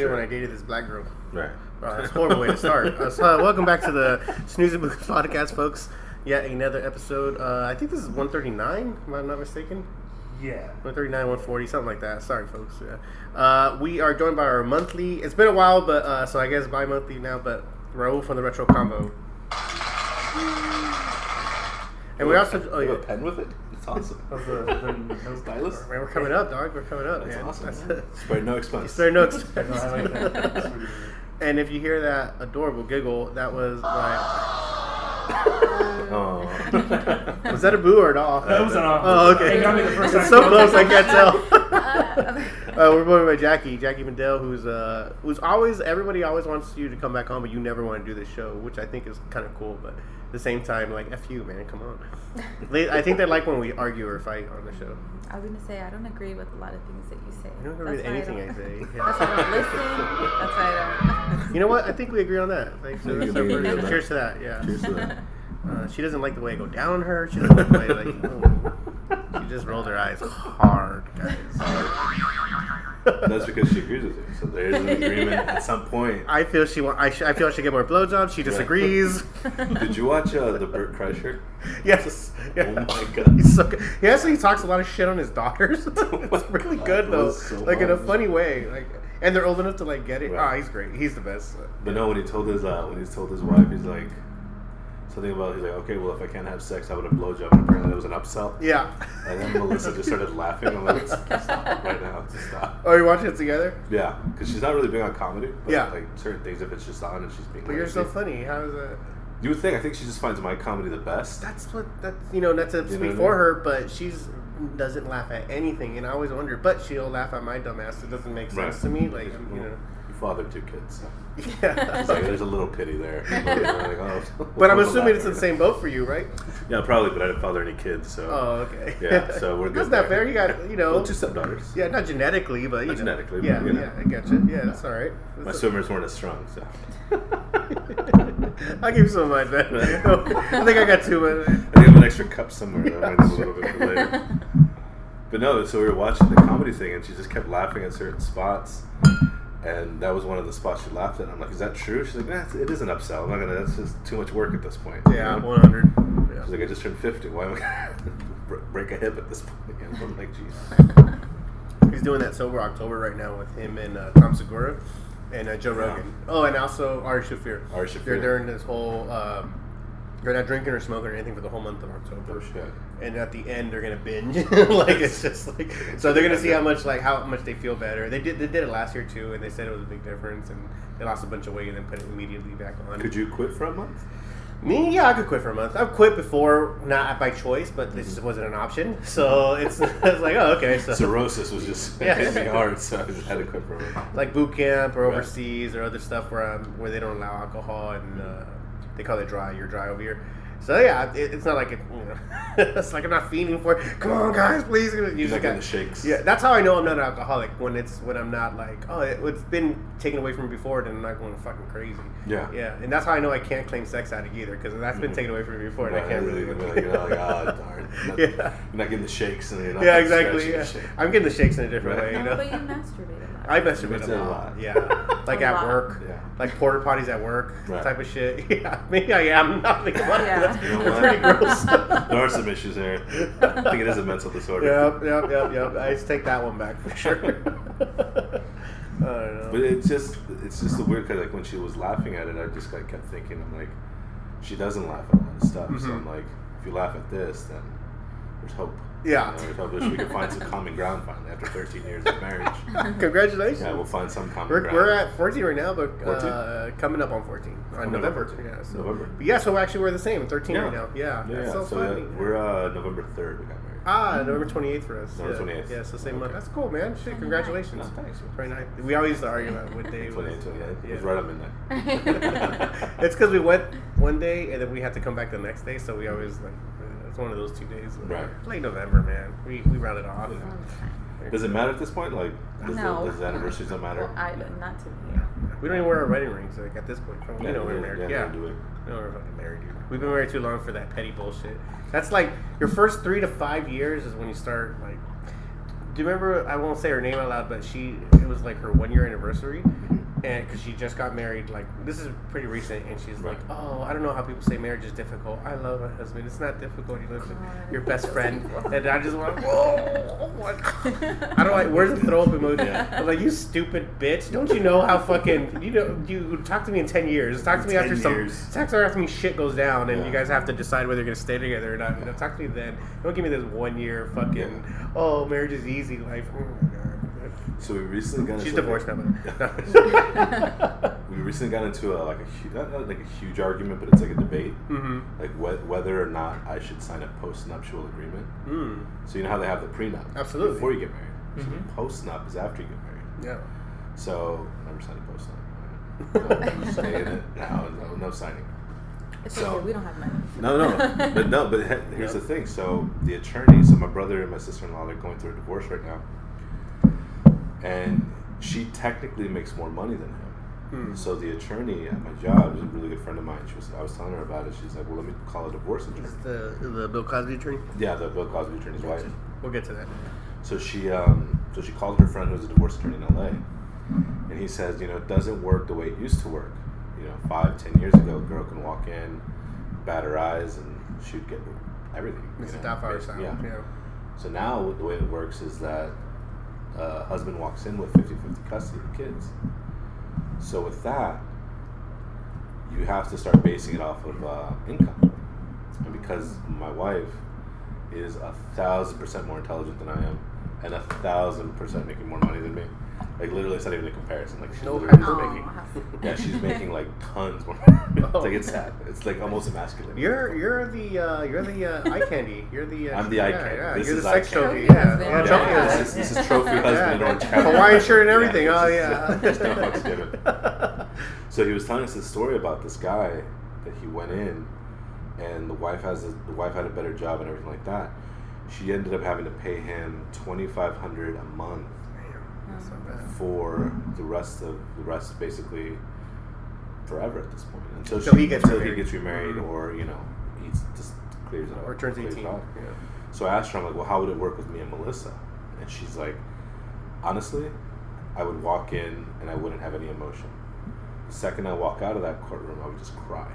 Reminds Sure. when I dated this black girl. Right. Uh, that's a horrible way to start. Uh, so, uh, welcome back to the Snooze and Booze podcast, folks. Yet another episode. Uh, I think this is 139, if I'm not mistaken. Yeah. 139, 140, something like that. Sorry, folks. Yeah. Uh, we are joined by our monthly. It's been a while, but uh, so I guess bi monthly now, but Raul from the Retro Combo. And we also. Oh, You yeah. have a pen with it? It's awesome. How's the, the, those Stylus? Man, we're coming up, dog. We're coming up, That's man. awesome. That's man. Spare no expense. Spare no expense. No, I like that. That's pretty good. and if you hear that adorable giggle, that was like. Oh. Was that a boo or an off? That was an aw. Oh, okay. It got me the first It's so close, I can't tell. Uh, we're joined by Jackie, Jackie Mandel, who's uh, who's always everybody always wants you to come back on, but you never want to do this show, which I think is kind of cool. But at the same time, like f you, man, come on. They, I think they like when we argue or fight on the show. I was gonna say I don't agree with a lot of things that you say. I don't agree with anything I don't- say. That's why I don't listen. That's why I don't. You know what? I think we agree on that. Thanks. Yeah, we so can agree that. cheers to that. Yeah. Cheers to that. Uh, she doesn't like the way I go down her. She doesn't like the way like oh. she just rolled her eyes hard, guys. That's because she agrees with you. So there's an agreement at some point. I feel she want. I, sh- I feel I should get more blowjobs. She disagrees. Did you watch uh, the Bert Kreischer? yes. Yeah. Oh my god. He's so good. He actually talks a lot of shit on his daughters. it's really God, good that though, so like in a funny way. Like, and they're old enough to like get it. Right. Ah, he's great. He's the best. But no, when he told his uh, when he told his wife, he's like something about he's like, okay, well, if I can't have sex, how about a blowjob? And apparently that was an upsell. Yeah. And then Melissa just started laughing. I'm like, stop right now, just stop. Oh, you watching it together? Yeah, because she's not really big on comedy. But Yeah. like certain things, if it's just on and she's being. But you're so funny. How is that? You would think. I think she just finds my comedy the best. That's what that's you know not to You know speak what I for mean? her, but she's doesn't laugh at anything, and I always wonder. But she'll laugh at my dumbass. It doesn't make sense Right. to me. Like you know, You fathered two kids. So. Yeah. Like, there's a little pity there. Like, oh, but I'm assuming it's the in the same boat for you, right? Yeah, probably, but I didn't father any kids, so. Oh, okay. Yeah, so we're That's good not fair. You got you know. Well, two stepdaughters. yeah, not genetically, but you Not know. genetically, Yeah, you know. yeah, I get you. Yeah, that's all right. My That's swimmers weren't as strong, so. I'll give you some of mine then. I think I got two. But I think I have an extra cup somewhere that I might do a little bit for later. But no, so we were watching the comedy thing, and she just kept laughing at certain spots, and that was one of the spots she laughed at. I'm like, "Is that true?" She's like, "Nah, it's- an upsell. I'm not gonna. That's just too much work at this point." you yeah, know? 100. Yeah. She's like, "I just turned 50. Why am I gonna break a hip at this point?" Again? I'm like, "Jeez." He's doing that sober October right now with him and uh, Tom Segura and uh, Joe Yeah. Rogan. Oh, and also Ari Shaffir. Ari They're Shaffir. during this whole. Um, they're not drinking or smoking or anything for the whole month of October. Oh shit. And at the end, they're gonna binge. like it's just like so they're gonna see how much like how much they feel better. They did they did it last year too, and they said it was a big difference. And they lost a bunch of weight and then put it immediately back on. Could you quit for a month? Me, yeah, I could quit for a month. I've quit before, not by choice, but this just wasn't an option. So it's, it's like, oh, okay. So Cirrhosis was just Yeah. hitting me hard, so I just had to quit for a month. like boot camp or Right. overseas or other stuff where um, where they don't allow alcohol and uh, they call it dry. You're dry over here. So yeah, it, it's not like it. You know, it's like I'm not feeding for it. Come on, guys, please. You You're just not getting got- the shakes. Yeah, that's how I know I'm not an alcoholic when it's when I'm not like oh it, it's been taken away from me before, then I'm not going fucking crazy. Yeah. yeah, and that's how I know I can't claim sex addict either because that's been Mhm. taken away from me before, and I can't you're really. like, you're not like, oh, darn. You're not, Yeah. you're not getting the shakes, and you're not yeah, exactly. Yeah. the shake. I'm getting the shakes in a different Right. way, you No, know. but you masturbate a lot. I masturbate It's a a lot. lot. Yeah, like at lot. work. Yeah. Like porta potties at work, Right. type of shit. Yeah, maybe I am. Not thinking about Yeah. it. That's, You know that's what? pretty gross. there are some issues there. I think it is a mental disorder. Yep, yep, yep, yep. I just take that one back for sure. I don't know. But it's just it's just a weird because like when she was laughing at it, I just like kept thinking, I'm like, she doesn't laugh at a lot of stuff. So Mhm. I'm like, if you laugh at this, then there's hope. Yeah. You know, there's hope we can find some common ground finally after 13 years of marriage. Congratulations. Yeah, we'll find some common We're, ground. we're at 14 right now, but uh, coming up on 14 on Coming up November. on 14. Yeah, so, November. But yeah, so actually we're the same, 13 Yeah. right now. Yeah, Yeah, that's yeah. so, so funny. uh, we're uh, November 3rd. We got married. Ah, November 28th for us. November yeah. 28th. Yeah, so same month. That's cool, man. Shit, congratulations. No, thanks. 29th. We always used to argue about what day it was. 28th, 28th. It Yeah. was right at midnight. it's because we went one day and then we had to come back the next day, so we always like uh, it's one of those two days. Right. Late November, man. We we rounded off. Does it matter at this point? Like, does, No. the, does the anniversaries not matter? Well, I, not to me. We don't even wear our wedding rings like at this point. You Yeah, know we're married. yeah, Yeah. do it. We know we're fucking married, dude. We've been married too long for that petty bullshit. That's like your first three to five years is when you start like Do you remember? I won't say her name out loud, but she it was like her one year anniversary, and because she just got married. Like this is pretty recent, and she's like, "Oh, I don't know how people say marriage is difficult. I love my husband. It's not difficult. He lives with your best friend." And I just went, "Whoa!" Oh like, I don't like. Where's the throw up emoji? Yeah. I'm like, "You stupid bitch! Don't you know how fucking you know? You talk to me in ten years. Talk to me 10 after some. Talk to me after me shit goes down, and Yeah. you guys have to decide whether you're gonna stay together or not. You know, talk to me then. Don't give me this one year fucking. Oh, marriage is easy. Life. Oh my god. So we recently got She's into divorced now. We recently got into a like a not, not like a huge argument, but it's like a debate, mm-hmm. like wh- whether or not I should sign a post-nuptial agreement. Mm. So you know how they have the prenup Absolutely. before you get married. So Mhm. the post-nup is after you get married. Yeah. So I never signed a post-nup. No, stay in it now. No, no signing. It's So- okay, we don't have money. No, no, but no, but here's Yep. the thing. So the attorney, so my brother and my sister-in-law, they're going through a divorce right now, and she technically makes more money than him. Hmm. So the attorney at my job is a really good friend of mine. She was, I was telling her about it. She's like, "Well, let me call a divorce attorney." Is the the Bill Cosby attorney? Yeah, the Bill Cosby attorney's wife. We'll get to that. So she, um, so she called her friend who's a divorce attorney in LA, and he says, you know, it doesn't work the way it used to work. You know, five, ten years ago, a girl can walk in, bat her eyes, and she'd get everything. you Mr. know, Doubtfire basically. Yeah. Yeah. So now the way it works is that uh, husband walks in with 50-50 custody of kids. So with that, you have to start basing it off of uh, income. And because my wife is a thousand percent more intelligent than I am, and a thousand percent making more money than me, like literally, it's not even a comparison. Like she's No literally- hyper making. yeah, she's making like tons more. it's Oh. like it's sad. It's like almost emasculating. You're you're the uh, you're the uh, eye candy. You're the. Uh, I'm the eye candy. Yeah. This you're is the sex candy. trophy. Trophy Yeah. husband. yeah. Yeah, this is, this is trophy husband in orange county. Hawaiian shirt and everything. this oh yeah. There's no fucks given. So he was telling us this story about this guy that he went in, and the wife has a, the wife had a better job and everything like that. She ended up having to pay him twenty five hundred a month That's not bad. For the rest of the rest basically forever at this point until, Until she, he gets until remarried. he gets remarried Mhm. or you know he just clears it up Or turns clears 18. off. Yeah. So I asked her, I'm like, well, how would it work with me and Melissa? And she's like, honestly, I would walk in and I wouldn't have any emotion. The second I walk out of that courtroom, I would just cry.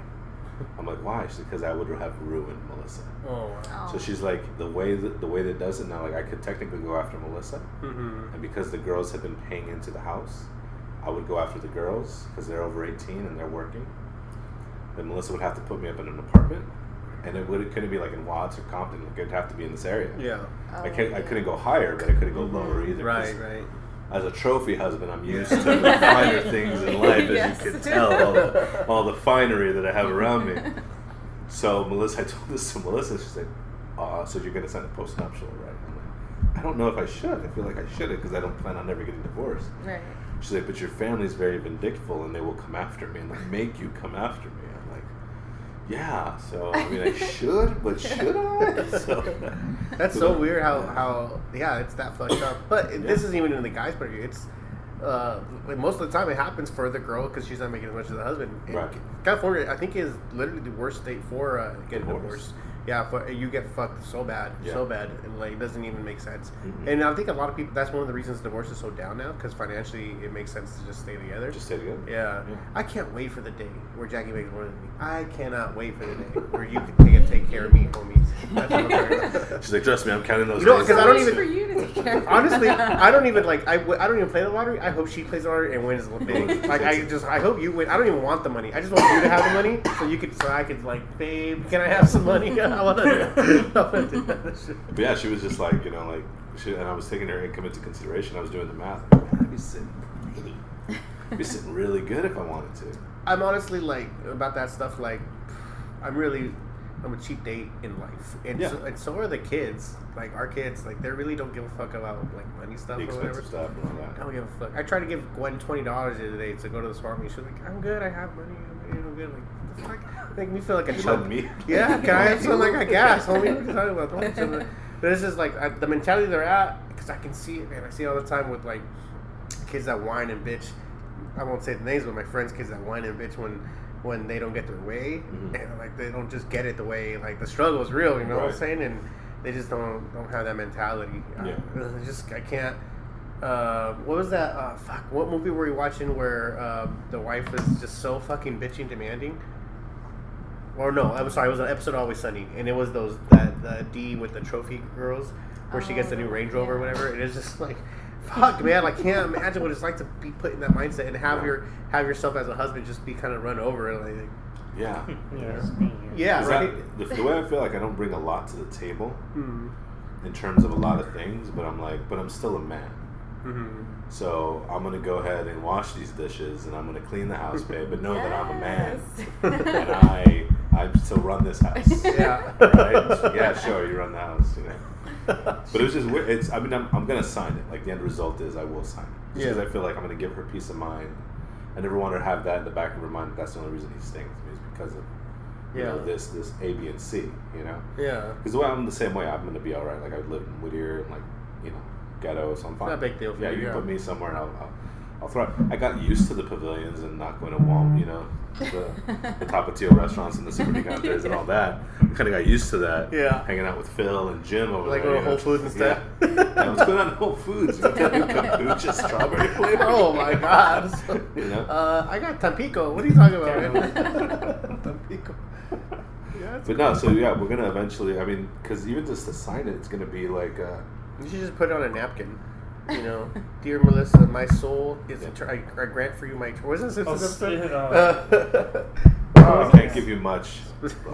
I'm like, why? She's like, because I would have ruined Melissa. Oh wow. So she's like, the way that the way that does it now, like I could technically go after Melissa, Mm-hmm. and because the girls have been paying into the house, I would go after the girls because they're over 18 and they're working. Then Melissa would have to put me up in an apartment, and it would it couldn't be like in Watts or Compton. Like it'd have to be in this area. Yeah. I can't. I couldn't go higher, but I couldn't go lower either. Right. Right. As a trophy husband, I'm used to the finer things in life, as Yes. you can tell, all the, all the finery that I have around me. So Melissa, I told this to Melissa. She's like, uh, "So you're gonna sign a post-nuptial, right?" I'm like, "I don't know if I should. I feel like I should it because I don't plan on ever getting divorced." Right. She's like, "But your family's very vindictful, and they will come after me and like make you come after me." "Yeah." So I mean, I should, but should I? So, That's so weird how, how yeah it's that fucked up. But it- this isn't even in the guy's point of view. It's uh, like most of the time it happens for the girl because she's not making as much as the husband. And Right. California, I think, is literally the worst state for uh, getting Divorce. Divorced. Yeah, for, you get fucked so bad, Yeah. so bad, and like it doesn't even make sense. Mhm. And I think a lot of people. That's one of the reasons divorce is so down now because financially it makes sense to just stay together. Just stay together. Yeah. Yeah. I can't wait for the day where Jackie makes more than me. I cannot wait for the day where you can take, take care of me, homie. That's what I'm talking about. She's like, trust me, I'm counting those. You know, days. 'cause I don't even- for you to take care of. Honestly, I don't even like. I, I don't even play the lottery. I hope she plays the lottery and wins big. Like I just, I hope you win. I don't even want the money. I just want you to have the money so you could, so I could like, babe, can I have some money? I want to. I want to do that shit. But yeah, she was just like, you know, like, she, and I was taking her income into consideration. I was doing the math. I'm like, Man, I'd be sitting pretty. I'd be sitting really good if I wanted to. I'm honestly like about that stuff. Like, I'm really, I'm a cheap date in life, and Yeah. so, and so are the kids. Like our kids, like they really don't give a fuck about like money stuff The or whatever. expensive stuff and all I that. don't give a fuck. I tried to give Gwen twenty dollars the other day to go to the swap meet. She's like, "I'm good. I have money. I'm, I'm good." Like, what the fuck? Make me feel like a chump. me? Yeah, can I have some like a gas, homie? What are you talking about? Don't have some- But it's just like I, the mentality they're at because I can see it, man. I see it all the time with like kids that whine and bitch. I won't say the names, but my friends' kids that whine and bitch when when they don't get their way, Mhm. and like they don't just get it the way like the struggle is real. You know what I'm saying? And they just don't don't have that mentality. Yeah. I, just I can't. Uh, what was that? Uh, fuck. What movie were we watching where um, the wife was just so fucking bitching, demanding? Or no, I'm sorry. It was an episode of Always Sunny, and it was those that the D with the trophy girls, where she gets the new Oh, Range Rover or whatever. And it's just like, fuck, man. I can't imagine what it's like to be put in that mindset and have Yeah. your have yourself as a husband just be kind of run over. and Like, Yeah. yeah. Yeah. right. that- the, the way I feel like I don't bring a lot to the table Mm. in terms of a lot of things, but I'm like, but I'm still a man. hmm So I'm gonna go ahead and wash these dishes, and I'm gonna clean the house, babe. But know that I'm a man, and I I still run this house. Yeah. Right? Yeah, sure, you run the house, you know. But it was just weird. It's I mean I'm, I'm gonna sign it. Like the end result is I will sign it because Yeah. I feel like I'm gonna give her peace of mind. I never want her to have that in the back of her mind. That's the only reason he's staying with me is because of you know this this A B and C. You know. Yeah. Because the way I'm the same way, I'm gonna be all right. Like I live in Whittier, and like you know, ghetto, so I'm fine. not a big deal for yeah, you, you yeah. put me somewhere, and I'll, I'll, I'll throw. I got used to the pavilions and not going to Walmart, you know, the, the Tapatio restaurants and the Super Gigantes and all that. I kind of got used to that. Yeah. hanging out with Phil and Jim over Like there. you. Whole Foods instead? Yeah. yeah, what's going on at Whole Foods? You kombucha strawberry flavor. Oh my god. You know? Uh, I got Tampico. What are you talking about? Tampico. Yeah, But no, so yeah, we're gonna eventually. I mean, because even just to sign it, it's gonna be like. Uh, You should just put it on a napkin. You know, dear Melissa, my soul is eternal. I, I grant for you my. Wasn't this Oh, episode? yeah, Uh, I can't give you much.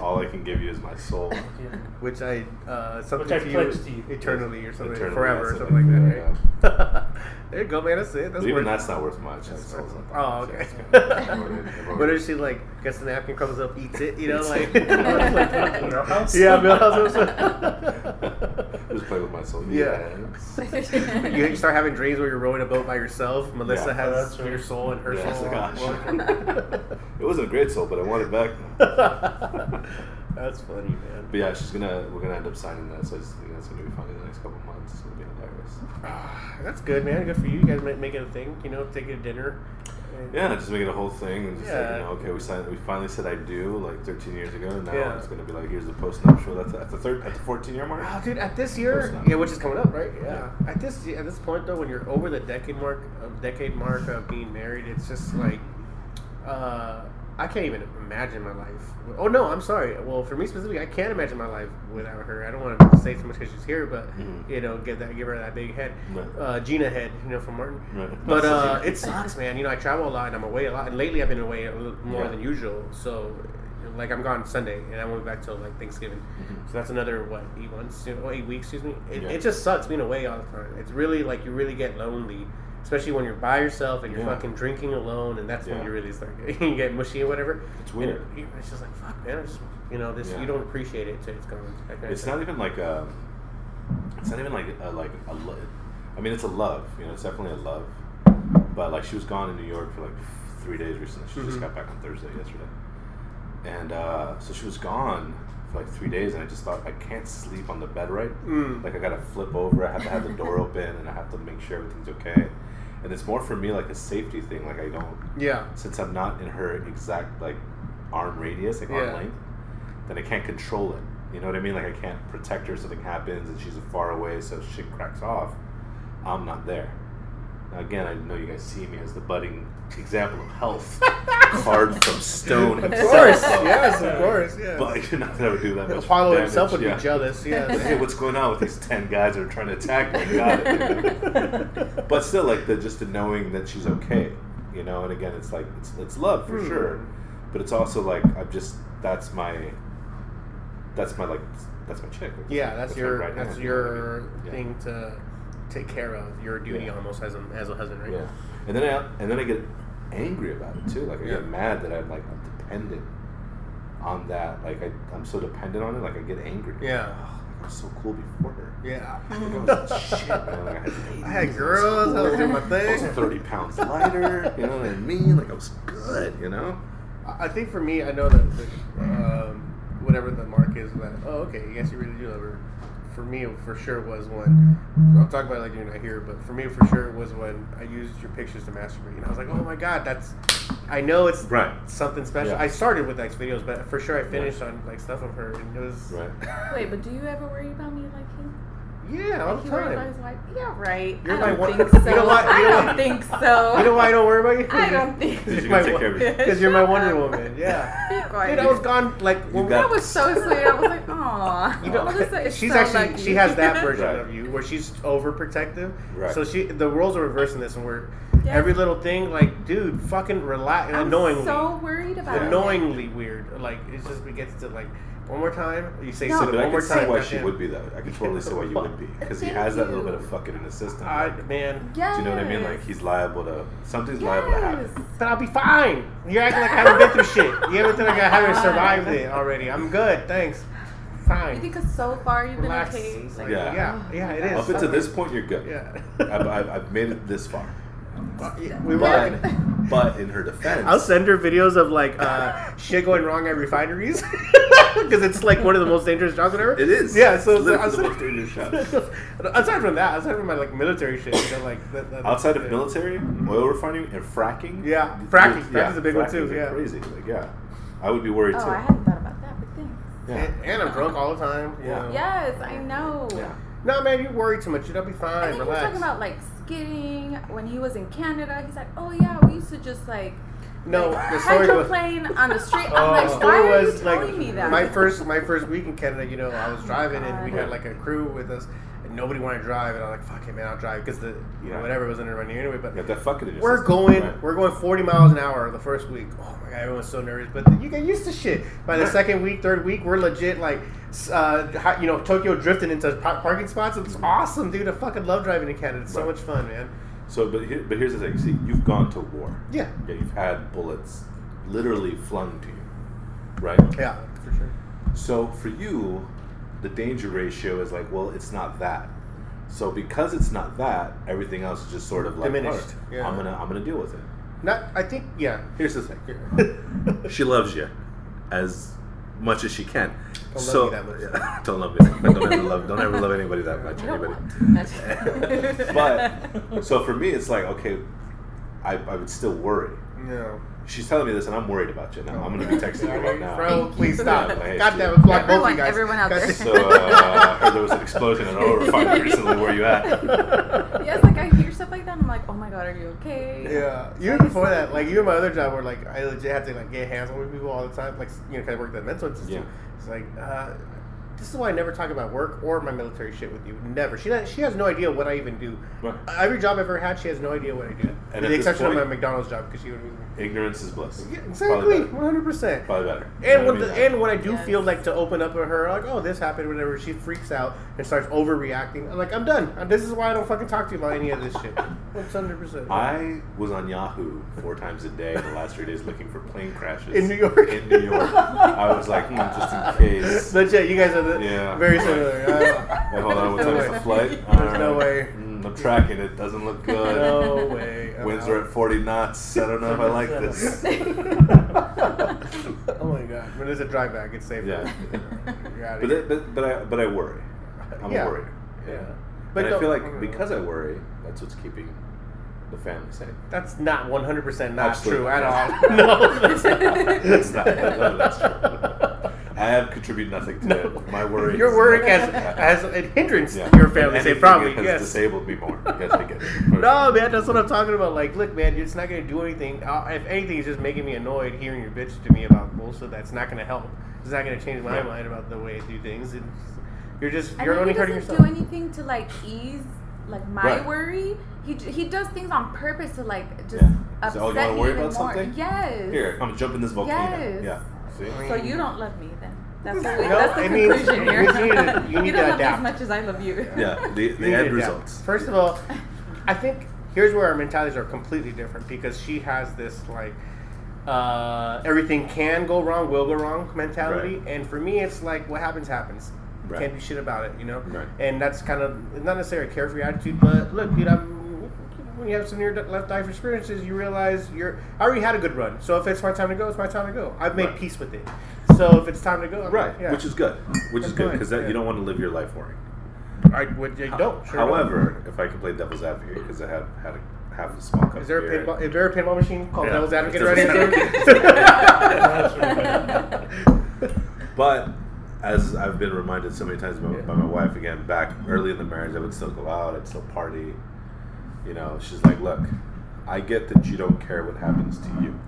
All I can give you is my soul. Yeah. which I uh, something Which I to, pledge you to you. eternally or something, Eternally, forever or that's something like that, right? there you go, man. That's it. That's even worth- that's not worth much. That's That's worth- all- oh, okay. What if she like gets the napkin, comes up, eats it? You know, Eats like, it. Milhouse? yeah, Milhouse. Just play with my soul. Yeah. You, you start having dreams where you're rowing a boat by yourself. Melissa Yeah. has Oh, that's right. your soul and her Yes, soul. gosh. Well- it wasn't a great soul, but I want it back. That's funny, man. But yeah, she's gonna. We're gonna end up signing that, so it's, it's gonna be fun in the next couple months. It's gonna be hilarious. That's good, man. Good for you. You guys make, make it a thing. You know, take it to dinner. And- Yeah, just make it a whole thing and just like, Yeah. you know, okay, we signed, we finally said I do like 13 years ago. Now Yeah. it's gonna be like here's the post nuptial. That's at the third, at the 14 year mark. Oh, dude, at this year, yeah, which is coming up, right? Yeah. At this at this point though, when you're over the decade mark, of decade mark of being married, it's just like, uh, I can't even imagine my life. Oh no, I'm sorry. Well, for me specifically, I can't imagine my life without her. I don't want to say too much because she's here, but Mhm. you know, give that give her that big head, Right. uh, Gina head, you know, from Martin. Right. But uh, it sucks, man. You know, I travel a lot and I'm away a lot, and lately I've been away a little more Yeah. than usual. So, like, I'm gone Sunday, and I won't be back till like Thanksgiving. Mhm. So that's another what eight months, you know, eight weeks, excuse me. It, Yeah. it just sucks being away all the time. It's really like you really get lonely, especially when you're by yourself and you're Yeah. fucking drinking alone, and that's when you really start you get mushy or whatever. It's weird. it- it's just like fuck, man. Just you know this Yeah. you don't appreciate it till it's gone. of It's not even like a. It's not even like a, like a. lo- I mean, it's a love. You know, it's definitely a love. But like, she was gone in New York for like three days recently. She just Mhm. got back on Thursday yesterday, and uh, so she was gone for like three days. And I just thought I can't sleep on the bed right. Mm. Like I gotta flip over. I have to have the door open, and I have to make sure everything's okay. And it's more for me like a safety thing. Like I don't yeah, since I'm not in her exact like arm radius, like arm length, then I can't control it. You know what I mean? Like I can't protect her. Something happens and she's far away, so shit cracks off. I'm not there. Now, again, I know you guys see me as the budding example of health, carved from stone. of course, so- yes, of course, yeah. But you're not gonna do that much. Apollo damage, himself would yeah. be jealous. Yeah. Hey, what's going on with these ten guys that are trying to attack me? Got it. but still, like the just the knowing that she's okay, you know. And again, it's like it's it's love for Hmm. sure, but it's also like I'm just that's my that's my like that's my chick. Yeah, that's, my your right that's hand, you know I your mean? Yeah. thing to take care of. Your duty Yeah. almost as a as a husband, right? Yeah, and then I and then I get angry about it too. Like I Yeah. get mad that I'm like I'm dependent on that. Like I I'm so dependent on it. Like I get angry. Yeah. Oh, like I was so cool before her. Yeah. Like, I shit, man. Like, I had, I had girls, I was doing my I thing. was 30 pounds lighter, you know what I mean? Like, I was good, you know? I I think for me, I know that the, um, whatever the mark is, that oh, okay, yes, you really do love her for me for sure was when I'll talk about it like you're not here, but for me for sure was when I used your pictures to masturbate, and I was like, oh my god, that's. I know it's Right. something special. Yeah. I started with X videos, but for sure I finished on like stuff of her, and it was Right. Wait, but do you ever worry about me liking? Yeah all Like the you worry about time. his wife? Yeah, right. You're I my don't one- think you so. know what? I You know don't think so. You know why I don't worry about you? I don't think. Because You're you're my gonna take care of wo- you. Because you're my Wonder up. Woman. Yeah. Be quiet. Dude, I was gone like when You That was so sweet. I was like, aw. You know, Melissa is she's so actually lucky. she has that version Right. of you where she's overprotective. Right. So she the roles are reversing this, and we're Yes. every little thing like, dude, fucking relax. I'm Annoyingly, so worried about it. annoyingly weird. Like it just it gets to like one more time. You say No. something But I one more can see why she would be that. I can totally see why you would be because he has that little bit of fucking in his system. I, Like, man, Yes. do you know what I mean? Like he's liable to something's liable to happen. But I'll be fine. You're acting like I haven't been through shit. You haven't think like I haven't survived it already. I'm good, thanks. Fine. You think it's so far you've Relax. been okay? It's like, Yeah. yeah, yeah, it is. Up until this point, you're good. Yeah. I've, I've, I've made it this far. We But, were. but in her defense, I'll send her videos of like uh, shit going wrong at refineries because it's like one of the most dangerous jobs ever. it is. Yeah, so It's literally so- the most dangerous job. aside from that, aside from my like military shit, you know, like that, that, Outside of yeah. military, oil refining, and fracking. Yeah, fracking. Yeah, Fracking's a big one, too, yeah. crazy. Like, yeah, I would be worried Oh, too. I hadn't thought about that, but thanks. yeah. And, and I'm drunk all the time. you Yeah. know. Yes, I know. Yeah. No, man, you worry too much. You'll be I fine. think he was Relax. talking about like when he was in Canada. He's like, oh yeah, we used to just like no, like, the story was. hydroplane on the street. Oh, I'm the like, why story are was you telling like me that? my first my first week in Canada. You know, I was driving and we had like a crew with us, nobody wanted to drive, and I'm like, "Fuck it, man, I'll drive," because the you know Right. whatever was under my knee anyway. But You got that fucking in We're going, Right. we're going 40 miles an hour the first week. Oh my god, everyone's so nervous, but you get used to shit. By the second week, third week, we're legit like, uh, you know, Tokyo drifting into pa- parking spots. It's awesome, dude. I fucking love driving in Canada. It's so Right. much fun, man. So, but here, but here's the thing. See, you've gone to war. Yeah, Yeah, you've had bullets literally flung to you, right? yeah, for sure. So for you, the danger ratio is like, well, it's not that. So because it's not that, everything else is just sort of like, Diminished, "Alright, yeah. I'm gonna, I'm gonna deal with it. Not, I think, yeah. Here's the thing. Yeah. She loves you as much as she can. Don't love so me that much. Yeah, don't love me. Don't ever love. Don't ever love anybody that much. Anybody. but so for me, it's like okay, I, I would still worry. no. She's telling me this, and I'm worried about you now. I'm gonna be texting you right now. Bro, please stop. Yeah, I God hate damn you. it, block both of Everyone- you guys. everyone out there. So uh, I heard there was an explosion in an oil refinery recently. Where you at? yes, like I hear stuff like that. and I'm like, oh my god, are you okay? Yeah, even before that, like even my other job, where like I legit had to like get hands on with people all the time, like you know, kind of work at the mental institute. Yeah. It's like uh, this is why I never talk about work or my military shit with you. Never. She she has no idea what I even do. Right. Every job I've ever had, she has no idea what I do. And with the this exception of my McDonald's job, because she would. Be, Ignorance is bliss. Yeah, exactly, one hundred percent. Probably better. And know when what the, I and when I do Yes. feel like to open up to her, like, oh, this happened, whatever, she freaks out and starts overreacting. I'm like, I'm done. This is why I don't fucking talk to you about any of this shit. One hundred percent. I was on Yahoo four times a day in the last three days looking for plane crashes In New York? In New York, I was like, hmm, just in case. But yeah, you guys are the, Yeah. very similar. Wait, hold on, what No time is way. the flight? There's no way. Mm, I'm tracking it. Doesn't look good. no way. I'm Winds out. are at 40 knots. I don't know if I like this. oh my god! When there's a drive back, it's safe. Yeah. But, that, but but I but I worry. I'm Yeah. a worrier. Yeah. But I feel like because I worry, that's what's keeping the family safe. That's not 100 percent not Absolutely true at all. no, that's not. That's not. No, that's true. I have contributed nothing to it. My worry. Your is- work as as a hindrance Yeah. your family Anything safe. Probably has yes. disabled me more. Yes, I get it. No, man, that's what I'm talking about. Like, look, man, it's not gonna do anything. Uh, if anything, it's just making me annoyed hearing your bitch to me about bullshit. That's not gonna help. It's not gonna change my Right. mind about the way I do things. And you're just And you're only he hurting doesn't yourself. do anything to like ease like my Right. worry. He he does things on purpose to like just Yeah. upset So, oh, you wanna me worry even about more. something? Yes. Here, I'm gonna jump in this volcano. Yes. Yeah. See? So you don't love me then? That's the, No, that's the I mean, conclusion here. you need to- you need don't to love me as much as I love you. Yeah. The, the need end to adapt. results. First of all, I think here's where our mentalities are completely different because she has this like uh, everything can go wrong, will go wrong mentality, Right. and for me, it's like what happens happens. Right. Can't do shit about it, you know. Right. And that's kind of not necessarily a carefree attitude, but look, dude, I'm. When you have some near left life experiences, you realize you're. I already had a good run, so if it's my time to go, it's my time to go. I've made Right. peace with it. So if it's time to go, I'm Right. like, yeah. Which is good. Which is good because yeah. you don't want to live your life worrying. I would. I don't. Sure However, if I can play devil's advocate because I have had a, half a small cup don't. is there a of beer. pinball? Is there a pinball machine called Yeah. Devil's Advocate right here? But as I've been reminded so many times by, by my wife, again, back early in the marriage, I would still go out, I'd still party. You know, she's like, look, I get that you don't care what happens to you,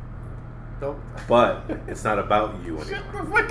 Don't. but it's not about you anymore.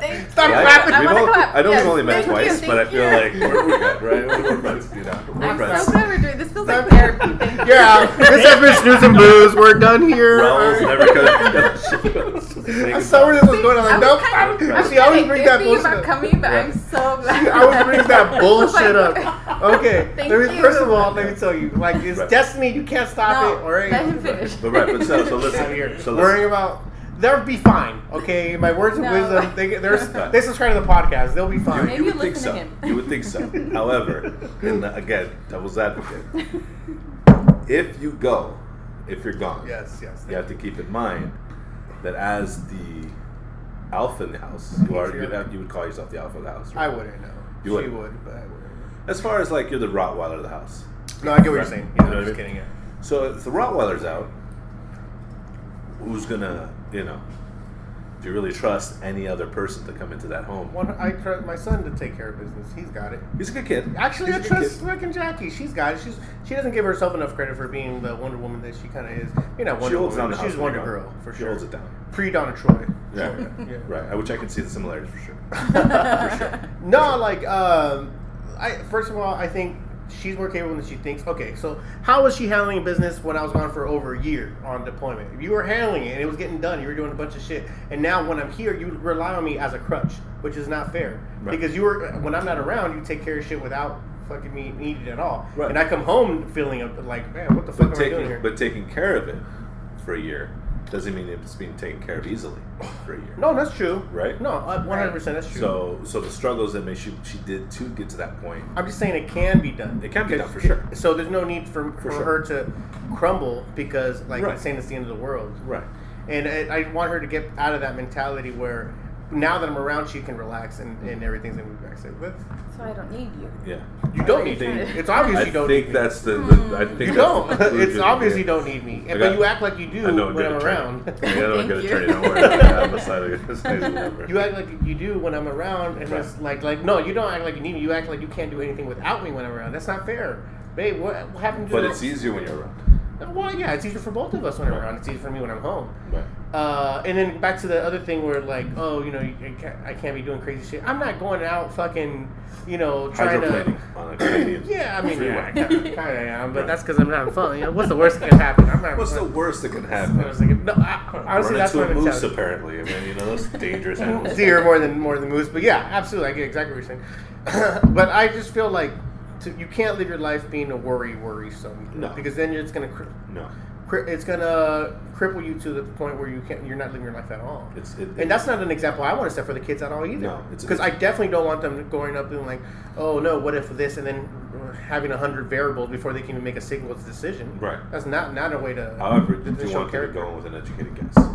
Thank Stop you. Right? clapping. I We've all- clap. I know Yes, we've only met thank you, twice, but I feel you. like we're, we're good, right? We're friends, you know. We're I'm friends. so glad we're doing this. Feels like Stop. therapy. Thank you. Yeah, this has been snooze and booze. We're done here. Raul's never gonna. I saw where this was going. I'm like, nope. kind of, I was See, I always kinda bring that bullshit. about up. coming, but Yeah. I'm so glad. See, I always bring that bullshit up. Okay, Thank let me, you. first of all, let me tell you, like, it's Right. destiny. You can't stop No, it. All right. let him finish. But right, but so, so out listen. here. So worrying listen. About they'll be fine. Okay, my words of No. wisdom. They they're, they subscribe to the podcast. They'll be fine. Maybe you would think so. You would think so. However, and uh, again, devil's advocate. If you go, if you're gone, Yes, yes. you have to keep in mind that as the alpha in the house, you are you would, have, you would call yourself the alpha of the house. I wouldn't know. You she wouldn't. would, but I wouldn't. As far as like you're the Rottweiler of the house. No, I get what you're Right. saying. You Yeah, know I'm just kidding. Yeah. So if the Rottweiler's out, who's gonna, you know, do you really trust any other person to come into that home? One, I trust my son to take care of business. He's got it. He's a good kid. Actually, He's I trust fucking Jackie. She's got it. She's she doesn't give herself enough credit for being the Wonder Woman that she kind of is. You're not She Wonder Woman. She's Wonder Girl for She sure. holds it down. Pre Donna Troy. Yeah. Sure, yeah. Right. Which I can see the similarities for sure. For sure. No, like, um, I first of all, I think she's more capable than she thinks. Okay, so how was she handling business when I was gone for over a year on deployment? If you were handling it and it was getting done, you were doing a bunch of shit, and now when I'm here, you rely on me as a crutch, which is not fair. Right. Because you were when I'm not around, you take care of shit without fucking me needing it at all. Right. And I come home feeling like, man, what the fuck But am I doing here? but taking care of it for a year doesn't mean it's being taken care of easily for a year. no, that's true. Right? No, uh, 100 percent that's true. So so the struggles that maybe she she did to get to that point. I'm just saying it can be done. It can be done, for sure. So there's no need for, for, sure. her to crumble because like Right. it's saying it's the end of the world. Right. And I, I want her to get out of that mentality where now that I'm around, she can relax and, and everything's gonna be back. So but So I don't need you. Yeah. you don't need me. It's obvious I you don't think need me. that's the, the I think hmm. You don't. it's obvious here. you don't need me. I but you act like you do I know I'm when I'm at around. I know I'm Thank good you. training. Don't worry. I'm a side of the side of the number. You act like you do when I'm around, and Right. it's like like no, you don't act like you need me. You act like you can't do anything without me when I'm around. That's not fair, babe. What, what happened to? But it's easier when you're around. Well, yeah, it's easier for both of us when I'm around. It's easier for me when I'm home. Right. Uh, and then back to the other thing where like, oh, you know, you, can't, I can't be doing crazy shit. I'm not going out fucking, you know, trying to. Hydroplaning on a Canadian. Yeah, I mean, yeah, kind of am, but that's because I'm not having fun. You know, what's the worst that can happen? I'm not. What's the worst that can happen? no, I, honestly, Run that's into a moose, apparently. I mean, you know, those dangerous animals. Deer more than more than moose, but yeah, absolutely, I get exactly what you're saying. but I just feel like to, you can't live your life being a worry worrisome. No. because then you're just gonna cri- No. It's gonna cripple you to the point where you can't you're not living your life at all. It's it, And that's not an example I want to set for the kids at all either. No, because I definitely don't want them going up and like, oh no, what if this, and then uh, having a hundred variables before they can even make a single decision. Right. That's not not a way to. However, you show want them to go with an educated guess?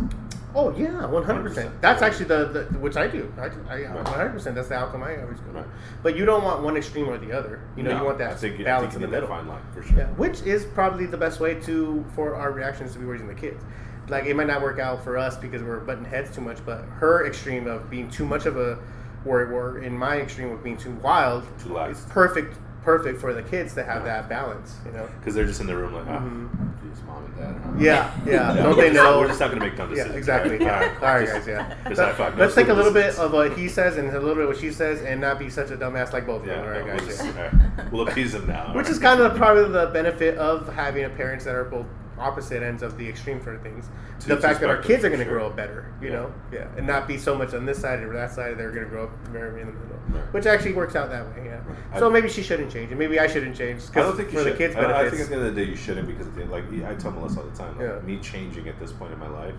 Oh yeah, one hundred percent. 100%. That's actually the, the which I do. I one hundred percent. That's the outcome I always go. Right. But you don't want one extreme or the other. You know, No, you want that think, balance in the middle. fine line for sure. Yeah, which is probably the best way to for our reactions to be raising the kids. Like it might not work out for us because we're butting heads too much, but her extreme of being too much of a worry war, in my extreme of being too wild, Too loud. is perfect. Perfect for the kids to have that balance. You know. Because they're just in the room like, ah, Mhm. geez, mom and dad. huh?" Yeah, yeah. Yeah, Don't they know? We're just not going to make dumb decisions. exactly. Yeah. right, All right, guys. Yeah. just Let- high five. Let's take a little bit of what he says and a little bit of what she says, and not be such a dumbass like both of Yeah, them. All right, no, guys. we'll, just, yeah. all right. we'll appease them now. Which is kind of probably the benefit of having a parents that are both opposite ends of the extreme for things. To- the fact that our kids are going to sure. grow up better, you Yeah. know, yeah, and not be so much on this side or that side. They're going to grow up very in the middle, Right. which actually works out that way. Yeah. I- So maybe she shouldn't change, and maybe I shouldn't change. I don't think you for should. the kids' I, I think at the end of the day you shouldn't because at the like I tell Melissa all the time, like, Yeah. me changing at this point in my life,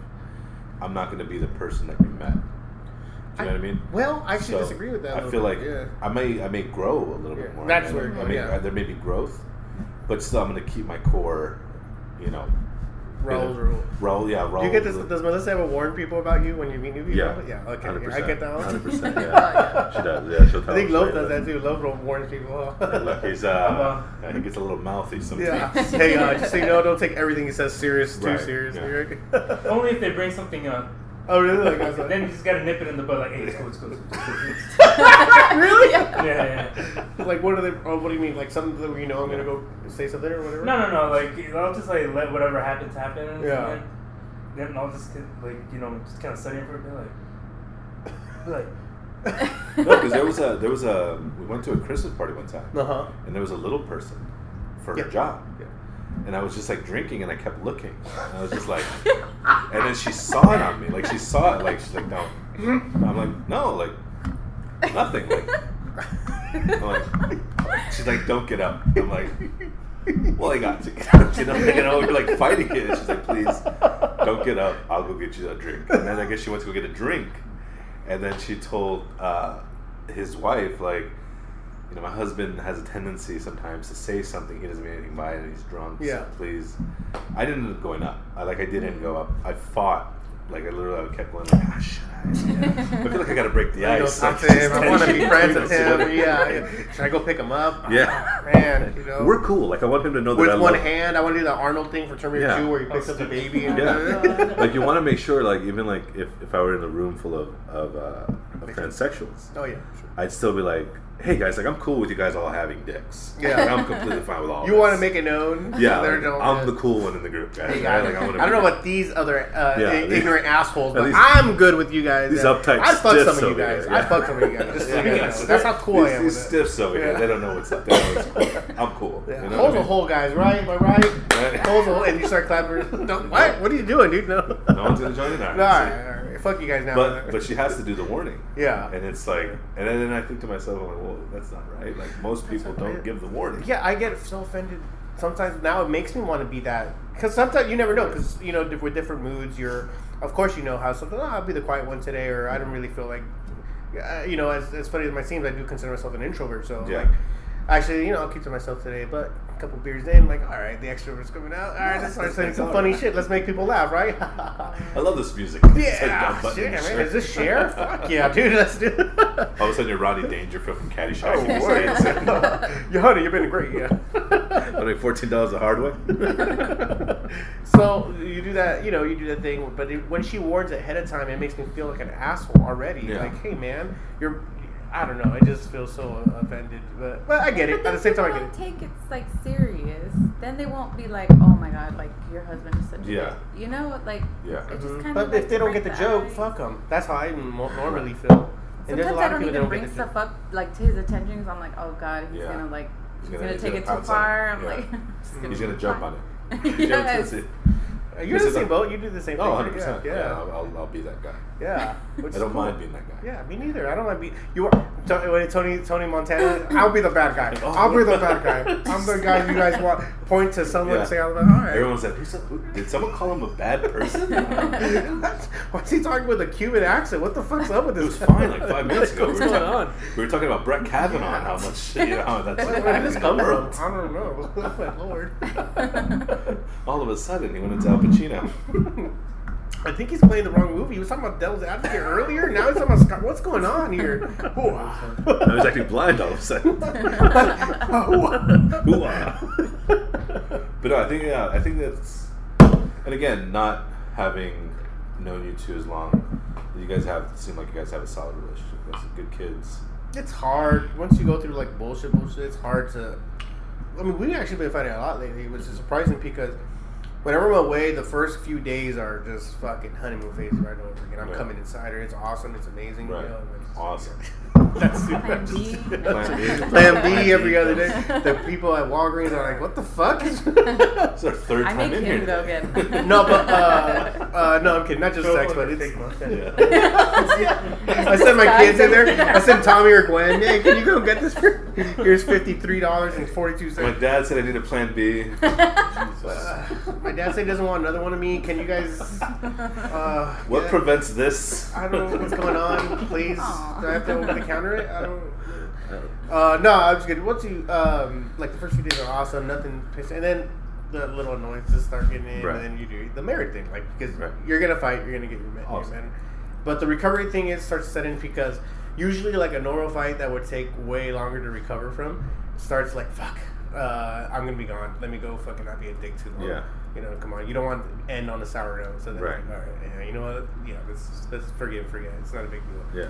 I'm not going to be the person that you met. Do you know what I mean? well, I actually So, disagree with that. I feel bit, like yeah. I may I may grow a little Yeah, bit more. that's I where- I may, yeah. uh, there may be growth, but still I'm going to keep my core, you know, Raul's rule. Raul, yeah, Raul. Do you get this? Does Melissa ever warn people about you when you meet new people? Yeah, yeah. Okay, yeah, 100%, I get that one. Hundred percent. Oh, Yeah, she does. Yeah, she'll tell I think us Love does that too. Love warns people. Look, he's uh, yeah, he gets a little mouthy sometimes. yeah. Hey, uh, just say you know, don't take everything he says serious too Right, seriously. Only if they bring something up. Oh, really? Like, I was like, Then you just gotta nip it in the bud, like, hey, it's cool, it's cool, it's cool. It's cool. really? Yeah, yeah, yeah. like, what are they? Oh, what do you mean? Like something that you know I'm gonna go say something or whatever? No, no, no. Like I'll just like let whatever happens happen. Yeah. And then, then I'll just get, like you know just kind of studying for a bit, like, like. no, because there was a there was a we went to a Christmas party one time, Uh huh. and there was a little person for Yeah. her job. Yeah. And I was just like drinking, and I kept looking. And I was just like, and then she saw it on me, like she saw it, like she's like, no. I'm like, no, like nothing, like. I'm like, she's like, don't get up. I'm like, well, I got to get up. You know, you know, we're like fighting it. And she's like, please, don't get up. I'll go get you a drink. And then I guess she went to go get a drink, and then she told uh, his wife, like, you know, my husband has a tendency sometimes to say something he doesn't mean anything by it, and he's drunk. Yeah. So please, I didn't end up going up. I like I didn't go up. I fought. Like I literally I kept going like, ah, shit. I, I feel like I gotta break the I ice. talk Like, to him. I want to be friends with him. Yeah, yeah. Should I go pick him up? Yeah. Ah, man. You know, We're cool. Like I want him to know that with I one love hand. I want to do the Arnold thing for Terminator Yeah. 2 where he picks up the baby. And Yeah. like you want to make sure, like even like if, if I were in a room full of of, uh, of transsexuals, oh yeah. Sure. I'd still be like, hey guys, like I'm cool with you guys all having dicks. Yeah. Like, I'm completely fine with all. You want to make it known? Yeah, like, I'm the cool one in the group, guys. Hey, right? Like, I, I don't know the- about these other uh, Yeah, i- these- ignorant assholes, but least- I'm good with you guys. These Yeah. uptight I fuck some of you guys. here, I yeah. fuck some of you guys. Just you Yeah, know. so That's how cool I am. These stiffs over here, Yeah. they don't know what's up. They don't know what's cool. I'm cool. Yeah. You know Holes what I a mean? hole, guys. Right? Am I right? Right. Holes a hole, and you start clapping. Don't, what? What are you doing, dude? No. No one's gonna join in on it. No, all right, all right. Fuck you guys now. But but she has to do the warning. Yeah. And it's like, and then, I think to myself, I'm like, well, that's not right. Like most people not don't right. give the warning. Yeah, I get so offended. Sometimes now it makes me want to be that because sometimes you never know because you know with different moods you're of course you know how something oh, I'll be the quiet one today or I don't really feel like uh, you know as, as funny as it seems I do consider myself an introvert so Yeah. like actually you know I'll keep to myself today but a couple beers in like all right the extrovert's coming out all right let's start saying some funny shit let's make people laugh right I love this music. It's like yeah shit, man is this share fuck yeah dude let's do it All of a sudden, you're Rodney Dangerfield from Caddyshack. Oh, in the word. Yo, honey, you've been great. Yeah. Only fourteen dollars the hard way. so you do that, you know, you do that thing, but it, when she warns ahead of time, it makes me feel like an asshole already. Yeah. Like, hey, man, you're. I don't know. I just feel so offended, but but I get it. But At the same time, I get it. don't take it like serious. Then they won't be like, "Oh my god, like your husband is such a Yeah. dick." You know, like Yeah. it just Mhm. kind But of. if they don't get the joke, fuck them. That's how I mo- normally feel. And there's a Sometimes lot I of don't people that even don't bring get stuff up like to his attention because I'm like, "Oh god, he's Yeah. gonna like, He's he's, gonna- gonna, take it too far." I'm Yeah. like, He's gonna jump on it. yes. That's it. You're in the same boat. You do the same oh, thing. Oh, 100 percent. Yeah, Yeah, yeah. I'll, I'll, I'll be that guy. yeah. I don't cool. mind being that guy. Yeah, me neither. I don't mind being. You are Tony Tony Montana. I'll be the bad guy. Oh. I'll be the bad guy. I'm the guy you guys want. Point to someone Yeah. and say, "I'm like, all right." Everyone said, Who's that? Who, "Did someone call him a bad person?" Why is he talking with a Cuban accent? What the fuck's up with It this? was fine like five minutes ago. What's we, were going talking, on? we were talking about Brett Kavanaugh and how much you know that's Where did this come from? I don't know. Oh, my lord. All of a sudden, he went to. Al Pacino. I think he's playing the wrong movie. He was talking about Devil's Advocate earlier. Now he's talking about Scott. What's going on here? I was actually blind all of a sudden. But no, I think yeah, I think that's, and again, not having known you two as long, you guys have seem like you guys have a solid relationship. You guys are good kids. It's hard once you go through like bullshit, bullshit. It's hard to. I mean, we've actually been fighting a lot lately, which is surprising because whenever I'm away, the first few days are just fucking honeymoon phase right over again. I'm Yeah. coming inside her. It's awesome. It's amazing. Right. You know, it's- Awesome. That's super. Plan B. Plan B. Plan Plan B every other day. The people at Walgreens are like, "What the fuck?" It's our third I time make in him here. go today. get. no, but uh, uh, no, I'm kidding. Not just Throw sex, on but the it's. Yeah. I sent my kids in there. I sent Tommy or Gwen. Hey, can you go get this? For? Here's fifty three dollars and forty two My cents. dad said I need a plan B. Uh, my dad said he doesn't want another one of me. Can you guys? Uh, What yeah. prevents this? I don't know what's going on. Please, Aw. do I have to over the it? I don't. Uh, no, I was good. Once you um, like the first few days are awesome, nothing, pissed, and then the little annoyances start getting in, Right. and then you do the married thing, like because Right. you're gonna fight, you're gonna get your man, your man. But the recovery thing is starts setting because usually like a normal fight that would take way longer to recover from starts like fuck. Uh, I'm gonna be gone. Let me go fucking not be a dick too long. Yeah. You know, come on. You don't want to end on a sour note. So then, Right. like, all right, yeah, you know what? Yeah, let's let's forgive, forget. It's not a big deal. Yeah.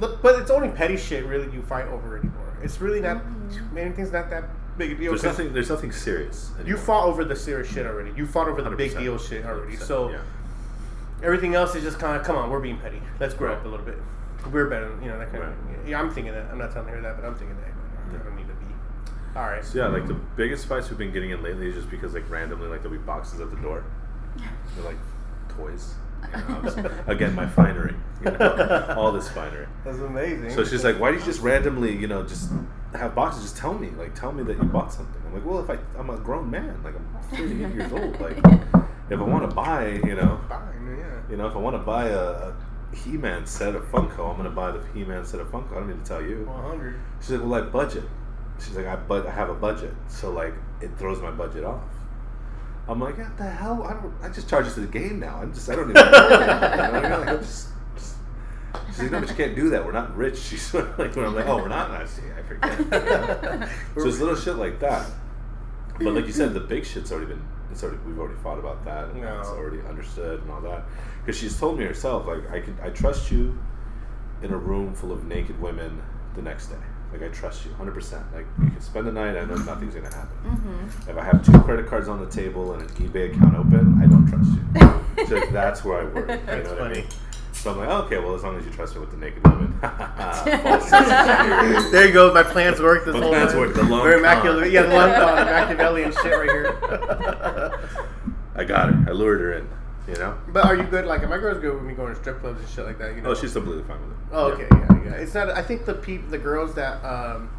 Look, but it's only petty shit really you fight over anymore. It's really not mm. anything's not that big a deal. There's 'cause nothing. There's nothing serious. You fought over the serious shit already. You fought over the big deal shit already. So yeah. everything else is just kind of come on. We're being petty. Let's grow Right. up a little bit. We're better. You know that kind Right. of. Yeah, I'm thinking that. I'm not telling her that, but I'm thinking that. I don't need to be. All right. So yeah, like the biggest fights we've been getting in lately is just because like randomly like there'll be boxes at the door. They're like toys. You know, was- again, my finery. You know, all this finery. That's amazing. So she's like, "Why do you just randomly, you know, just have boxes? Just tell me, like, tell me that you bought something." I'm like, "Well, if I, I'm a grown man, like, I'm 38 years old. Like, if I want to buy, you know, fine. Yeah. you know, if I want to buy a, a He-Man set of Funko, I'm gonna buy the He-Man set of Funko. I don't need to tell you." 100. She's like, "Well, I budget." She's like, "I but I have a budget, so like it throws my budget off." I'm like, "What the hell? I don't. I just charge it to the game now. I'm just. I don't even. Know, you know, like, I'm just, just- She's like, "No, but you can't do that. We're not rich." She's like, when I'm like, "Oh, we're not." I see, I forget. so it's little shit like that. But like you said, the big shit's already been. It's already we've already fought about that, and No. it's already understood and all that. Because she's told me herself, like, I can I trust you in a room full of naked women the next day. Like I trust you, hundred percent. Like you can spend the night, I know nothing's gonna happen. Mm-hmm. If I have two credit cards on the table and an eBay account open, I don't trust you. so that's where I work. You That's know what I mean? So I'm like, okay, well, as long as you trust me with the naked women. False sense of security. There you go. My plans work this My whole plans time. work, the long Very con. immaculate. Yeah, the long con, the Machiavellian shit right here. I got her. I lured her in. You know? but are you good? Like, if my girl's good with me going to strip clubs and shit like that, you know? Oh, she's completely fine with it. Oh, okay, yeah, yeah. It's not. I think the peop, the girls that um,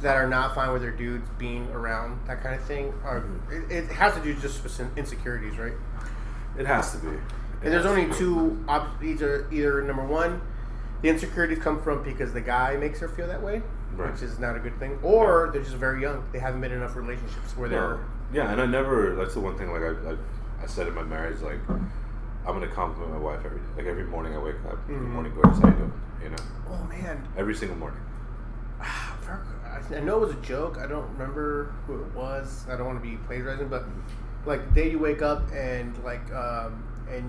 that are not fine with their dudes being around that kind of thing are. Mm-hmm. It, it has to do just with insecurities, right? It has to be. It And there's only be. two. Op- either either number one, the insecurities come from because the guy makes her feel that way, Right. which is not a good thing, or they're just very young. They haven't been in enough relationships where they're. No. Yeah, and I never. That's the one thing. Like I, I, I said in my marriage, like I'm gonna compliment my wife every day. Like every morning I wake up. Good Mhm. morning, gorgeous. How you doing? You know, Oh man, every single morning. I I know it was a joke. I don't remember who it was. I don't want to be plagiarizing, but like the day you wake up and like um and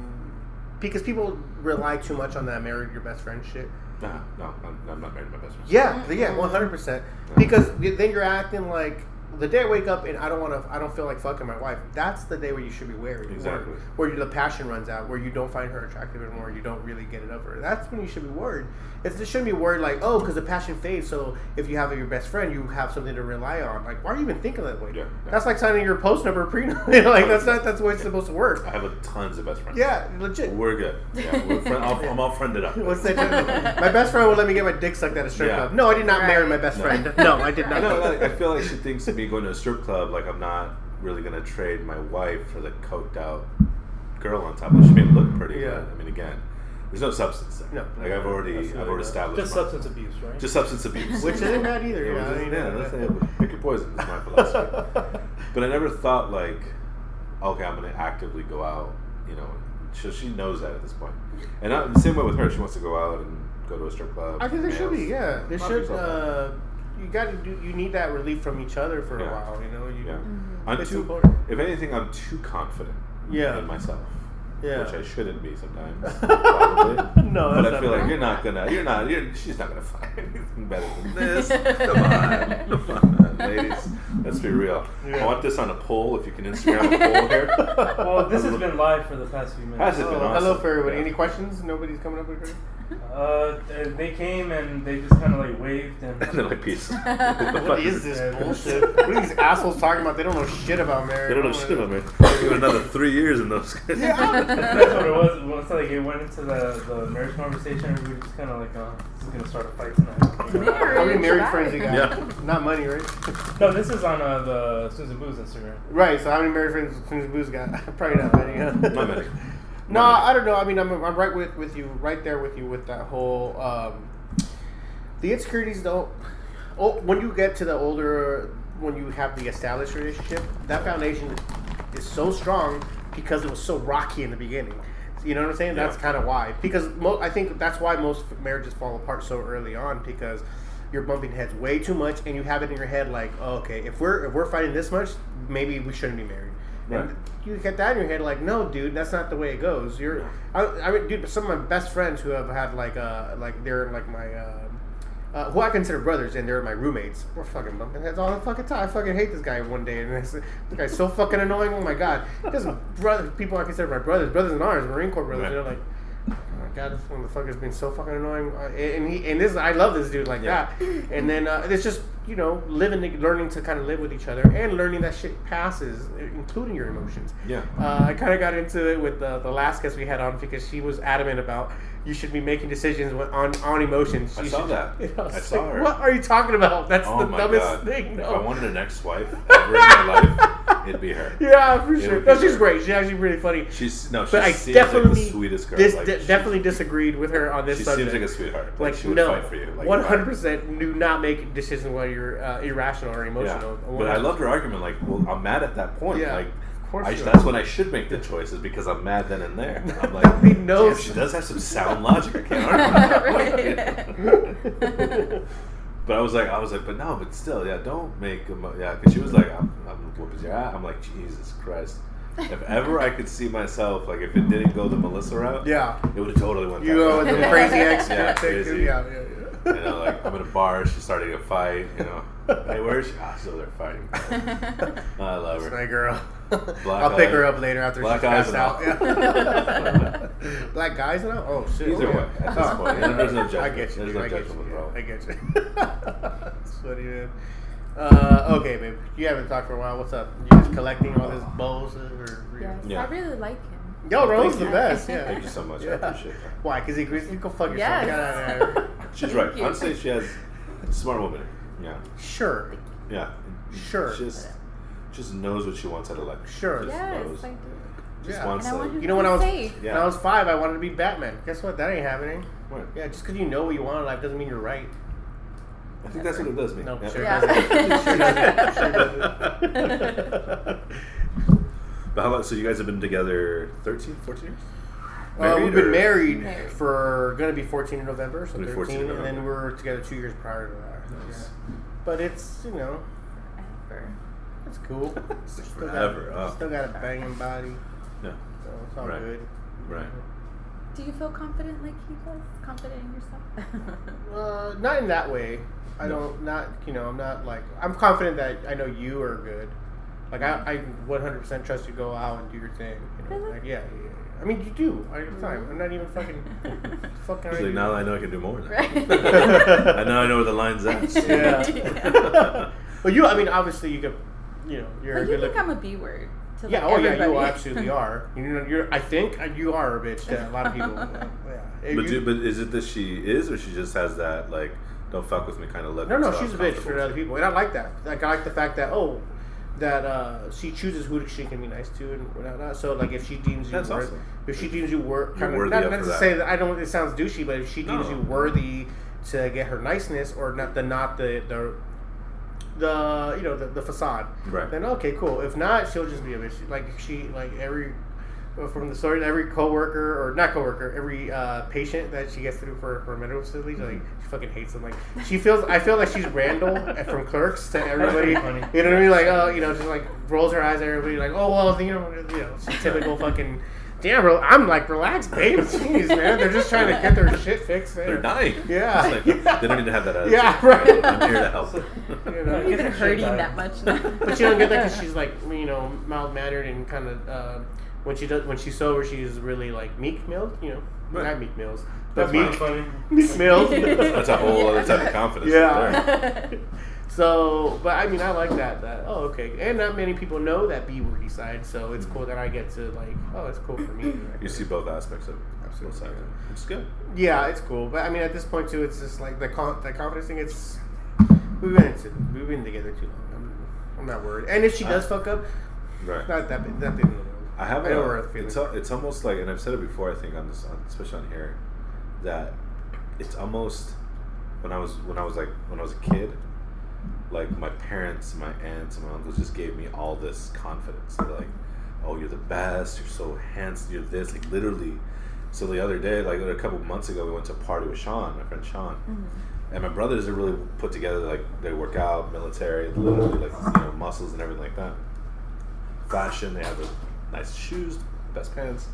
because people rely too much on that married your best friend shit. Nah, no, I'm, I'm not married to my best friend. Yeah, yeah, one hundred percent. Because then you're acting like the day I wake up and I don't want to. I don't feel like fucking my wife. That's the day where you should be wary. Exactly. Where, where the passion runs out, where you don't find her attractive anymore, you don't really get it over. That's when you should be worried. It's, it shouldn't be worried like, oh, because the passion fades. So if you have your best friend, you have something to rely on. Like, why are you even thinking that way? Yeah, yeah. That's like signing your post number prenup. like that's not that's the way it's supposed to work. I have a tons of best friends. Yeah, legit. we're good. Yeah, we're friend, I'm all friended up. What's that? my best friend would let me get my dick sucked at a strip club. No, I did not marry my best No. friend. No, I did not. know. Like, I feel like she thinks of me going to a strip club. Like I'm not really gonna trade my wife for the coked out girl on top. of She may look pretty, Yeah. but I mean, again, there's no substance there. No. like I've already, I've already not. established Just my- substance abuse, right? just substance abuse, Which isn't bad either. Yeah, you know, which I mean, yeah, that's pick your poison. Is my philosophy. but I never thought like, okay, I'm gonna actively go out. You know, so she knows that at this point. And I, the same way with her, she wants to go out and go to a strip club. I think there should be, yeah. There should. yourself. Uh, you got to do. You need that relief from each other for Yeah. a while. You know. You, Yeah. Mm-hmm. I'm It's too. important. If anything, I'm too confident. Yeah. In myself. Yeah. Which I shouldn't be sometimes. Probably. No, But I feel not like you're not gonna. You're not. You're, she's not gonna find anything better than this. Come on, come on, ladies. Let's be real. I want this on a poll. If you can Instagram a poll here. Well, this has been live for the past few minutes. Has it been? Oh, awesome. hello for everybody. Yeah. Any questions? Nobody's coming up with. Uh, they came and they just kind of like waved and. And then like peace. What is this Yeah. bullshit? what are these assholes talking about? They don't know shit about marriage. They don't know shit about me. Give it another three years in those. Yeah. That's what it was. Once like it went into the, the marriage conversation, we were just kind of like, uh, this is gonna start a fight tonight. Marriage. How many married friends you got? Yeah. Not money, right? No, this is on uh, the Susan Boo's Instagram. right. So how many married friends Susan Boo's got? Probably not many. Huh? Not many. No. I don't know. I mean, I'm, I'm right with, with you, right there with you with that whole. Um, the insecurities don't. Oh, when you get to the older, when you have the established relationship, that foundation is so strong because it was so rocky in the beginning. You know what I'm saying? That's kind of why. Because mo- I think that's why most marriages fall apart so early on because you're bumping heads way too much, and you have it in your head like, oh, okay, if we're if we're fighting this much, maybe we shouldn't be married. Right. And you get that in your head like, no, dude, that's not the way it goes. You're, I, I mean, dude, some of my best friends who have had like, uh, like they're like my. Uh, uh, who I consider brothers, and they're my roommates. We're fucking bumping heads all the fucking time. I fucking hate this guy one day, and this, this guy's so fucking annoying. Oh my god, because brother, people I consider my brothers, brothers in arms, Marine Corps brothers. Right. They're like, god, this motherfucker's been so fucking annoying. Uh, and he and this, I love this dude like Yeah. that. And then uh, it's just you know living, learning to kind of live with each other, and learning that shit passes, including your emotions. Yeah. Uh, I kind of got into it with the, the last guest we had on because she was adamant about you should be making decisions on on emotions. I You saw should- that. And was I saw like, her. What are you talking about? That's Oh the dumbest god! thing. If No. I wanted an ex-wife ever in my life, it'd be her. yeah, for sure. No, she's her. great. She's actually really funny. She's no, she But I definitely like the sweetest girl. Dis- like, de- she- definitely disagreed with her on this She subject. seems like a sweetheart. Like, like she would no, fight for you. One hundred percent. Do not make decisions while you're uh, irrational or Yeah, emotional. but I loved her argument. Like, well, I'm mad at that point. Yeah, like, I, that's when I should make the choices because I'm mad then and there. I'm like, I know. she does have some sound logic. I can't argue. with that. But I was like, I was like, but no, but still, yeah, don't make, emo- yeah, because she was like, I'm, I'm whooping your ass. I'm like, Jesus Christ. If ever I could see myself, like, if it didn't go the Melissa route, Yeah. it would have totally went. You that go with route. the crazy ex. Yeah, thing, crazy. Yeah, yeah, yeah. You know, like I'm in a bar, she's starting a fight. You know, hey, where's she? Ah, she's they're fighting. I love That's her. my girl. Black I'll pick her up later after black she's passed out. Yeah. Black guys now? Oh shit. Either way, at this Oh. point, there's no I get you. There's no I get judgment you. involved. I get you. It's funny, man. Uh, okay, babe. You haven't talked for a while. What's up? You just collecting all this bowls or? Yes, Yeah. I really like him. Yo, Rose Thank the best. Yeah. Thank you so much. I appreciate that. Why? Because he agrees. You go fuck yourself. Yes. Get out of. She's Thank right. you. Honestly, she has a smart woman. Yeah, Sure. yeah. Sure. She just, just knows what she wants out of life. Sure. Just Yes, knows. I do. Just Yeah. wants And I to. want him You know when I was safe. Yeah. when I was five, I wanted to be Batman. Guess what? That ain't happening. What? Yeah, just because you know what you want in life doesn't mean you're right. I think that's what it does mean. No, sure Yeah. doesn't. Sure doesn't. Sure doesn't. But how about so you guys have been together 13, 14 years? Uh, we've been married Married. for gonna be 14 in November, so 13, 14 in and then we November. were together two years prior to that. Nice. Yeah. But it's you know Ever. It's cool. Still Still got, Forever. Oh. still got a banging body, Yeah. so it's all Right. good. Right. Do you feel confident like he does? Confident in yourself? Uh, not in that way. I No. don't not you know I'm not like I'm confident that I know you are good. Like I, I 100% trust you to go out and do your thing. You know, Really? like yeah, yeah, yeah. I mean you do all the time. I'm not even fucking fucking. She's like, now I know I can do more. Now. Right. I now I know where the line's at. Yeah. well, you. I mean, obviously, you could. You know, you're But a you good think looking. I'm a B word. To Yeah. like Oh, yeah. everybody. You absolutely are. You know, you're. I think uh, you are a bitch to a lot of people. yeah. But, you- do, but is it that she is, or she just has that like, don't fuck with me kind of look? no, no, so she's a I'm bitch comfortable for other people, and I like that. Like, I like the fact that oh, that uh, she chooses who she can be nice to and whatnot. So, like, if she deems you That's worth, awesome. if she deems you worth, You're kind of worthy not, of not to that. say that I don't. It sounds douchey, but if she deems No. you worthy to get her niceness or not the not the the the you know the, the facade. Right. then okay cool. If not she'll just be a bitch. Like she like every from the story every coworker or not coworker every uh, patient that she gets through for for medical facility like she fucking hates them. Like she feels I feel like she's Randall from Clerks to everybody. you know what I mean? Like oh you know just like rolls her eyes at everybody like oh well you know you know typical fucking damn bro I'm like relax babe jeez man they're just trying to get their shit fixed They're dying. Yeah. Like, They don't need to have that attitude. Yeah, right. I'm here to help. you Get know? Not even that hurting that much now. But she don't get that because she's like you know mild mannered and kind of uh, when she does when she's sober she's really like meek milled you know Right. not meek mills but That's meek funny. meek milled That's a whole other type of confidence. Yeah. Right there. so but I mean I like that that oh okay and not many people know that B wordy side so it's cool that I get to like oh it's cool for me You see both aspects of it. Absolutely. Both sides. It's good. yeah it's cool but I mean at this point too it's just like the con- the confidence thing it's we've been into, we've been together too long I'm, I'm not worried and if she does fuck up Right. not that big that big of a deal. I have I know a, where I'm feeling. it's, a, it's almost like, and I've said it before. I think on this, on, especially on here, that it's almost when I was when I was like when I was a kid, like my parents, my aunts, and my uncles just gave me all this confidence. They're like, "Oh, you're the best. You're so handsome. You're this." Like literally. So the other day, like a couple months ago, we went to a party with Sean, my friend Sean, Mm-hmm. and my brothers are really put together. Like they work out, military, literally like you know muscles and everything like that. Fashion, they have the nice shoes, best pants.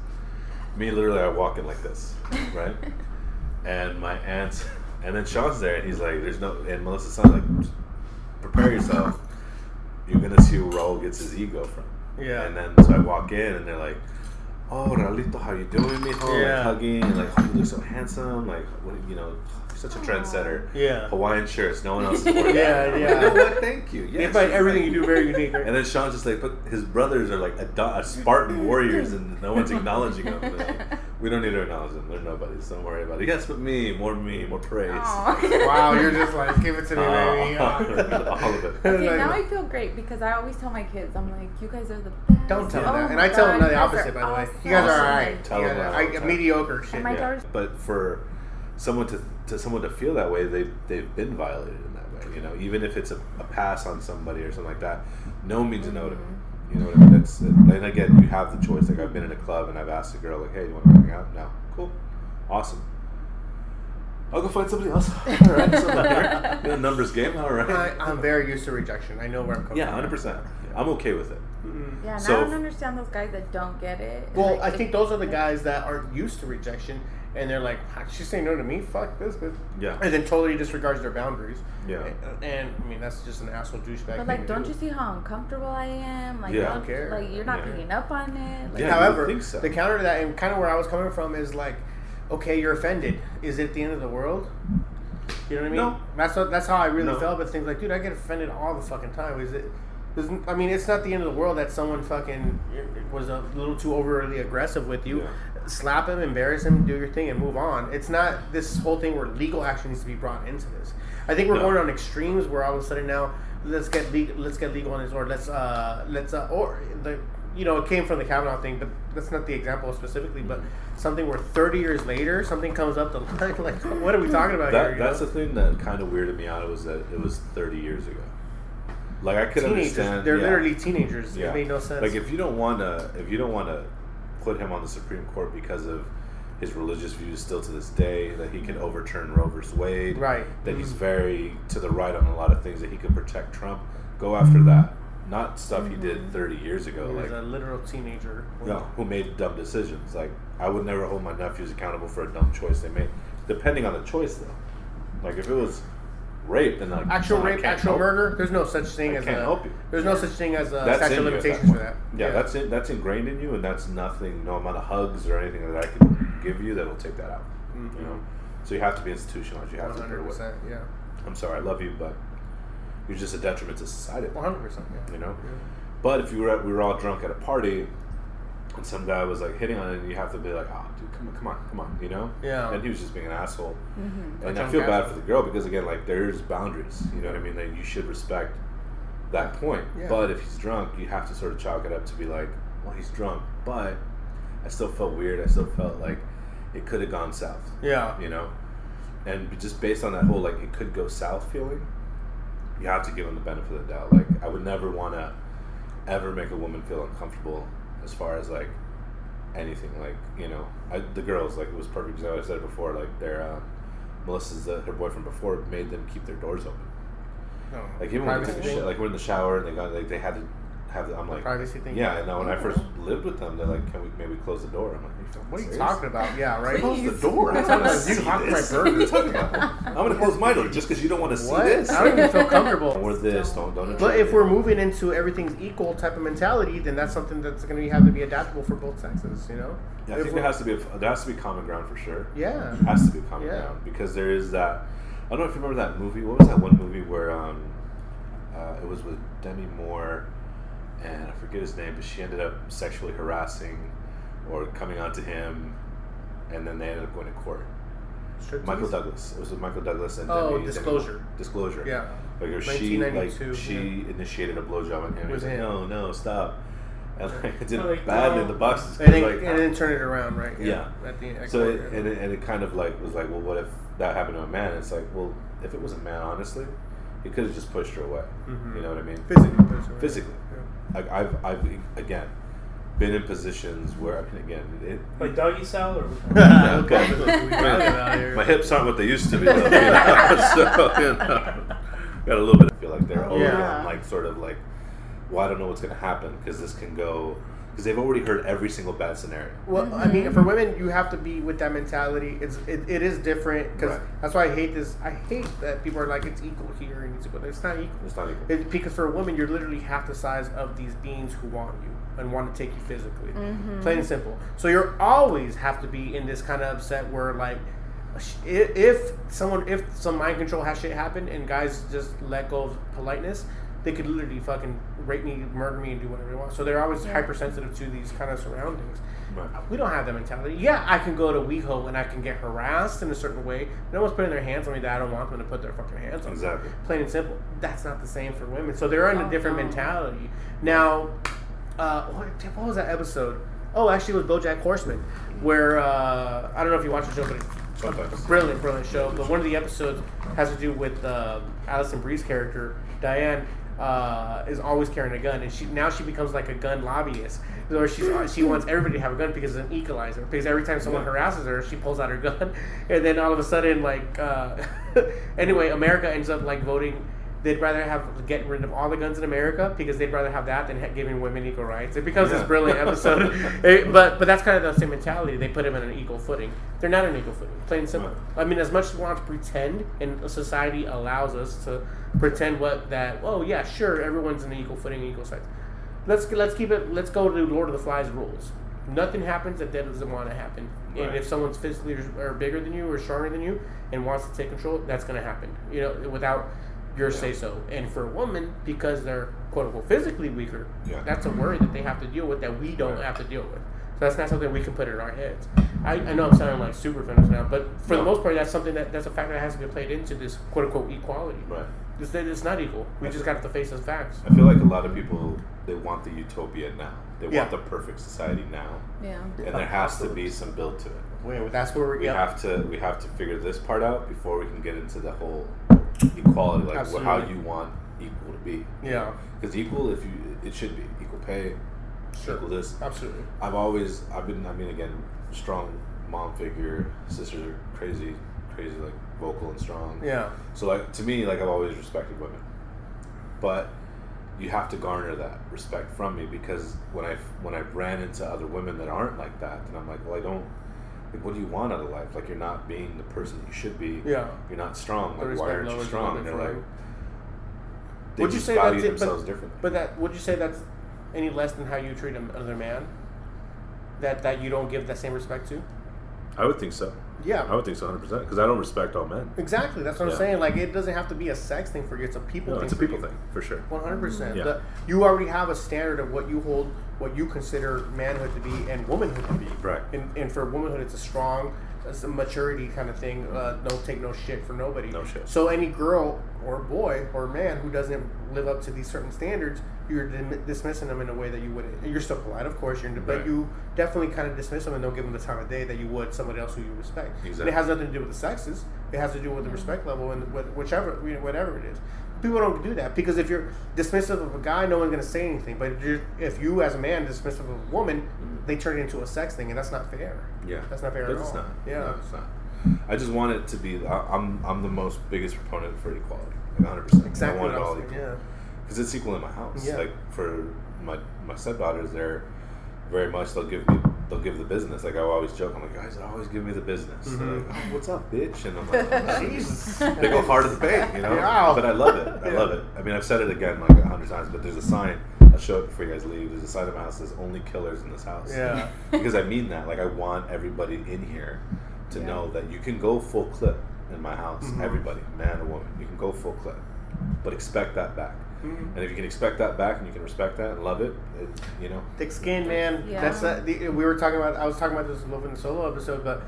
Me, literally, I walk in like this, right? and my aunt, and then Sean's there, and he's like, "There's no," and Melissa's son like, "Just "Prepare yourself. You're gonna see where Raul gets his ego from." Yeah. And then so I walk in, and they're like, "Oh, Raulito, how you doing, mijo?" Yeah. Like hugging, and like, "Oh, you look so handsome." Like, what you know, such a trendsetter. Yeah. Hawaiian shirts, no one else is wearing. Yeah, that. yeah. You know what? Thank you. They Yes, find everything right. you do very unique. Right? And then Sean's just like, but his brothers are like a, Spartan warriors, and no one's acknowledging them. Like, we don't need to acknowledge them. They're nobodies. Don't worry about it. Yes, but me, more me, more praise. Wow, you're just like, give it to me, baby. Uh, all of it. Okay, Like- now I feel great because I always tell my kids, I'm like, you guys are the best. Don't tell them Oh that. And I tell them God, the opposite, by the way. awesome. You guys are Awesome. alright. Tell You them guys- that I, the mediocre shit. And my yeah. But for someone to, to someone to feel that way, they they've been violated in that way. You know, even if it's a, a pass on somebody or something like that, no means a no to me. You know what I mean? It's and again, you have the choice. Like I've been in a club and I've asked a girl like, "Hey, do you want to hang out?" No, cool, awesome. I'll go find somebody else. All right, so like, in a numbers game. All right. I, I'm very used to rejection. I know where I'm coming yeah, hundred percent. I'm okay with it. Mhm. Yeah, and So- I don't understand those guys that don't get it. Well, Like, I think those are the guys that aren't used to rejection, and they're like, "She's saying no to me. Fuck this, bitch." Yeah. And then totally disregards their boundaries. Yeah. And, and, I mean, that's just an asshole douchebag. But like, don't do. you see how uncomfortable I am? Like, Yeah. I don't care. like you're not Yeah. picking up on it. Like, Yeah. However, would think so. the counter to that, and kind of where I was coming from, is like, okay, you're offended. Is it the end of the world? You know what I mean? No. That's what, that's how I really No. felt. But things like, dude, I get offended all the fucking time. Is it? I mean, it's not the end of the world that someone fucking eh, was a little too overly aggressive with you. Yeah. Slap him, embarrass him, do your thing, and move on. It's not this whole thing where legal action needs to be brought into this. I think we're No. going on extremes where all of a sudden now let's get legal, let's get legal on this, or let's uh let's uh or the you know it came from the Kavanaugh thing, but that's not the example specifically. But something where thirty years later something comes up the line, like what are we talking about That, here? that's know? the thing that kind of weirded me out was that it was 30 years ago. Like I could teenagers. understand. They're yeah. literally teenagers. Yeah. It made no sense. Like if you don't want to, if you don't want to put him on the Supreme Court because of his religious views still to this day, that he can overturn Roe versus Wade, Right. That he's Mhm. very to the right on a lot of things that he could protect Trump. Go after that, not stuff he did 30 years ago. he was like a literal teenager. you know, who made dumb decisions. Like I would never hold my nephews accountable for a dumb choice they made, depending on the choice though. Like if it was rape, then like Actual rape, actual murder. There's no such thing I as can't a. help you. There's no such thing as a That's statute of limitations for that. Yeah, that's it. That's ingrained in you, and that's nothing. No amount of hugs or anything that I can give you that will take that out. Mhm. You know, so you have to be institutionalized. You have to percent. Yeah. I'm sorry, I love you, but you're just a detriment to society. One hundred percent. Yeah. You know. But if you were at, we were all drunk at a party, and some guy was like hitting on it, and you have to be like, "Oh, dude, come on, come on, come on," you know? Yeah. And he was just being an asshole. Mhm. And Like I feel drunk bad for the girl because again, like there's boundaries. You know what I mean? Like you should respect that point. Yeah. But if he's drunk, you have to sort of chalk it up to be like, well, he's drunk. But I still felt weird. I still felt like it could have gone south. Yeah. You know, and just based on that whole like it could go south feeling, you have to give him the benefit of the doubt. Like I would never want to ever make a woman feel uncomfortable as far as like anything. Like you know, I, the girls like it was perfect because I said it before. Like their uh, Melissa's uh, her boyfriend before made them keep their doors open. No. Like even when we Privacy took a thing? shit, like we're in the shower and they got like they had to have. The, I'm like privacy thing? Yeah, and now when I first lived with them, they're like, can we maybe close the door? I'm like, What are you serious? talking about? Yeah, right. Close the door. I You don't want to see talking this. my What are you burger. talking about? I'm gonna close my door just because you don't want to see What? this. I don't even feel comfortable. Or this. Don't don't. But if we're moving into everything's equal type of mentality, then that's something that's going to have to be adaptable for both sexes. You know. yeah, I If think we're- there has to be a, there has to be common ground for sure. Yeah. There has to be common Yeah. ground because there is that. I don't know if you remember that movie. What was that one movie where um, uh, it was with Demi Moore, and I forget his name, but she ended up sexually harassing or coming on to him, and then they ended up going to court. Striptease? Michael Douglas. It was with Michael Douglas and Oh, Demi, Disclosure. Demi, Disclosure. Yeah. Like or she like 1992, she initiated a blowjob on him. With was like, him. no, no, stop. And like it did Like, badly no. in the boxes. And then, like, and then turn it around, right? Yeah. At the at so it, and, it, and it kind of like was like, well, what if that happened to a man? It's like, well, if it was a man, honestly, he could have just pushed her away. Mhm. You know what I mean? Physically, physically. Physically. Like I've, I've again been in positions where I mean, again, it, Like doggy style or Yeah, okay. okay. We got it out here. my hips aren't what they used to be. Though, you know? so, you know, got a little bit. I feel like they're older. Yeah. I'm like sort of like, well, I don't know what's gonna happen because this can go because they've already heard every single bad scenario. Well, I mean, mm-hmm. for women, you have to be with that mentality. It's it, it is different because Right. that's why I hate this. I hate that people are like it's equal here and it's equal. It's not equal. It's not equal. It, because for a woman, you're literally half the size of these beings who want you and want to take you physically. Mm-hmm. Plain and simple. So you're always have to be in this kind of upset where like. If if someone, if some mind control has shit happen and guys just let go of politeness, they could literally fucking rape me, murder me, and do whatever they want. So they're always Yeah. hypersensitive to these kind of surroundings. Right. We don't have that mentality. Yeah, I can go to WeHo and I can get harassed in a certain way. No one's putting their hands on me that I don't want them to put their fucking hands on me. Exactly. Plain and simple. That's not the same for women. So they're in a different mentality. Now, uh, what, what was that episode? Oh, actually, it was BoJack Horseman, where uh, I don't know if you watch the show, but it's Sometimes. a brilliant, brilliant show. But one of the episodes has to do with um, Alison Brie's character, Diane. Uh, is always carrying a gun, and she now she becomes like a gun lobbyist, or she's she wants everybody to have a gun because it's an equalizer. Because every time someone harasses her, she pulls out her gun, and then all of a sudden, like, uh, anyway, America ends up like voting. They'd rather have getting rid of all the guns in America because they'd rather have that than ha- giving women equal rights. It becomes Yeah. this brilliant episode, Eh, but but that's kind of the same mentality. They put them on an equal footing. They're not on an equal footing. Plain and simple. Right. I mean, as much as we want to pretend, and society allows us to pretend what that. Oh yeah, sure, everyone's on an equal footing, equal sides. Let's let's keep it. Let's go to Lord of the Flies rules. Nothing happens that doesn't want to happen. And if someone's physically or bigger than you or stronger than you and wants to take control, that's going to happen. You know, without your Yeah. say so. And for a woman, because they're quote unquote physically weaker, Yeah. that's a worry that they have to deal with that we don't Right. have to deal with. So that's not something we can put in our heads. I, I know I'm sounding like super feminist now, but for the most part, that's something that that's a factor that has to be played into this quote unquote equality. Right. It's, that it's not equal. We I just got to face those facts. I feel like a lot of people they want the utopia now. They Yeah. want the perfect society now, Yeah. and there has to be some build to it. Wait, that's where we're We yeah. have to we have to figure this part out before we can get into the whole equality, like wh- how you want equal to be. Yeah. Because equal, if you it should be equal pay, Sure. equal this. Absolutely. I've always I've been I mean again strong mom figure. Sisters are crazy, crazy like vocal and strong. Yeah. So like to me, like I've always respected women, but you have to garner that respect from me because when I when I ran into other women that aren't like that, then I'm like, well, I don't. Like, what do you want out of life? Like, you're not being the person you should be. Yeah. You're not strong. Like, why aren't you strong? And they're like, they Would you just say value that's it? themselves But, differently. but that would you say that's any less than how you treat another man? That that you don't give that same respect to? I would think so. Yeah. I would think so 100 percent because I don't respect all men. Exactly. That's what Yeah. I'm saying. Like it doesn't have to be a sex thing for you. It's a people No, thing. it's a people you. thing for sure. One hundred percent. You already have a standard of what you hold, what you consider manhood to be, and womanhood to be. Right. And, and for womanhood, it's a strong, it's a maturity kind of thing. Uh, don't take no shit for nobody. No shit. So any girl or boy or man who doesn't live up to these certain standards, you're dim- dismissing them in a way that you wouldn't. You're still polite, of course. You're, but Right. you definitely kind of dismiss them and don't give them the time of day that you would somebody else who you respect. And Exactly. it has nothing to do with the sexes. It has to do with the respect level and wh- whichever, you know, whatever it is. People don't do that because if you're dismissive of a guy, no one's going to say anything. But if, you're, if you, as a man, dismissive of a woman, mm-hmm. they turn it into a sex thing, and that's not fair. Yeah, That's not fair at It's all. not. Yeah. No, it's not. I just want it to be. I- I'm I'm the most biggest proponent for equality, like 100. percent Exactly I want it all equal yeah. because it's equal in my house. Yeah. Like for my my stepdaughters, they're very much they'll give me they'll give the business. Like I always joke, I'm like guys, always give me the business. They're Mhm. like, oh, what's up, bitch? And I'm like, Jesus. big old heart of the bank, you know. Wow. But I love it. I Yeah. love it. I mean, I've said it again like a hundred times, but there's a sign. I'll show it before you guys leave. There's a sign in my house that says only killers in this house. Yeah. because I mean that. Like I want everybody in here to Yeah. know that you can go full clip in my house. Mhm. Everybody, man or woman, you can go full clip, but expect that back. Mhm. And if you can expect that back and you can respect that and love it, it you know, Thick skin, man. Yeah. That's uh, the, we were talking about. I was talking about this in the solo episode, but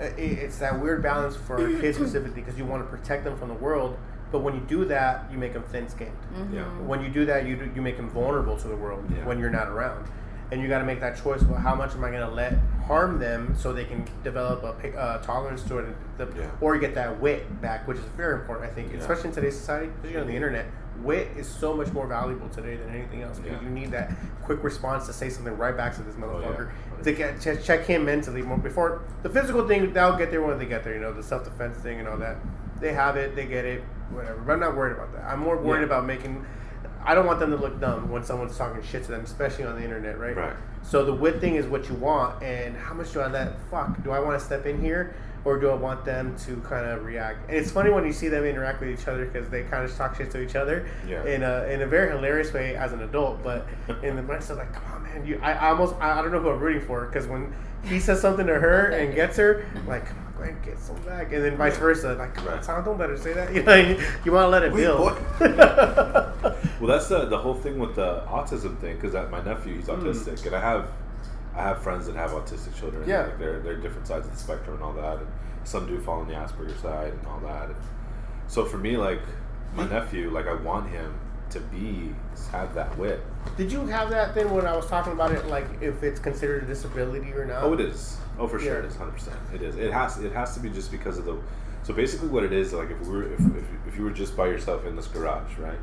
uh, it, it's that weird balance for kids specifically because you want to protect them from the world, but when you do that, you make them thin-skinned. Mm-hmm. yeah. When you do that, you do, you make them vulnerable to the world Yeah. when you're not around. and you got to make that choice about how much am I going to let harm them so they can develop a uh, tolerance to it, the, Yeah. or get that wit back, which is very important, I think, Yeah. especially in today's society, especially on the internet. Wit is so much more valuable today than anything else because Yeah. you need that quick response to say something right back to this Oh, yeah. motherfucker oh, to get to check him mentally more before the physical thing. They'll get there when they get there, you know, the self defense thing and all that. They have it, they get it, whatever. But I'm not worried about that. I'm more worried Yeah. about making. I don't want them to look dumb when someone's talking shit to them, especially on the internet, right? Right. So the wit thing is what you want, and how much do I let? Fuck, do I want to step in here, or do I want them to kind of react? And it's funny when you see them interact with each other because they kind of talk shit to each other Yeah. in a in a very hilarious way as an adult, but in the mindset like, come on, man, you. I, I almost I, I don't know who I'm rooting for because when he says something to her and gets her, I'm like, come on, go ahead and get some back, and then vice versa, like, come on, Tom, don't let her say that. You know, you, you want to let it Wait, build. Well, that's the the whole thing with the autism thing. Because my nephew, he's hmm. autistic, and I have I have friends that have autistic children. and, Yeah. like, they're they're different sides of the spectrum and all that. And some do fall on the Asperger side and all that. And so for me, like my nephew, like I want him to be have that wit. Did you have that then when I was talking about it, like if it's considered a disability or not? Oh, it is. Oh, for sure, Yeah. it is. Hundred percent, it is. It has. It has to be just because of the. So basically, what it is, like if we were, if, if, if you were just by yourself in this garage, right,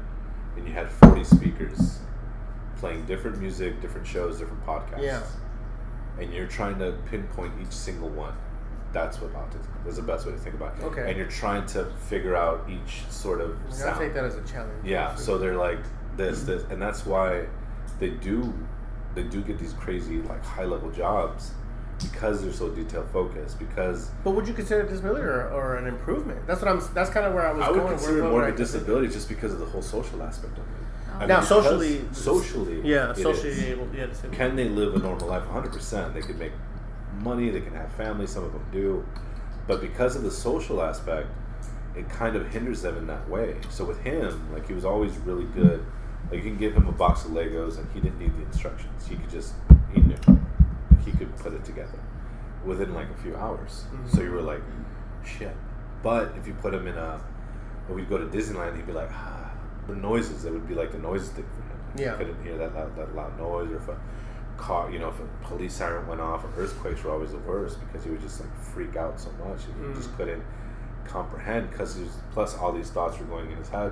and you had forty speakers playing different music, different shows, different podcasts, Yeah. And you're trying to pinpoint each single one. That's what autism is. the best way to think about it. Okay. And you're trying to figure out each sort of I sound. take that as a challenge. Yeah, so they're like this, this, and that's why they do, they do get these crazy like high level jobs because they're so detail focused. Because But would you consider it disability or, or an improvement? That's what I'm. That's kind of where I was I would going. consider more of a disability just because of the whole social aspect of it. I Now, socially- socially, Yeah, socially is. able. Yeah. Can they live a normal life? 100. percent They could make money. They can have families. Some of them do, but because of the social aspect, it kind of hinders them in that way. So with him, like he was always really good. Like you can give him a box of Legos and he didn't need the instructions. He could just he knew. Like, he could put it together within like a few hours. So you were like, shit. But if you put him in a, when we go to Disneyland, he'd be like, ah, the noises. It would be like the noises thing for him. Yeah. He couldn't hear that loud, that loud noise, or if a car, you know, if a police siren went off, or earthquakes were always the worst because he would just like freak out so much. He Mm. just couldn't comprehend because plus all these thoughts were going in his head.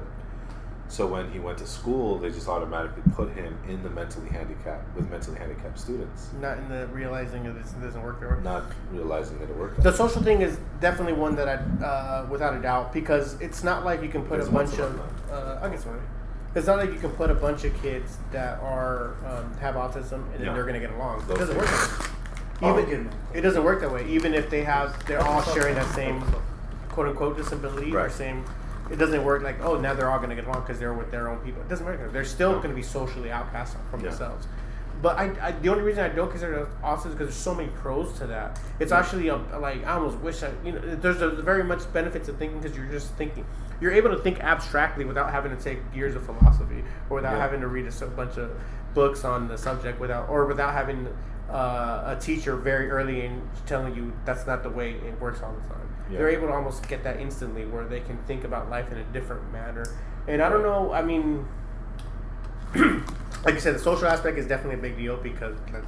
So when he went to school, they just automatically put him in the mentally handicapped with mentally handicapped students, Not in the realizing that it doesn't work there. not realizing that it worked. The social thing is definitely one that I, uh, without a doubt, because it's not like you can put There's a bunch of of. Uh, I guess one. It's not like you can put a bunch of kids that are um, have autism and then Yeah. they're gonna get along. It doesn't work. That way. Even good. it doesn't work that way. Even if they have, they're all sharing that same quote unquote disability or same. It doesn't work like oh now they're all gonna get along because they're with their own people. It doesn't work. They're still No. gonna be socially outcast from Yeah. themselves. But I, I, the only reason I don't consider it autism is because there's so many pros to that. It's actually a, like I almost wish I, you know, there's a very much benefits of thinking because you're just thinking. You're able to think abstractly without having to take years of philosophy or without Yeah. having to read a so- bunch of books on the subject without or without having uh, a teacher very early in telling you that's not the way it works all the time. Yeah. They're able to almost get that instantly where they can think about life in a different manner. And I don't know. I mean, like you said, the social aspect is definitely a big deal because that's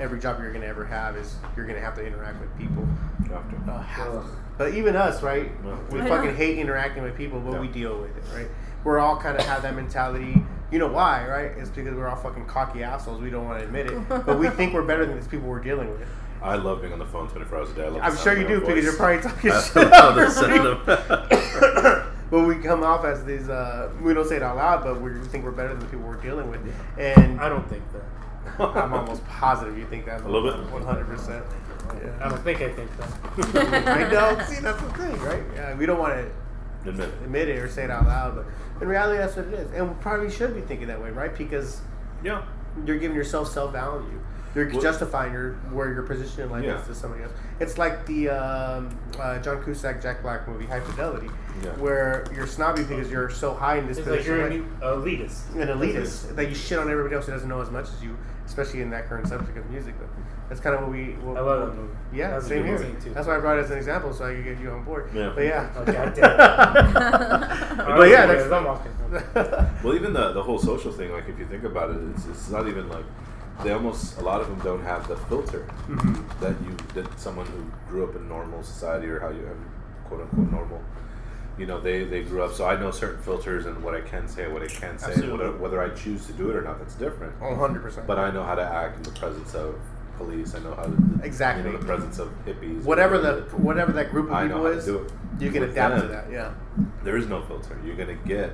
every job you're gonna ever have is you're gonna have to interact with people. You have to. Uh, have to. But even us, right? Yeah. We I fucking know. hate interacting with people, but Yeah. we deal with it, right? We're all kind of have that mentality. You know why, right? It's because we're all fucking cocky assholes. We don't want to admit it, but we think we're better than these people we're dealing with. I love being on the phone 24 hours a day. I love the I'm sure you do own because you're probably talking I shit. love the over sound me. of- but we come off as these. Uh, we don't say it out loud, but we think we're better than the people we're dealing with. And I don't think that. I'm almost positive you think that. A little bit? 100. percent I don't think I think that. I know. See, that's the thing, right? Yeah, we don't want to Admit it. admit it or say it out loud, but in reality, that's what it is. And we probably should be thinking that way, right? Because Yeah. you're giving yourself self value. You're Well- justifying your where your position in life Yeah. is to somebody else. It's like the um, uh, John Cusack, Jack Black movie, High Fidelity, Yeah. where you're snobby because you're so high in this It's like position. you're like- an elitist. an elitist that you shit on everybody else who doesn't know as much as you, especially in that current subject of music. But that's kind of what we. What, I love that movie. Yeah, That's same here. too. That's why I brought it as an example, so I could get you on board. Yeah. But yeah. Oh, God damn but yeah, that's. I'm walking. Well, even the the whole social thing, like if you think about it, it's, it's not even like they almost a lot of them don't have the filter Mhm. that you that someone who grew up in normal society or how you have quote unquote normal. You know, they, they grew up, so I know certain filters and what I can say, what I can't say, whether, whether I choose to do it or not. That's different. Oh, 100%. But I know how to act in the presence of police. I know how to Exactly. You know, the presence of hippies. whatever the whatever that group of I know people is, you can adapt to that. Yeah. There is no filter. You're gonna get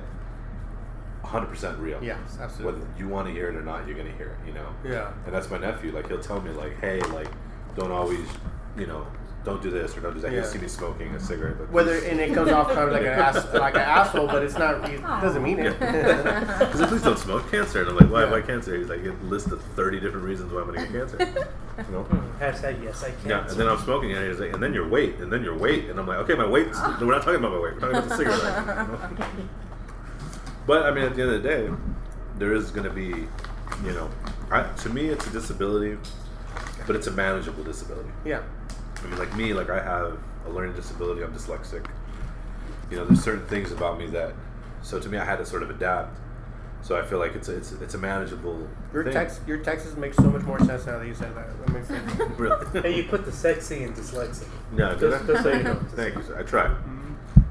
100 percent real. Yes, absolutely. Whether you want to hear it or not, you're gonna hear it. You know. Yeah. And that's my nephew. Like he'll tell me like, hey, like, don't always, you know, don't do this or don't do that. Yeah. He'll see me smoking a cigarette. But Whether and it comes off kind of like an ass, like an asshole, but it's not. It doesn't mean it. Because like, please don't smoke cancer. And I'm like, why? Yeah. Why cancer? He's like, it listed 30 different reasons why I'm gonna get cancer. You know. Hmm. Hashtag yes, I can. Yeah, and then I'm smoking, and he's like, and then your weight, and then your weight, and I'm like, okay, my weight. Ah. We're not talking about my weight. We're talking about the cigarette. But I mean, at the end of the day, there is going to be, you know, I, to me, it's a disability, but it's a manageable disability. yeah. I mean, like me, like I have a learning disability. I'm dyslexic. You know, there's certain things about me that, so to me, I had to sort of adapt. So I feel like it's a, it's it's a manageable. Your thing. text, your Texas make so much more sense now that you said that. That makes sense. Really? Hey, you put the sexy in dyslexia. No, Just- just so you know. Thank you, sir. I tried. Mm-hmm.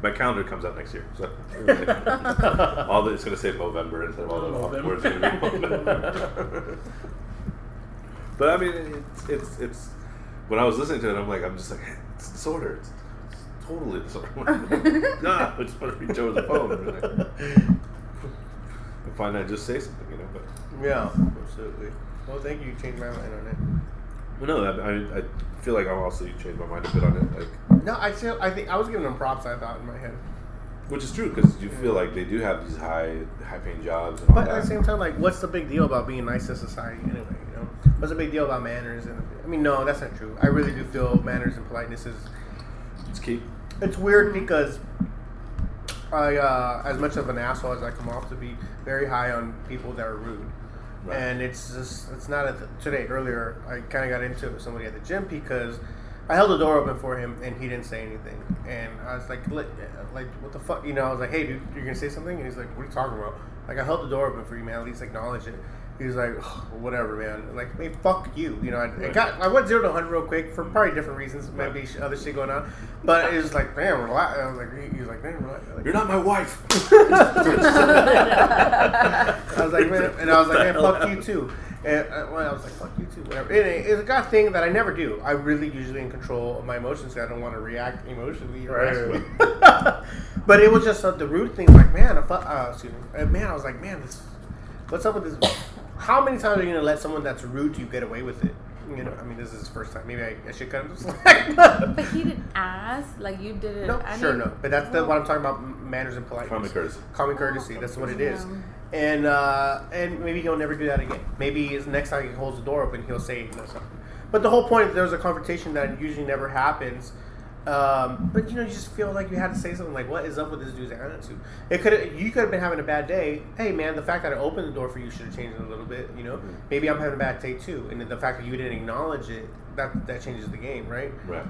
My calendar comes out next year, so all the, it's going to say November instead of all the November. words. November. but I mean, it's, it's it's when I was listening to it, I'm like, I'm just like, hey, it's disorder. It's, it's totally disorder. nah, I just want to reach over the phone find out, just say something, you know. But yeah, absolutely. Well, thank you. You changed my mind on it. Well, no, I, I, I feel like I'm also changed my mind a bit on it, like. No, I still, I think I was giving them props. I thought in my head, Which is true because you feel like they do have these high, high-paying jobs and all but that. at the same time, like, what's the big deal about being nice to society anyway? You know, what's the big deal about manners? And I mean, no, that's not true. I really do feel manners and politeness is. it's key. It's weird because I, uh, as much of an asshole as I come off to be, very high on people that are rude. Right. And it's just, it's not th- today. Earlier, I kind of got into it with somebody at the gym because I held the door open for him and he didn't say anything. And I was like, uh, like, what the fuck? You know, I was like, hey, dude, you're gonna say something? And he's like, what are you talking about? Like, I held the door open for you, man. At least acknowledge it. He was like, whatever, man. Like, hey, fuck you. You know, I, I got, I went zero to 100 real quick for probably different reasons, maybe sh- other shit going on. But it was like, man, relax. I was like, he, he was like, man, relax. Like, You're not my wife. I was like, man, and I was like, man, fuck you too. And uh, well, I was like, fuck you too, whatever. It, it's a god thing that I never do. I really usually in control of my emotions. I don't want to react emotionally. or Right. but it was just uh, the rude thing. Like, man, I fu- uh, excuse me, Uh, man, I was like, man, this, what's up with this? How many times are you gonna let someone that's rude to you get away with it? You know, I mean, this is his first time. Maybe I, I should cut him some slack. But he didn't ask, like you did it. No, I sure, mean- no. But that's the, what I'm talking about: manners and politeness. Common courtesy. Common courtesy. That's what it is. Yeah. And uh, and maybe he'll never do that again. Maybe his next time he holds the door open, he'll say you know, something. But the whole point, is there's a confrontation that usually never happens. Um, but you know, you just feel like you had to say something like, "What is up with this dude's attitude?" It could you could have been having a bad day. Hey, man, the fact that I opened the door for you should have changed it a little bit. You know, maybe I'm having a bad day too, and the fact that you didn't acknowledge it that that changes the game, right? Right.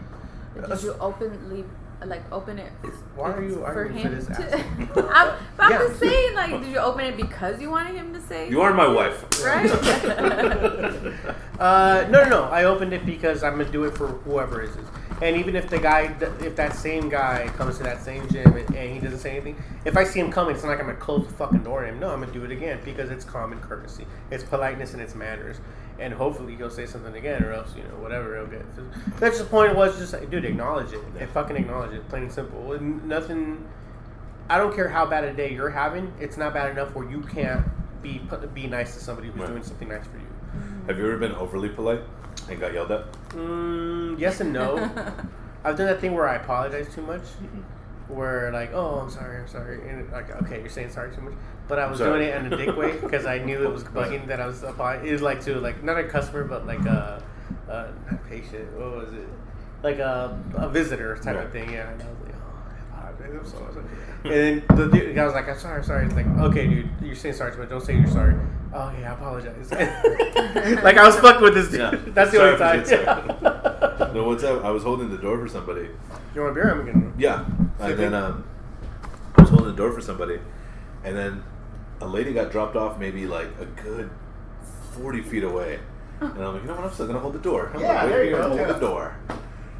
Did you openly like open it? Why are you for arguing for him this to? I'm, but I'm just saying, like, did you open it because you wanted him to say? You are my wife. Right. Uh, no, no, no. I opened it because I'm gonna do it for whoever it is. And even if the guy, if that same guy comes to that same gym and, and he doesn't say anything, if I see him coming, it's not like I'm gonna close the fucking door on him. No, I'm gonna do it again because it's common courtesy, it's politeness and it's manners. And hopefully he'll say something again, or else you know whatever he'll get. That's the point. Was just like, dude, acknowledge it. And fucking acknowledge it, plain and simple. And nothing. I don't care how bad a day you're having. It's not bad enough where you can't be be nice to somebody who's Right. doing something nice for you. Have you ever been overly polite and got yelled at? Mm, yes and no. I've done that thing where I apologize too much. Where like, oh, I'm sorry, I'm sorry, and like, okay, you're saying sorry too much, but I was Sorry. doing it in a dick way because I knew it was bugging that I was applying. It was like to like not a customer, but like a, uh, not patient. What was it? Like a, a visitor type of thing. Yeah, and I was like, oh, I apologize, I'm so sorry. And then the dude, the guy was like, I'm sorry, I'm sorry. It's like, okay, dude, you're saying sorry, but don't say you're sorry. Oh yeah, I apologize. like I was fucked with this dude. Yeah. That's the Sorry only time. if you did sorry. No, what's up? I was holding the door for somebody. You want a beer? I'm getting. Yeah. Same And then um, I was holding the door for somebody, and then a lady got dropped off maybe like a good forty feet away, and I'm like, you know what? I'm still gonna hold the door. I'm Yeah, like, there you go. Hold Yeah. the door.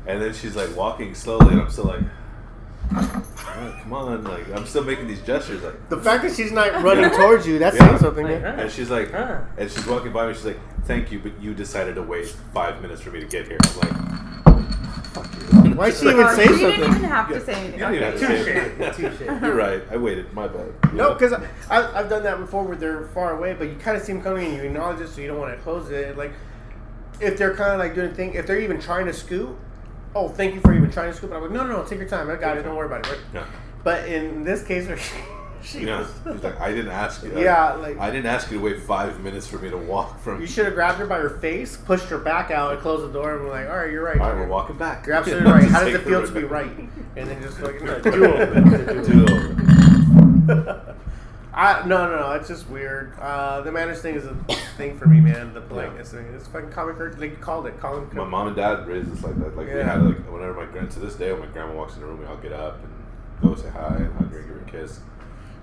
And then she's like walking slowly, and I'm still like, "All right, come on, like I'm still making these gestures, like. The fact that she's not running towards you, that's Yeah. saying something. Like, man. huh? And she's like, Huh. and she's walking by me. She's like, "Thank you, but you decided to wait five minutes for me to get here." I'm like, "Fuck you." Why she Like, even Well, say you didn't even have to say anything. You don't even have to Touche. say it. Touche. You're right. I waited. My bad. You No, know? because I, I've done that before where they're far away, but you kind of see them coming and you acknowledge it, so you don't want to close it. Like, if they're kind of like doing a thing, if they're even trying to scoot, oh, thank you for even trying to scoot. But I'm like, no, no, no, take your time. I got it. Don't worry about it. Right? Yeah. But in this case, she, Yeah. was, like, I didn't ask you. Yeah, like- I didn't ask you to wait five minutes for me to walk from. you should have grabbed her by her face, pushed her back out, and closed the door, and we're like, all right, you're right. All right, we're walking back. You're absolutely right. How does it feel to be right? And then just like, Duel. Duel. I no no no. It's just weird. Uh, the manners thing is a thing for me, man. The politeness thing. It's fucking common courtesy. Like called it. Colin. My mom and dad raised us like that. Like we Yeah. had like whenever my grand to this day when my grandma walks in the room, I'll get up and go say hi and hug her and give her a kiss.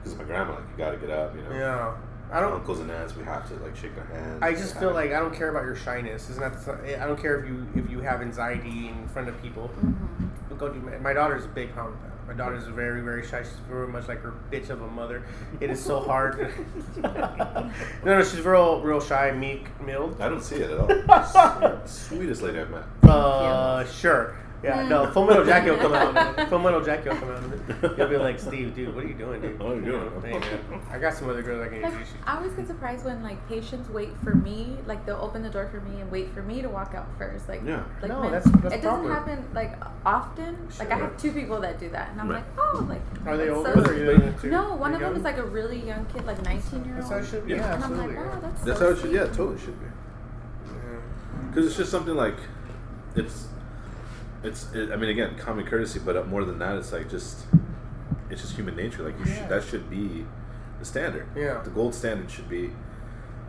Because my grandma, like you gotta get up, you know. Yeah. I don't. Uncles and aunts, we have to like shake their hands. I just feel hi. like I don't care about your shyness. Isn't that? the- I don't care if you if you have anxiety in front of people. Mm-hmm. Go do. My daughter's a big problem. My daughter's very very shy. She's very much like her bitch of a mother. It is so hard. no no, she's real real shy, meek, mild. I don't see it at all. Sweetest lady I've met. Uh, sure. Yeah, hmm. no, Full Metal Jackie will come out. Full Metal Jackie will come out. You'll be like, Steve, dude, what are you doing, dude? What are you doing? Hey, man, I got some other girls I can introduce you. I always get surprised when like patients wait for me, like they'll open the door for me and wait for me to walk out first. Like, Yeah. like No, man, that's- that's it doesn't proper. happen like often. Like I have two people that do that, and I'm Right. like, oh, like Are they older? so or are you sweet. doing it too? No, one of them is like a really young kid, like 19 year That's old. how it should be. Yeah. Yeah, and I'm like, wow, that's That's so how it should. sweet. Yeah, totally should be. yeah. Because it's just something like, it's, it's. It, I mean, again, common courtesy, but uh, more than that, it's like just, it's just human nature. Like you Yeah. should, that should be the standard. Yeah. The gold standard should be,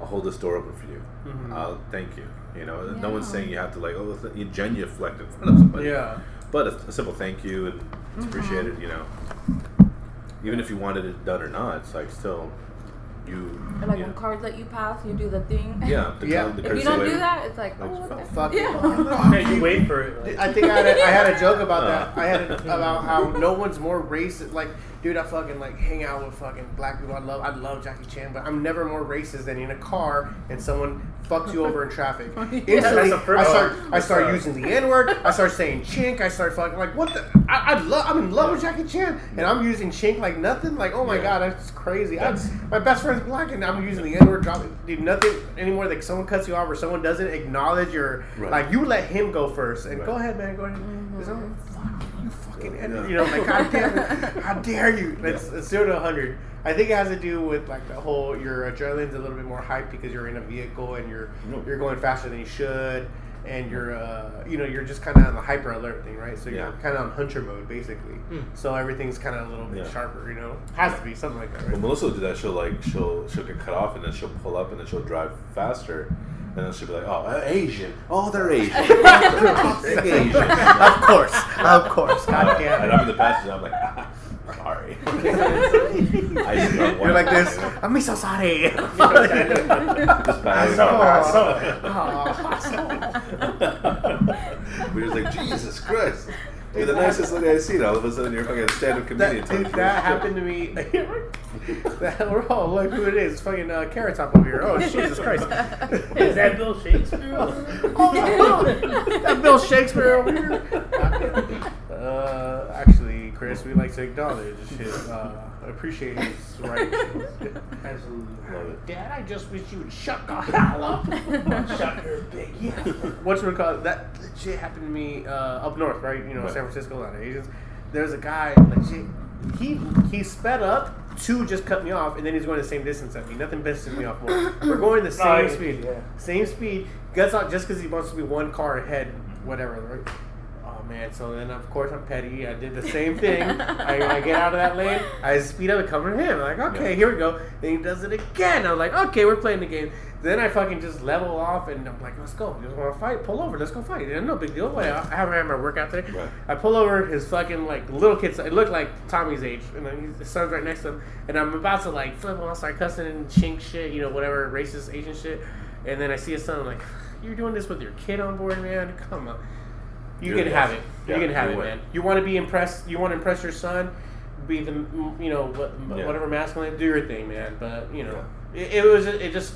I'll hold this door open for you. Mhm. I'll thank you. You know, no one's saying you have to like, oh, you genuflect in front of somebody. Yeah. But a, a simple thank you and it's Mhm. appreciated. You know, even if you wanted it done or not, it's like still, you. Or, like you when know, cars let you pass, you do the thing. yeah. The, Yeah. the if you don't way- do that, it's like, Like, oh, fuck- okay. Fuck. yeah. Yeah, you wait for it. Like, I think I had, a, I had a joke about Uh. that. I had a, about how no one's more racist. Like, dude, I fucking like hang out with fucking black people. I love, I love Jackie Chan, but I'm never more racist than in a car and someone fucks you over in traffic. Instantly, That's I start, I start using the N word. I start saying chink. I start fucking like, what the? I, I love, I'm in love with Jackie Chan, and I'm using chink like nothing. Like, oh my Yeah. god, that's crazy. I, my best friend's black, and I'm using the N word. Drop, dude, nothing anymore. Like someone cuts you off or someone doesn't acknowledge your, Right. like you let him go first, and Right. go ahead, man, go ahead. There's no- fuck you, Yeah. you know, like god damn it, how dare you? It's, it's zero to hundred. I think it has to do with like the whole your adrenaline's a little bit more hyped because you're in a vehicle and you're No. you're going faster than you should. And you're, uh, you know, you're just kind of on the hyper alert thing, right? So you're kind of on hunter mode, basically. Hmm. So everything's kind of a little bit Yeah. sharper, you know. Has to be something like that, When right? Melissa will do that, she'll like she'll she'll get cut off and then she'll pull up and then she'll drive faster, and then she'll be like, "Oh, uh, Asian! Oh, they're Asian! Big Asian!" of course, of course. God damn and. I'm in the passenger. I'm like, ah, "Sorry." I just You're like this. I'm so sorry. you know? Just bad. We're just like, Jesus Christ. You're the nicest lady I've seen. All of a sudden, you're fucking a stand-up comedian. That, telling that happened to me. that, we're all look who it is. It's Fucking uh, Carrot Top over here. Oh Jesus Christ! is that Bill Shakespeare? oh, that Bill Shakespeare over here. Uh, actually, Chris, we like to acknowledge his, uh, appreciate his right. Absolutely. Love it. Dad, I just wish you would shut the hell up. Shut your big Yeah. What's it called? That shit happened to me uh, up north, right? You know, Right. San Francisco, a lot of Asians. There's a guy, legit. He he sped up to just cut me off, and then he's going the same distance at me. Nothing pisses me off more. We're going the No, same I- speed, yeah. same speed. Gets out just because he wants to be one car ahead, whatever. Right? Man! So then, of course, I'm petty. I did the same thing. I, I get out of that lane. I speed up and come to him. I'm like, okay, Yeah. here we go. Then he does it again. I'm like, okay, we're playing the game. Then I fucking just level off and I'm like, let's go. You want to fight? Pull over. Let's go fight. No big deal. I I haven't had my workout today. Right. I pull over his fucking like little kid. It looked like Tommy's age, and then his son's right next to him. And I'm about to like flip him, start cussing and chink shit, you know, whatever racist Asian shit. And then I see his son, I'm like, you're doing this with your kid on board, man. Come on. You You're can have it. Yeah, you can have it, man. You want to be impressed. You want to impress your son. Be the you know what, Yeah. whatever masculine. Do your thing, man. But you know, it, it was it just.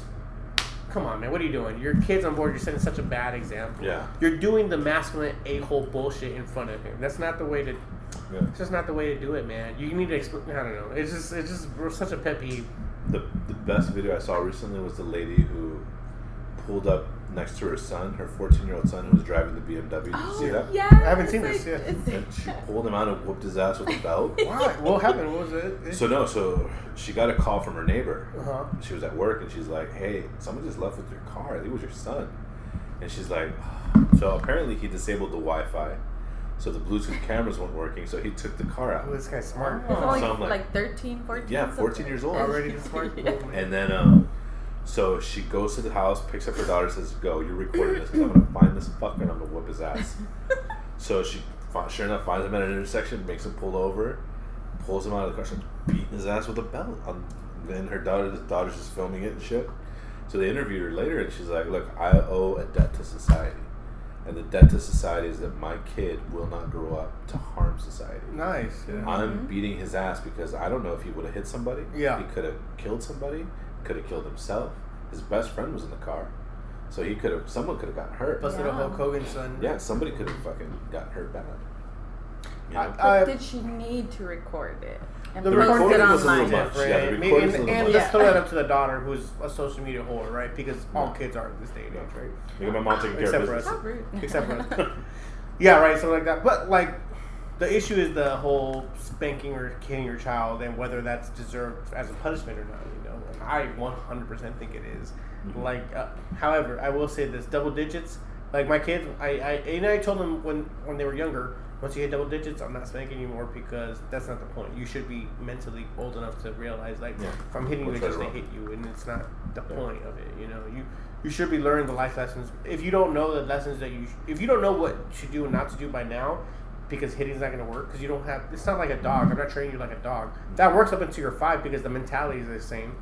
Come on, man. What are you doing? Your kid's on board. You're setting such a bad example. Yeah. You're doing the masculine a hole bullshit in front of him. That's not the way to. Yeah. It's just not the way to do it, man. You need to explain. I don't know. It's just it's just such a pet peeve. The, the best video I saw recently was the lady who pulled up next to her son, her 14 year old son, who was driving the BMW. Did you Oh, see that? yeah. I haven't seen this, yeah. And she pulled him out and whooped his ass with a belt. Why? what happened? What was it? So no, so she got a call from her neighbor. Uh huh. She was at work and she's like, "Hey, someone just left with your car. I think it was your son." And she's like, "So apparently he disabled the Wi-Fi, so the Bluetooth cameras weren't working. So he took the car out." Oh, this guy's smart. He's only So I'm like- like 13, 14. Yeah, something. 14 years old. Already smart. Yeah. And then, um, so she goes to the house, picks up her daughter, says, "Go, you're recording this. 'cause I'm gonna find this fucker and I'm gonna whoop his ass." so she, sure enough, finds him at an intersection, makes him pull over, pulls him out of the car, starts beating his ass with a belt. Um, then her daughter, daughter's just filming it and shit. So they interviewed her later, and she's like, "Look, I owe a debt to society, and the debt to society is that my kid will not grow up to harm society." Nice. Yeah. I'm beating his ass because I don't know if he would have hit somebody. Yeah. He could have killed somebody, could have killed himself. His best friend was in the car. So he could have, someone could have gotten hurt. Busted a Yeah. Hulk Hogan son. yeah, somebody could have fucking gotten hurt bad. You know? I, But I, did she need to record it? And the The post recording recording it was a little online? much. Yeah, the Maybe- and, and much. let's throw that up to the daughter, who's a social media whore, right? Because all Yeah. kids are in this day and age, right? Look at my mom taking care Except of for business. How rude. Except for us. Yeah, right. So like that. But like, the issue is the whole spanking or hitting your child, and whether that's deserved as a punishment or not. You know, and I 100% think it is. Mhm. Like, uh, however, I will say this: double digits. Like my kids, I, I and I told them when when they were younger. Once you hit double digits, I'm not spanking anymore because that's not the point. You should be mentally old enough to realize, like, Yeah. if I'm hitting you, it's just to hit you, and it's not the Yeah. point of it. You know, you you should be learning the life lessons. If you don't know the lessons that you, if you don't know what to do and not to do by now, because hitting's not going to work, because you don't have. It's not like a dog. I'm not training you like a dog. That works up until you're five because the mentality is the same.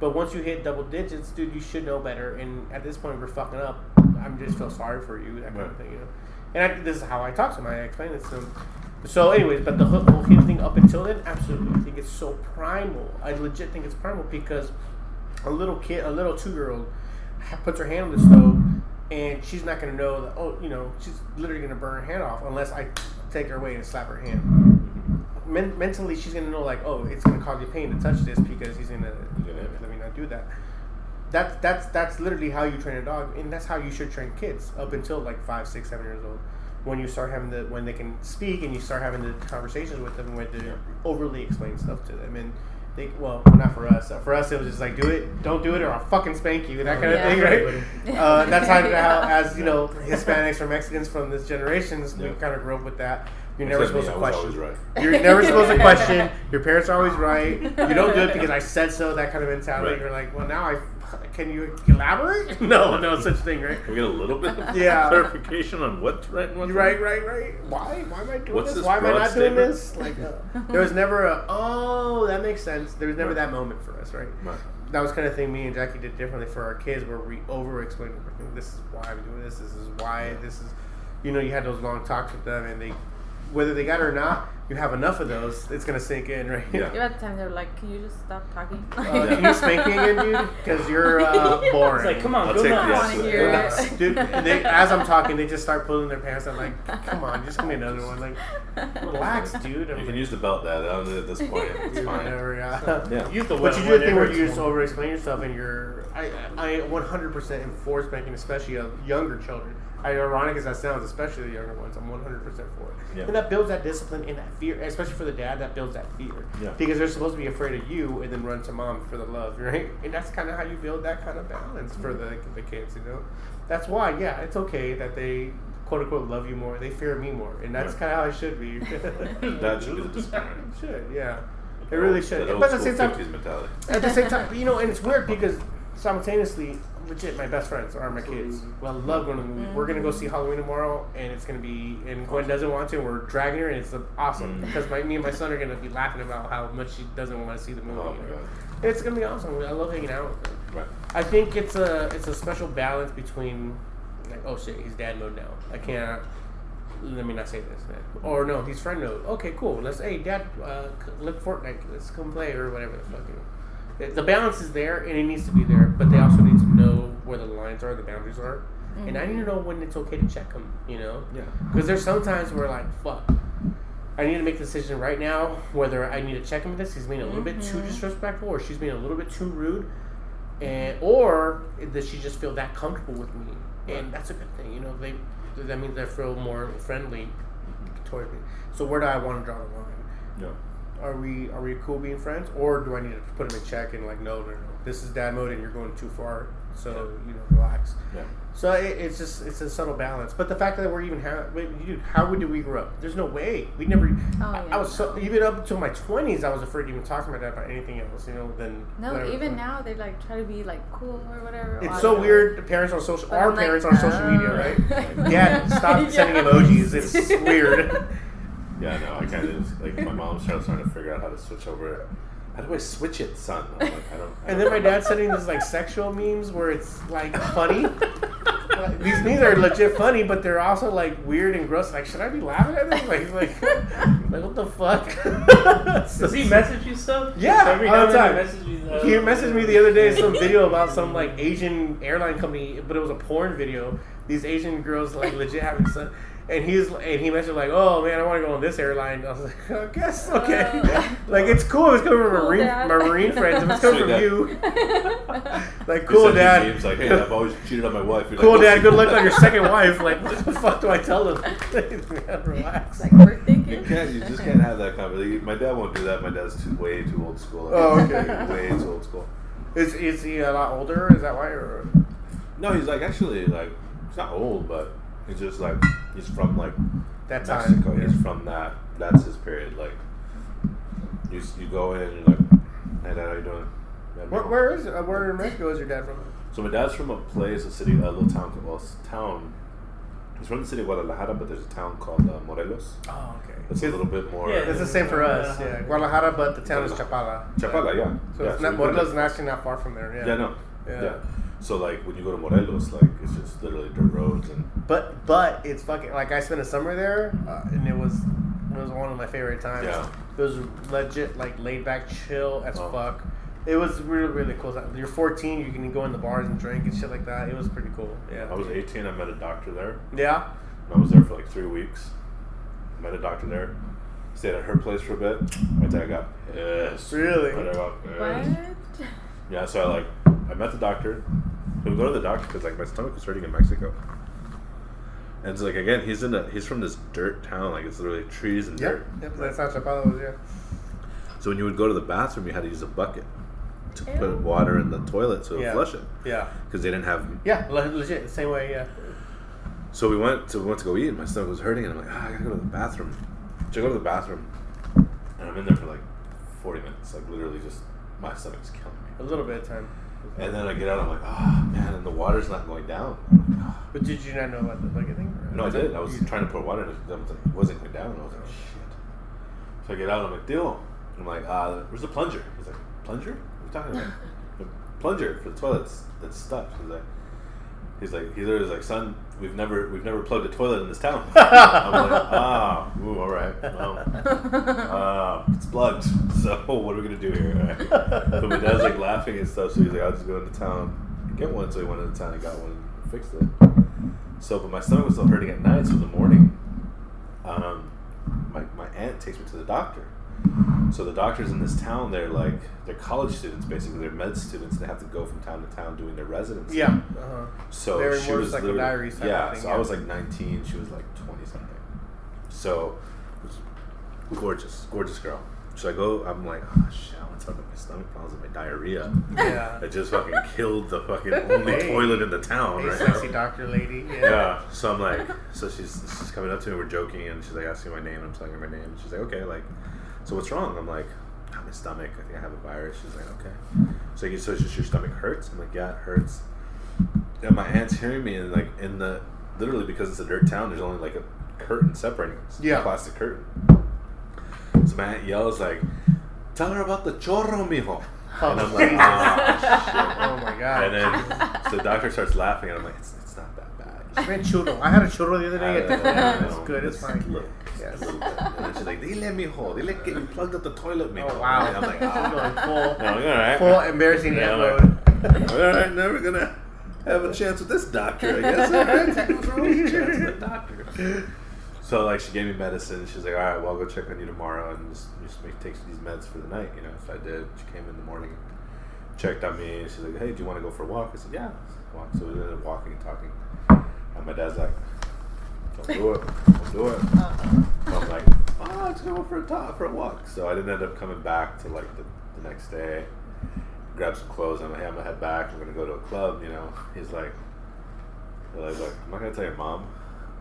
But once you hit double digits, dude, you should know better. And at this point, we're fucking up. I'm just feel sorry for you, that kind of thing, you know. And I, this is how I talk to him. I explain this to him. So, anyways, but the whole whole hitting thing up until then, absolutely, I think it's so primal. I legit think it's primal because a little kid, a little two year old, puts her hand on the stove, and she's not gonna know that. Oh, you know, she's literally gonna burn her hand off unless I take her away and slap her hand. Men- mentally, she's gonna know like, oh, it's gonna cause you pain to touch this because he's gonna He's gonna hit me. let me not do that. That's that's that's literally how you train a dog, and that's how you should train kids up until like five, six, seven years old. When you start having the when they can speak and you start having the conversations with them, where they Yeah. overly explain stuff to them, and they well, not for us. For us, it was just like do it, don't do it, or I'll fucking spank you, that kind Yeah. of thing, right? Uh, that's how, how, as you know, Hispanics or Mexicans from this generations, we kind of grew up with that. You're never Except me, supposed to question. right. You're never supposed to question. Your parents are always right. You don't do it because I said so. That kind of mentality. Right. You're like, well, now I can you elaborate? No, no such thing, right? Can we get a little bit of Yeah. clarification on what's right and what's right, right, right. Why? Why am I doing What's this? this Why am I not doing this? Like, uh, there was never a oh, that makes sense. There was never Right. that moment for us, right? Right. That was kind of thing me and Jackie did differently for our kids, where we over explained everything. This is why I'm doing this. This is why. This is, you know, you had those long talks with them, and they, whether they got it or not, you have enough of those, it's gonna sink in, right? Yeah. Yeah, at the time they're like, "Can you just stop talking?" Uh, can you spank me again, dude? Because you're uh, boring. It's like, come on, I'll go take nuts. the I wanna absolute- go nuts. Dude, they, as I'm talking, they just start pulling their pants. I'm like, come on, just give me another one. Like, relax, dude. I'm You can use the belt, that I don't know at this point. It's dude, fine. whatever, yeah. Yeah. Use the But you do one, the thing it where hurts you just over explain yourself and you're. I, I 100% enforce spanking, especially of younger children. I, ironic as that sounds, especially the younger ones, I'm 100% for it. Yeah. And that builds that discipline and that fear, especially for the dad, that builds that fear. Yeah. Because they're supposed to be afraid of you and then run to mom for the love, right? And that's kind of how you build that kind of balance for the, the kids, you know? That's why, yeah, it's okay that they quote unquote love you more. They fear me more. And that's Yeah. kind of how it should be. That should be the disciplinary. It should, yeah. It really should. But at the same time, mentality. at the same time, you know, and it's weird because simultaneously, legit, my best friends are my kids. Well, I love going to the movie. We're gonna go see Halloween tomorrow, and it's gonna be. And Gwen doesn't want to, and we're dragging her, and it's awesome Mm. because my me and my son are gonna be laughing about how much she doesn't want to see the movie. Oh you my god. It's gonna be awesome. I love hanging out. Right. I think it's a it's a special balance between like oh shit he's dad mode now I can't let me not say this man. or no he's friend mode okay cool let's hey dad uh, look Fortnite let's come play or whatever the fuck you know. The- the balance is there and it needs to be there but they also need to know where the lines are the boundaries are and I need to know when it's okay to check them you know Yeah. because there's sometimes where like fuck I need to make a decision right now whether I need to check him with this. He's being a little bit too mm-hmm. disrespectful, or she's being a little bit too rude, and or does she just feel that comfortable with me? And that's a good thing, you know. They that means they feel more friendly toward me. So where do I want to draw the line? Yeah. Are we are we cool being friends, or do I need to put him in check and like no no no this is dad mode and you're going too far, so you know relax. Yeah. So it, it's just it's a subtle balance. But the fact that we're even how dude, how did we grow up? There's no way we never. Oh, I, I yeah, was so, even up until my twenties, I was afraid to even talk to my dad about anything else. You know, than No, whatever. even now they like try to be like cool or whatever. It's so know. weird. The parents on social, But our I'm like, parents on social media, oh. right? Dad, stop Yeah. sending emojis. It's weird. Yeah, no, I kind of like my mom's trying, trying to figure out how to switch over. How do I switch it, son? I'm like, I don't. I And don't then my know. dad's sending these like sexual memes where it's like funny. Like, these memes are legit funny, but they're also like weird and gross. Like, should I be laughing at this? Like, like, like what the fuck? Does he message you stuff? Yeah, Every all the time. He He messaged me the other day some video about some like Asian airline company, but it was a porn video. These Asian girls like legit having sex, and he's and he mentioned like, oh man, I want to go on this airline. I was like, I guess okay, Uh, like it's cool. If it's coming from Cool, marine my marine friends. If it's coming Sweet from dad. you, like cool sends you dad. memes like, hey, I've always cheated on my wife. You're Cool like, dad, good luck on your second wife. Like, what the fuck do I tell them? Man, relax. like we're thinking. You can't. You just can't have that conversation. My dad won't do that. My dad's too, way too old school. Oh, okay. way too old school. Is is he a lot older? Is that why? Or No, he's like actually like he's not old, but he's just like he's from like that time? Mexico. yeah. He's from that. That's his period. Like you, you go in, and you're like, hey dad, how you doing? "Yeah, Where, where is uh, where in Mexico is your dad from? So my dad's from a place, a city, a little town, called- well, it's town. He's from the city of Guadalajara, but there's a town called uh, Morelos. Oh, okay. It's a little bit more. Yeah, It's the same for us, yeah. Guadalajara, but the town is Chapala. Chapala, yeah. So yeah, it's so not, Morelos is actually not far from there. Yeah. Yeah, no. Yeah. Yeah. So like when you go to Morelos, like it's just literally dirt roads and But but it's fucking like I spent a summer there, uh, and it was it was one of my favorite times. Yeah. It was legit like laid back, chill as Oh. fuck. It was really really cool. You're 14, you can go in the bars and drink and shit like that. It was pretty cool. Yeah. I was 18. I met a doctor there. Yeah. I was there for like three weeks. Met a doctor there. Stayed at her place for a bit. My dad got pissed. Really? My dad got pissed. What? Yeah, so I like I met the doctor. We go to the doctor because like my stomach was hurting in Mexico. And it's like again, he's in a he's from this dirt town, like it's literally trees and Yep. dirt. Yep. That's how Chapala was. Yeah. So when you would go to the bathroom, you had to use a bucket to Ew. put water in the toilet so it would Yeah. flush it Yeah. because they didn't have. Yeah. Legit. Same way. Yeah. So we went to we went to go eat, and my stomach was hurting, and I'm like, ah, I gotta go to the bathroom. So I go to the bathroom, and I'm in there for like 40 minutes, like literally just my stomach's killing me. A little bit of time. And then I get out, I'm like, oh man, and the water's not going down. I'm like, "Ah." But did you not know about the bucket thing? or- No, I did. I was You- trying to pour water in it. It was like- it wasn't going down. I was like, shit. So I get out. I'm like, deal. I'm like, uh, where's the plunger? He's like, plunger? What are you talking about? the plunger for the toilets that's stuck. He's like, he's like, he's like, son, we've never, we've never plugged a toilet in this town. I'm like, ah, ooh, all right. Well, uh, it's plugged. So what are we gonna do here? but my dad's like laughing and stuff. So he's like, I'll just go into town and get one. So he went into town and got one and fixed it. So, but my stomach was still hurting at night. So in the morning, um, my my aunt takes me to the doctor. So the doctors in this town, they're like they're college students, basically. They're med students. They have to go from town to town doing their residency. Yeah. Uh-huh. So Very she was literally- psychodiaries type of yeah. thing, so yeah. I was like 19. She was like 20 something. So it was gorgeous, gorgeous girl. So I go. I'm like, oh shit. I want to talk about my stomach problems and my diarrhea. Yeah. I just fucking killed the fucking only Hey. toilet in the town. Hey, right sexy now. doctor lady. Yeah. Yeah. So I'm like, so she's she's coming up to me, we're joking, and she's like asking my name, and I'm telling her my name, and she's like, okay, like, so what's wrong? I'm like, ah, my stomach, I think I have a virus. She's like, okay. So you, so it's just your stomach hurts? I'm like, yeah, it hurts. And my aunt's hearing me, and like in the literally because it's a dirt town, there's only like a curtain separating us, Yeah. a plastic curtain. So my aunt yells like, tell her about the chorro, mijo. And I'm like, ah, Oh my god. And then so the doctor starts laughing, and I'm like, it's, it's not that bad. Man, churro. I had a churro the other day. I don't Yeah, it's good. It's fine. Look, Yes. a little bit. And she's like, they let me hold. They let get you plugged up the toilet. Me. Oh wow. And I'm like, I'm oh. going full, No, all right. full embarrassing Yeah, mode. All right, never gonna have a chance with this doctor. I guess. All right, what's wrong with your chance with the doctor? So like she gave me medicine. She's like, all right, well I'll go check on you tomorrow and just just make take these meds for the night. You know, so I did. She came in the morning, checked on me. and She's like, hey, do you want to go for a walk? I said, yeah, walk. So we ended up walking and talking. And my dad's like, don't do it, don't do it. Uh-uh. So I'm like, ah, oh, let's go for a talk, for a walk. So I didn't end up coming back to like the, the next day. Grab some clothes. I'm like, hey, I'm gonna head back. I'm gonna go to a club. You know, he's like, he's like, I'm not gonna tell your mom,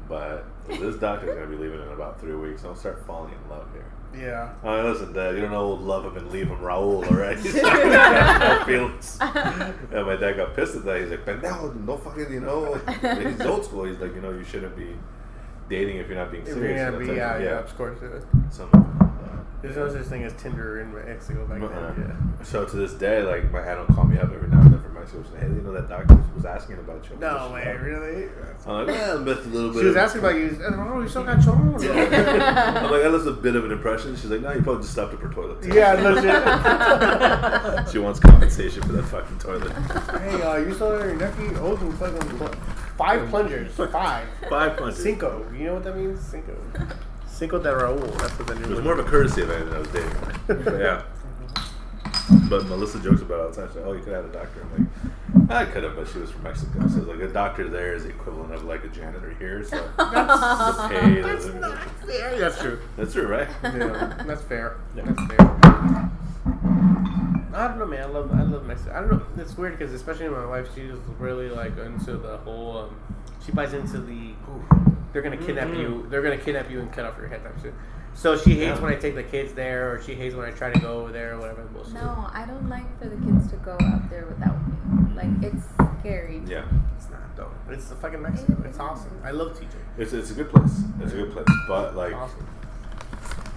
but this doctor's gonna be leaving in about three weeks. I'll start falling in love here. Yeah. Oh, listen, Dad, you don't know love him and leave him Raul, alright? He's not no feelings. And my dad got pissed at that. He's like, pendejo, no fucking, you know. He's old school. He's like, you know, you shouldn't be dating if you're not being If serious. you're And gonna be, told yeah, yeah, of course. Yeah. So, I'm like, There's no such thing as Tinder in Mexico back uh, then. so to this day, like, my aunt will call me up every now and then from Mexico. She's like, hey, you know that doctor was asking about you. No way, really? I'm like, I missed a little bit. She was asking about you. Oh, you still got churro? I'm like, I left a bit of an impression. She's like, no, you probably just stopped at her toilet. Yeah, legit. she wants compensation for that fucking toilet. hey, uh, you saw your nephew? Oh, some fucking pl- five plungers. Five. Five punches. Cinco. You know what that means? Cinco. Cinco de Raul. That's what that It was more of a courtesy event than I was dating. But yeah. But Melissa jokes about it all the time. She's like, oh, you could have a doctor. I'm like, I could have, but she was from Mexico. So, like, a doctor there is the equivalent of, like, a janitor here. So, the pay That's doesn't. not fair. That's true. That's true, right? Yeah, that's fair. Yeah. That's fair. I don't know, man. I love, I love Mexico. I don't know. It's weird because especially my wife, she's really like into the whole. Um, she buys into the. They're gonna kidnap Mhm. you. They're gonna kidnap you and cut off your head type shit. So she hates Yeah. when I take the kids there, or she hates when I try to go over there, or whatever bullshit. No, I don't like for the kids to go out there without me. Like it's scary. Yeah. It's not though. It's the fucking Mexico. It's awesome. I love TJ. It's, it's a good place. It's a good place. But, like, awesome.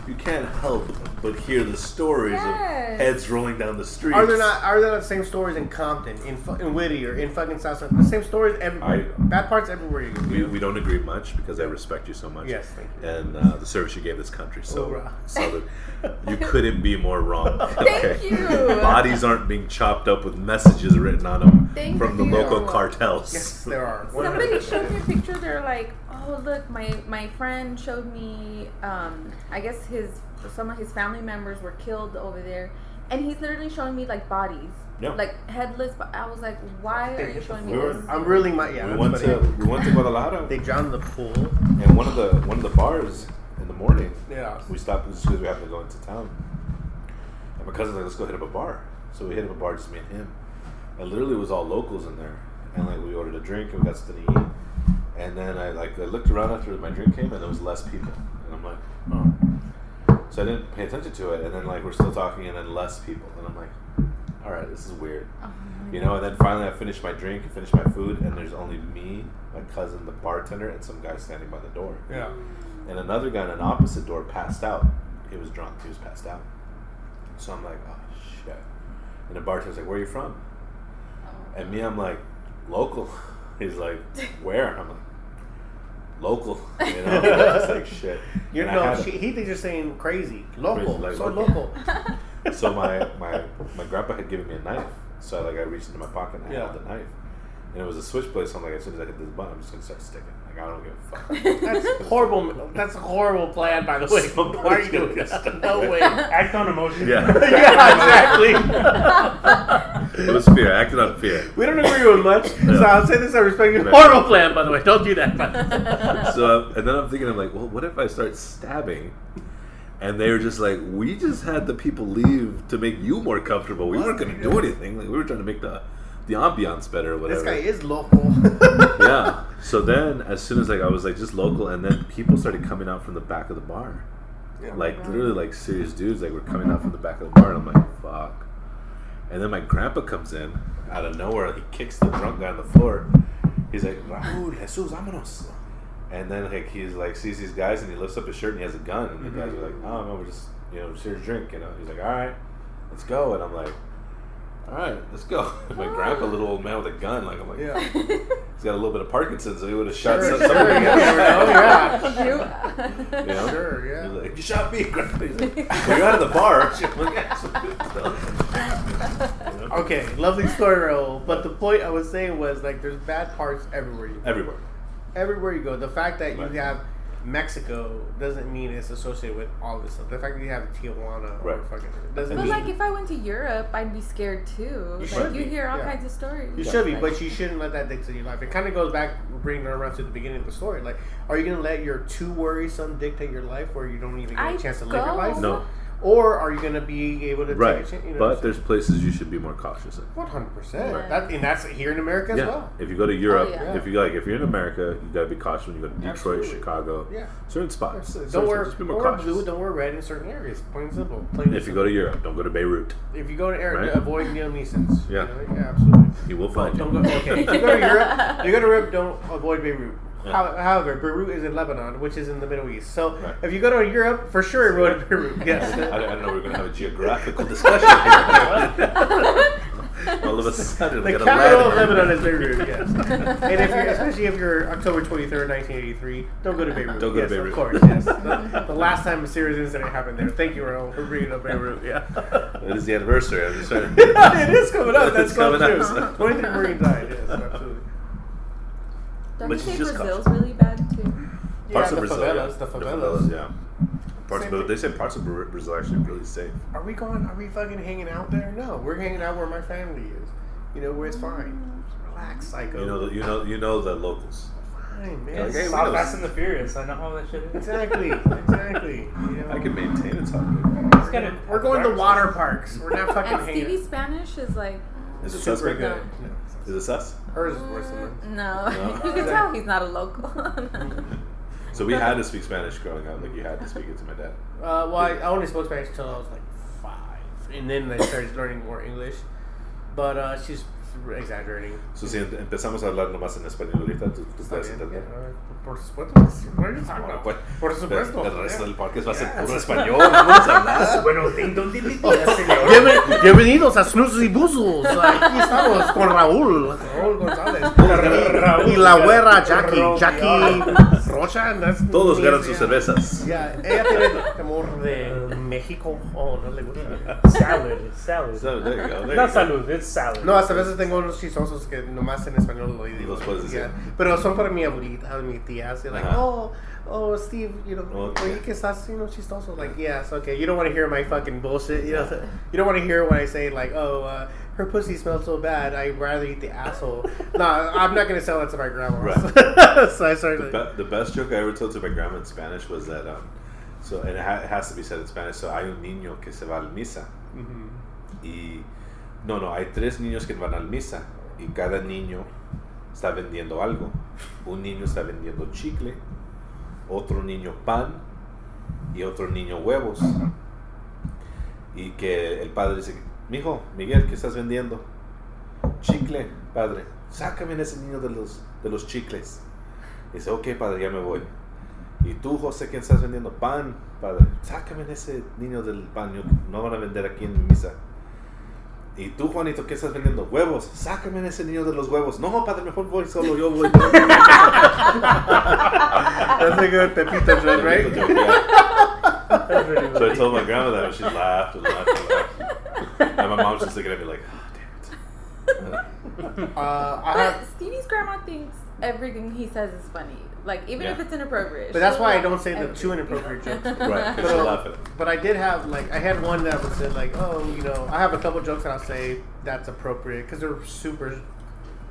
You can't help but hear the stories Yes. of heads rolling down the street. Are there not are there not the same stories in Compton, in fu- in Whittier, in fucking South Central? The same stories everywhere. I- Bad parts everywhere you go. We, we don't agree much because I respect you so much. Yes, thank you. And uh, the service you gave this country. So, Hoorah. so that you couldn't be more wrong. Thank you. Bodies aren't being chopped up with messages written on them Thank from the local cartels. Yes, there are. Somebody showed me a picture. They're like, "Oh, look, my my friend showed me. Um, I guess his some of his family members were killed over there, and he's literally showing me like bodies, Yeah. like headless. But I was like, why are you showing me We were- this? I'm really my yeah. we went to we went to Guadalajara, They drowned in the pool. and one of the one of the bars in the morning, Yeah. we stopped just because we happened to go into town. And my cousin's like, "Let's go hit up a bar." So we hit up a bar, just me and him. And literally, it was all locals in there. And like, we ordered a drink and we got something to eat. And then I like I looked around after my drink came, and there was less people. And I'm like, oh. So I didn't pay attention to it. And then like we're still talking, and then less people. And I'm like, all right, this is weird. Oh my You know, and then finally I finished my drink and finished my food, and there's only me, my cousin, the bartender, and some guy standing by the door. Yeah. And another guy in an opposite door passed out. He was drunk. He was passed out. So I'm like, oh shit. And the bartender's like, where are you from? Oh. And me, I'm like, local. He's like, where? I'm like, local. You know, it's like shit. You And I know, she, he thinks you're saying crazy. Local. Like so local. local. so my, my my grandpa had given me a knife. So like I reached into my pocket and I Yeah. held the knife. And it was a switch switchblade, so I'm like, as soon as I hit this button, I'm just gonna start sticking. Like I don't give a fuck. That's horrible. That's a horrible plan, by the way. Somebody's Why are you doing get that? No way. Act on emotion. Yeah. yeah, exactly. it was fear. I acted on fear. we don't agree with much, so I'll say this. I respect you. Right. Horrible plan, by the way. Don't do that. So and then I'm thinking, I'm like, well, what if I start stabbing? And they were just like, we just had the people leave to make you more comfortable. We weren't gonna do anything. Like we were trying to make the the ambiance better or whatever. this guy is local. yeah. So then, as soon as like I was like just local, and then people started coming out from the back of the bar, like literally like serious dudes like were coming out from the back of the bar, and I'm like, fuck. And then my grandpa comes in out of nowhere. He kicks the drunk guy on the floor. He's like, Raúl, Jesus, vámonos. And then like he's like sees these guys and he lifts up his shirt and he has a gun and the guys are like, oh no, we're just you know just here to drink. You know, he's like, all right, let's go. And I'm like, all right, let's go. My grandpa, ah. little old man with a gun, like I'm like, Yeah. he's got a little bit of Parkinson's, so he would have shot Sure, some- sure, somebody. you never yeah. Oh, you- You know? Sure, yeah. He's like, you shot me, grandpa. He's like, well, you're out of the bar. I'm like, "Yeah, so good stuff." You know? Okay, lovely story, Raul. But the point I was saying was like, there's bad parts everywhere you go. Everywhere. Everywhere you go. The fact that you have Mexico doesn't mean it's associated with all this stuff. The fact that you have Tijuana or Right. fucking doesn't But mean like, if I went to Europe, I'd be scared too. You like, you be, hear all yeah. kinds of stories. You Yeah. should be, but you shouldn't let that dictate your life. It kind of goes back, bringing it around to the beginning of the story. Like, are you going to let your too worrisome dictate your life where you don't even get a I chance to live your go. life? No. Or are you going to be able to Right. take a chance? You know But there's places you should be more cautious in. 100%. Right. That, and that's here in America as well. If you go to Europe, oh, yeah. if you like, if you're in America, you gotta be cautious when you go to Detroit, Absolutely. Chicago, Yeah. certain spots. Absolutely. Don't wear, spots, just be don't more wear cautious. blue, don't wear red in certain areas. Plain and simple. Plain and If you go to. Europe, don't go to Beirut. If you go to Eric, Right. avoid Neil Neeson's. Yeah. You know? Yeah, absolutely. He will find Don't you. go, okay. If you go to Europe, you go to Europe, don't avoid Beirut. Yeah. How- However, Beirut is in Lebanon, which is in the Middle East. So Right. if you go to Europe, for sure avoid Beirut. Yes. I, I didn't know we're gonna have a geographical discussion here. All of a sudden, we the capital of. Lebanon is Beirut. Yes. and if you're, especially if you're October 23rd, 1983, don't go to Beirut. Don't go to yes, Beirut. Of course. Yes. The, the last time a serious incident happened there. Thank you, Raul, for bringing up Beirut. Yeah. It is the anniversary. I'm just trying it is coming up. That's It's coming true. up. 23 Marine died. Yes, absolutely. Don't But you say just Brazil's cautious. really bad too? Parts yeah, of the Brazil, favelas, yeah. the favelas. yeah. Parts Same of thing. they say parts of Brazil are actually really safe. Are we going? Are we fucking hanging out there? No, we're hanging out where my family is. You know where it's fine. Mm. Relax, psycho. You know, the, you know, you know the locals. fine, man. It's Okay, we South. Fast and the Furious. I know how that shit is. Exactly, exactly. You know, I can maintain a topic. It's kinda- We're going to water parks. We're not fucking And hanging. Stevie Spanish is like, Is it Super suspect? good. Is it sus? Hers is worse than mine. no. No. you can tell he's not a local. So we had to speak Spanish growing up. Like you had to speak it to my dad. Uh, well, I, I only spoke Spanish until I was like five, and then I started learning more English. But uh, she's exaggerating. So si em- empezamos a hablar nomás en español ahorita, tú, tú Está estás bien, entendiendo. yeah, Por supuesto. You talking Ah, pues, Por supuesto. El resto yeah. del podcast va a ser Yeah. puro español. Vamos a hablar. Bueno, Bienvenidos a Snoozes y Boozles. Aquí estamos con Raúl. Raúl González. Raúl. Y la güera Jackie. Jackie Rocha. Todos ganan sus cervezas. Ella tiene temor de México. Oh, no le gusta. Salad, salad. So, there you go. There Not you go. it's salad. No, hasta a veces tengo unos chistosos que nomás en español lo digo. Los puedes decir. Ya. Pero son para mi abuelita, mi tía. Así, like, Ajá. oh, oh, Steve, you know, Okay. oye, que estás, you know, chistoso. Like, yes, okay. You don't want to hear my fucking bullshit. You know, you don't want to hear when I say, like, oh, uh, her pussy smells so bad, I'd rather eat the asshole. no, I'm not going to sell that to my grandma. Right. so I started, The, be- the best joke I ever told to my grandma in Spanish was that, um, so, and it, ha- it has to be said in Spanish, so hay un niño que se va al misa. Y, no, no, hay tres niños que van al misa. Y cada niño está vendiendo algo. Un niño está vendiendo chicle, otro niño pan y otro niño huevos. Y que el padre dice, mijo, Miguel, ¿qué estás vendiendo? Chicle, padre. Sácame a ese niño de los, de los chicles. Y dice, ok, padre, ya me voy. Y tú, José, ¿qué estás vendiendo? Pan, padre. Sácame a ese niño del pan. yo- No van a vender aquí en mi misa. Y tú, Juanito, ¿qué estás vendiendo? Huevos. Sácame a ese niño de los huevos. No, padre, mejor voy solo, yo voy. That's a good Pepito joke, right? Joke, yeah. That's really So I told my grandma that, and she laughed and laughed and laughed. And my mom's just looking at me like, oh, damn it. Uh, I but have, Stevie's grandma thinks everything he says is funny. Like even if it's inappropriate. But that's why I don't say the everything. too inappropriate jokes. Right, But, uh, laugh at it. But I did have like I had one that was said like oh you know I have a couple jokes that I'll say that's appropriate because they're super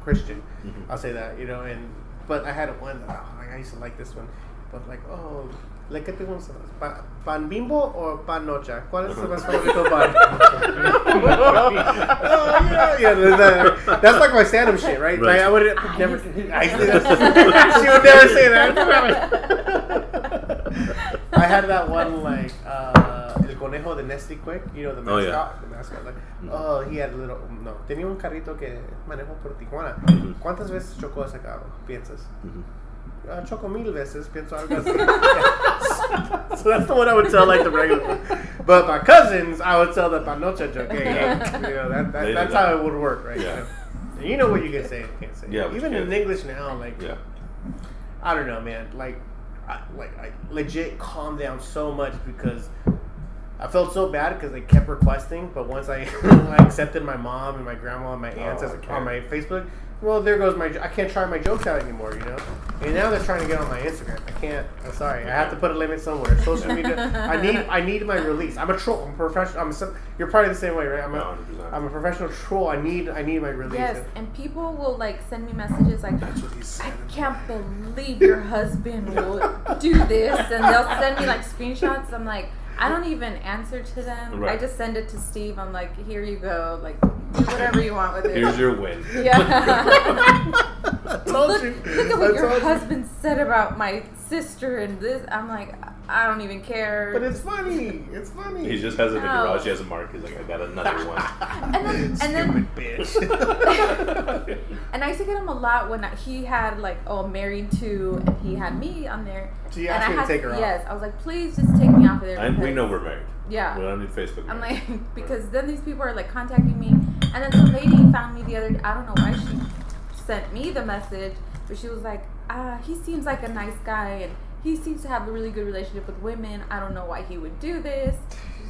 Christian. Mhm. I'll say that you know and but I had one that oh, like, I used to like this one, but like oh like ¿qué te gusta más? Pa- pan bimbo or pan nocha? ¿Cuál es tu más favorito pan? oh yeah yeah that- that- that's like my stand-up shit right? Right. Like, I would never I she would never say that. I had that one like uh, el conejo de Nesty Quick, you know the Oh, mascot, yeah. the mascot. Like, oh, he had a little. No, tenía un carrito que manejó por Tijuana. Ujú. ¿Cuántas veces chocó ese carro? Piensas. Mhm. Ah, choco mil veces, pienso algo así. so that's the one I would tell like the regular. one. But my cousins, I would tell the panocha joke. Hey, Yeah. you know that, that that's that. how it would work, right? Yeah. And you know what you can say and can't say. Yeah, Even in. English now, like Yeah. I don't know, man. Like, I, like I legit calm down so much because I felt so bad because they kept requesting. But once I, I accepted my mom and my grandma and my aunts Oh, as, okay. on my Facebook, well, there goes my. I can't try my jokes out anymore, you know. And now they're trying to get on my Instagram. I can't. I'm sorry. I have to put a limit somewhere. Social media. I need. I need my release. I'm a troll. I'm a professional. I'm. A, you're probably the same way, right? I'm No, a. 100%. I'm a professional troll. I need. I need my release. Yes, and people will like send me messages like, That's what he said. I can't believe your husband will do this, and they'll send me like screenshots. I'm like, I don't even answer to them. I just send it to Steve. I'm like, here you go, like do whatever you want with it. Here's your win. yeah. I told look, you. look at I what your told you. husband said about my sister and this. I'm like, I don't even care. But it's funny. It's funny. He just has it in the No. garage. He has a mark. He's like, I got another one. and then, and then Stupid bitch. And I used to get him a lot when I, he had like oh married to and he had me on there. So you and asked I me to had take her off. Yes, I was like, please just take me off of there. and we because- know we're married. Yeah. We don't need Facebook. I'm marriage. like because then these people are like contacting me, and then some lady found me the other. I don't know why she sent me the message, but she was like, ah, he seems like a nice guy and. He seems to have a really good relationship with women. I don't know why he would do this.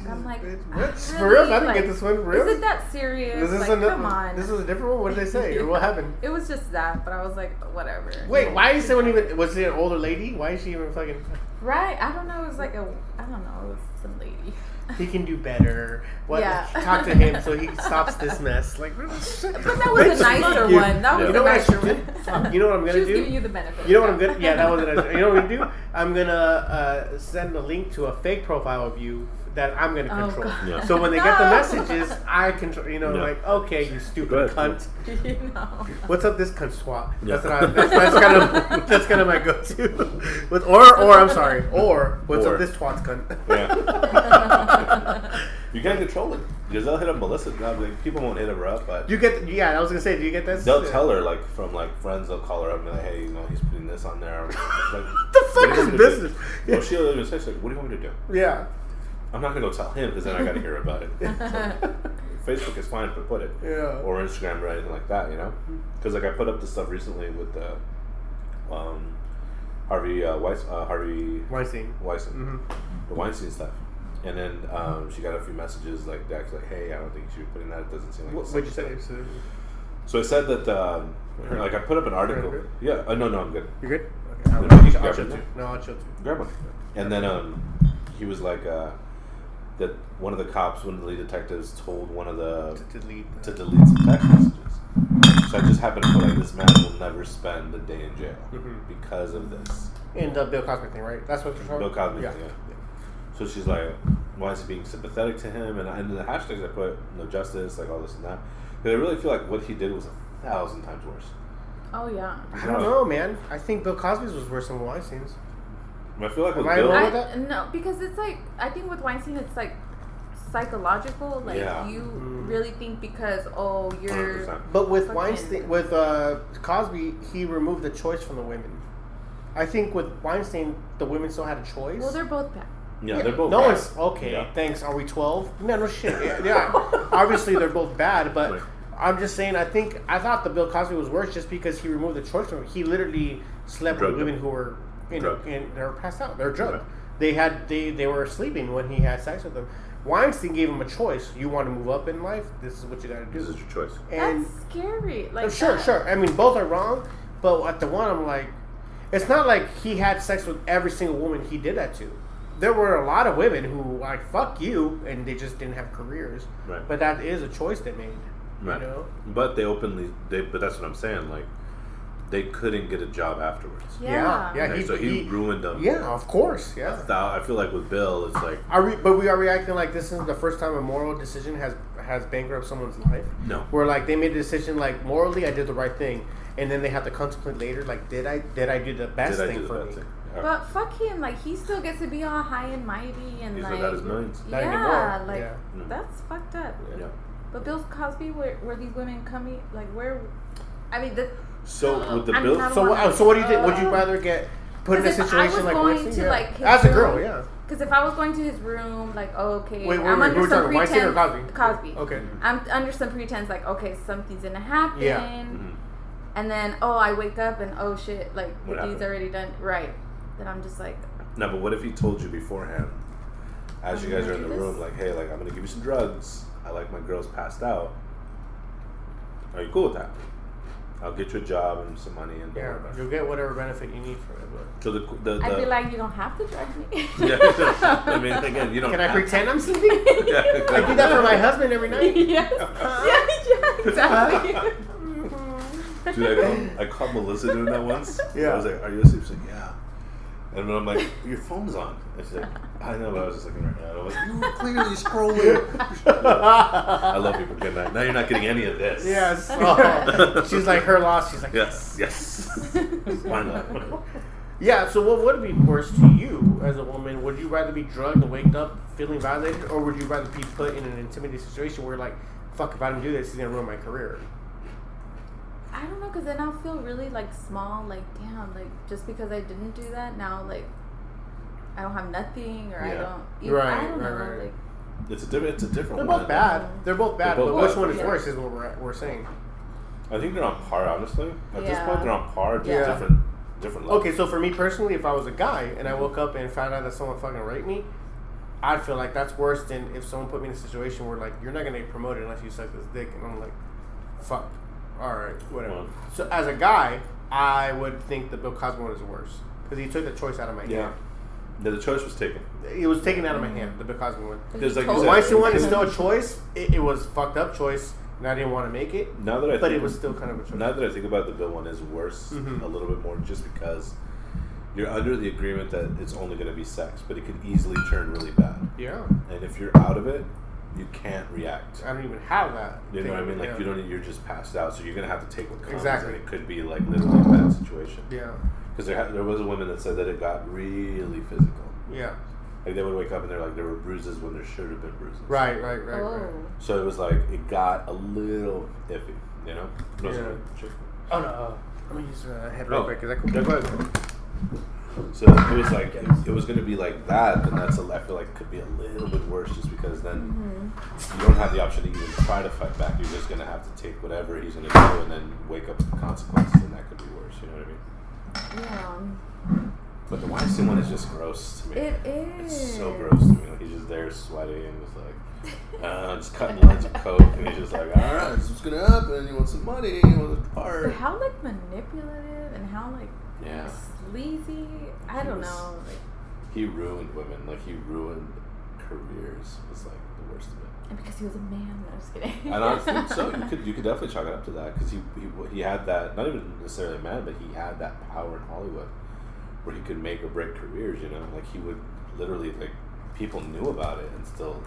And I'm like, Bitch, "Uh? For real? I didn't Like, get this one. For real? Is it that serious? This is like, another, come on. This is a different one. What did they say? What happened? It was just that, but I was like, whatever. Wait, why is someone even? Was it an older lady? Why is she even fucking? Right? I don't know. It was like a, I don't know. It was some lady. He can do better. What? Yeah. Talk to him so he stops this mess. Like, but But that was a nicer one. That was You a know I nicer one. You know what I'm gonna do? giving you the benefit. You know what I'm gonna? Yeah, that was it. You know what I'm gonna do? I'm gonna uh, send a link to a fake profile of you that I'm gonna Oh, control. God. Yeah. So when they get the messages, I control. You know, Yeah. like okay, you stupid cunt. you know. What's up, this cunt swap? Yeah. That's what I, that's, that's kind of that's kind of my go-to. With or or I'm sorry, or what's Or. up, this twat's cunt? Yeah. you can't control it because they'll hit up Melissa. no, like, people won't hit her up, but you get yeah. I was gonna say, do you get this? they'll tell her like from like friends. They'll call her up and be like, hey, you know, he's putting this on there. Like, What the fuck is want me business? Well, she'll even say, she's like, what do you want me to do? Yeah, I'm not gonna go tell him because then I gotta hear about it. Facebook is fine if I put it, yeah. or Instagram or anything like that, you know. Because like I put up the stuff recently with uh, um, Harvey uh, Weiss, uh, Harvey Weinstein. Weinstein, hmm the Weinstein stuff. And then um, she got a few messages like Dax like, "Hey, I don't think you should be putting that. It doesn't seem like." What it's would you say? So- So I said that, um, like, I put up an article. Yeah. Uh, no, no, I'm good. You're good? Okay. I'll, Yeah, I'll, you can I'll grab chill it too. too. No, I'll chill too. Grab one. And then um, he was like, uh, that one of the cops, one of the lead detectives, told one of the To delete. to delete some text messages. So I just happened to put like, this man will never spend a day in jail Mhm. because of this. And the Bill Cosby thing, right? That's what you're talking Bill Cosby Yeah. thing, yeah. So she's like, why is he being sympathetic to him? And, and in the hashtags I put, no justice, like all this and that. Because I really feel like what he did was a thousand times worse. Oh yeah. I don't know, man. I think Bill Cosby's was worse than Weinstein's. And I feel like with Am I Bill, wrong? I, no, because it's like I think with Weinstein, it's like psychological. Like Yeah. you Mm. really think because oh you're 100%. But with Weinstein, with uh, Cosby, he removed the choice from the women. I think with Weinstein, the women still had a choice. well they're both bad. yeah, they're both No bad. one's okay. Yeah. Thanks. Are we twelve? No, no shit. Yeah, yeah. obviously they're both bad, but Right. I'm just saying. I think I thought the Bill Cosby was worse just because he removed the choice from. He literally slept Drugged with women them. who were, you know, and they were passed out. They're drunk. Right. They had they they were sleeping when he had sex with them. Weinstein gave him a choice. You want to move up in life? This is what you got to do. This is your choice. and That's scary. Like sure, that. sure. I mean, both are wrong, but at the one, I'm like, it's not like he had sex with every single woman he did that to. There were a lot of women who like fuck you, and they just didn't have careers. Right. But that is a choice they made. Right. You know. But they openly, they, but that's what I'm saying. Like, they couldn't get a job afterwards. Yeah. Yeah, yeah. Right? he, so he, he- ruined them. Yeah, of course. Yeah. Thou- I feel like with Bill, it's like Are we? But we are reacting like this is the first time a moral decision has has bankrupted someone's life. no. Where like they made a decision like morally I did the right thing, and then they have to contemplate later like did I did I do the best Did I thing do the for best me? thing? All right. But fuck him. Like he still gets to be all high and mighty and He's like without his millions. Yeah, like Yeah. That's fucked up. Yeah. But Bill Cosby, where where these women coming? Like where? I mean, the, So with the I mean, Bill, So, what- so what do you think? Would you rather get put in a situation like going to, yeah. like, as a girl, room- yeah. Because if I was going to his room, like, oh, okay, Wait, wait, I'm wait, under some talking, Weinstein or pretense. Cosby? Cosby. Okay. I'm under some pretense, like, okay, something's gonna happen. Yeah. Mhm. And then, oh, I wake up and oh shit, like What the deed's already done. Right. Then I'm just like, No, but what if he told you beforehand, as you I'm guys are in the do room, like, hey, like I'm gonna give you some drugs. I like my girls passed out. Are you cool with that? I'll get you a job and some money and Yeah, whatever. you'll get whatever benefit you need from it. But So the the, the I'd be like, you don't have to drug me. yeah, I mean, again, you don't. can I have- pretend I'm sleeping? Yeah, I do that for my husband every night. yes. yeah, yeah, exactly. Dude, I called, I called Melissa doing that once. Yeah. I was like, "Are you asleep?" She's like, "Yeah." And then I'm like, "Your phone's on." And she's like, "I know, but I was just looking right now." And I'm like, "You were clearly scrolling." I love you, but good night. Now you're not getting any of this. Yes. Oh. She's like her loss. She's like Yes. Yes. Why not? Yeah. So what would be worse to you as a woman? Would you rather be drugged and waked up feeling violated, or would you rather be put in an intimidating situation where like, fuck, if I don't do this, it's gonna ruin my career? I don't know, cause then I'll feel really like small, like damn, like just because I didn't do that, now like I don't have nothing, or I don't. You Right, I don't right, know, right. like It's a different. It's a different. They're one. both bad. They're both bad. They're both but which one is Yeah. worse is what we're, we're saying. I think they're on par, honestly. At this Yeah. point, they're on par. Just Yeah. different, different. Levels. Okay, so for me personally, if I was a guy and I mm-hmm. woke up and found out that someone fucking raped me, I'd feel like that's worse than if someone put me in a situation where like you're not gonna get promoted unless you suck this dick, and I'm like, fuck, all right, whatever. Well. So as a guy, I would think the Bill Cosby one is worse because he took the choice out of my Yeah. hand. The, the choice was taken. It was taken out of my hand. The Bill Cosby one. cause like The told said- me. Weinstein one is still a choice. It, it was a fucked up choice, and I didn't want to make it, Now that I but think it was still kind of a choice. Now that I think about it, the Bill one is worse Mhm. a little bit more, just because you're under the agreement that it's only going to be sex, but it could easily turn really bad. yeah, And if you're out of it, you can't react. I don't even have that. You know what I mean? Like yeah. you don't. You're just passed out, so you're gonna have to take what comes. Exactly. And it could be like literally a bad situation. Yeah, Because there, ha- there was a woman that said that it got really physical. yeah. Like they would wake up and they're like there were bruises when there should have been bruises. Right, right, right, Oh. right. So it was like it got a little iffy. You know. No, Yeah. sorry. Oh no, uh, let me use uh, head Oh. real quick. Is that cool? So it was like it, it was going to be like that, then that's a, I feel like it could be a little bit worse just because then Mm-hmm. you don't have the option to even try to fight back. You're just going to have to take whatever he's going to do and then wake up to the consequences, and that could be worse. You know what I mean? Yeah. But the Weinstein one is just gross to me. It is. It's so gross to me. Like he's just there sweaty and just like uh, just cutting lines of coke, and he's just like, all right, this is what's gonna happen. You want some money? You want a But part? how like manipulative and how like Yeah. Sleazy. I He don't was- know. Like, He ruined women. Like he ruined careers. Was like the worst of it. and because he was a man. No, I'm just kidding. And I think so. You could you could definitely chalk it up to that because he, he he had that not even necessarily a man, but he had that power in Hollywood where he could make or break careers. You know, like he would literally like people knew about it and still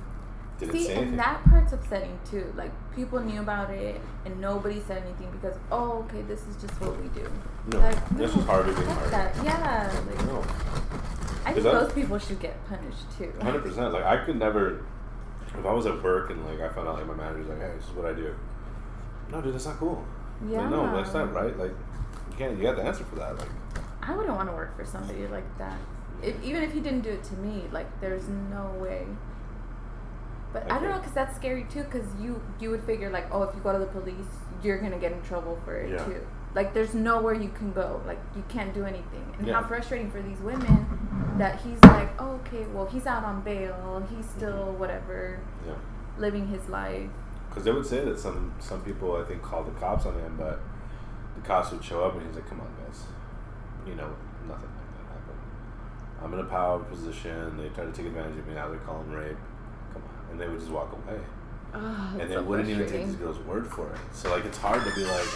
didn't See, and that part's upsetting too. Like people knew about it and nobody said anything because oh, okay, this is just what we do. no, like, this no, Harvey being fuck Harvey. that. Yeah, like, No, I think those people should get punished too. hundred percent. Like I could never. If I was at work and like I found out like my manager's like, hey, this is what I do. No, dude, that's not cool. Yeah. Like, no, that's not right. Like you can't. You got the answer for that. Like I wouldn't want to work for somebody like that. If, even if he didn't do it to me, like there's no way. But I, don't know, cause that's scary too. Cause you you would figure like, oh, if you go to the police, you're gonna get in trouble for it Yeah. too. Like there's nowhere you can go. Like you can't do anything. And Yeah. how frustrating for these women that he's like, oh, okay, well he's out on bail. He's mm-hmm. still whatever yeah. living his life. Because they would say that some some people I think called the cops on him, but the cops would show up and he's like, "Come on, guys, you know nothing like that happened. I'm in a power position. They try to take advantage of me. Now they're calling rape. Come on." And they would just walk away, Oh, and they so wouldn't even take these girls' word for it. So like, it's hard to be like,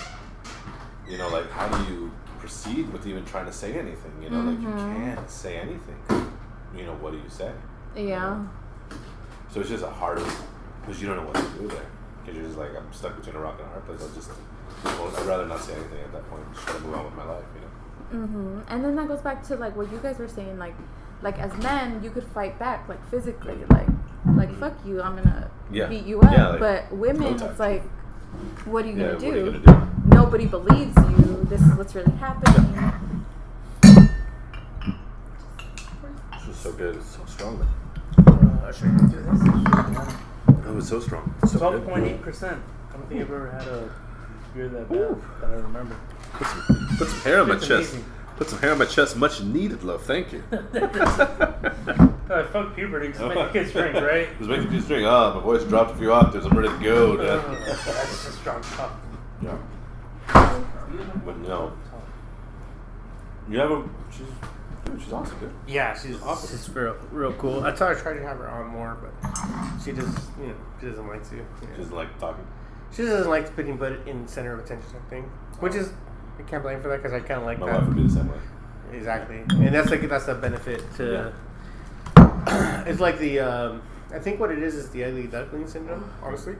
you know, like how do you proceed with even trying to say anything? You know, like you Mhm. can't say anything. You know, what do you say? Yeah. So it's just a hard because you don't know what to do there. Because you're just like I'm stuck between a rock and a hard place. I'll just well, I'd rather not say anything at that point. Just try to move on with my life. You know. hmm And then that goes back to like what you guys were saying, like, like as men, you could fight back, like physically, like, like fuck you, I'm gonna Yeah. beat you up. Yeah, like, but women, toe it's like, what are you yeah. gonna do? What are you gonna do? Nobody believes you. This is what's really happening. This is so good. It's so strong. Man. Uh, I'll show you. Oh, it's so strong. It's so Twelve good. point percent. I don't think I've ever had a beer that bad Ooh. that I remember. Put some, put some hair on my chest. amazing. Put some hair on my chest. Much needed, love. Thank you. Oh, fuck puberty. Just make the kids drink, right? Just making kids drink. Ah, my voice dropped a few octaves. I'm ready to go. Uh, Dad. That's just strong stuff. Yeah. But no. You have a. She's. Dude, she's awesome, dude. Yeah, she's Awesome. she's real real cool. I try try to have her on more, but she just you know she doesn't like to. Yeah. She doesn't like talking. She doesn't like putting but in center of attention type thing, which is I can't blame for that because I kind of like My that. wife would be the same way. Exactly, and that's like that's a benefit to. it's like the um, I think what it is is the ugly duckling syndrome, honestly,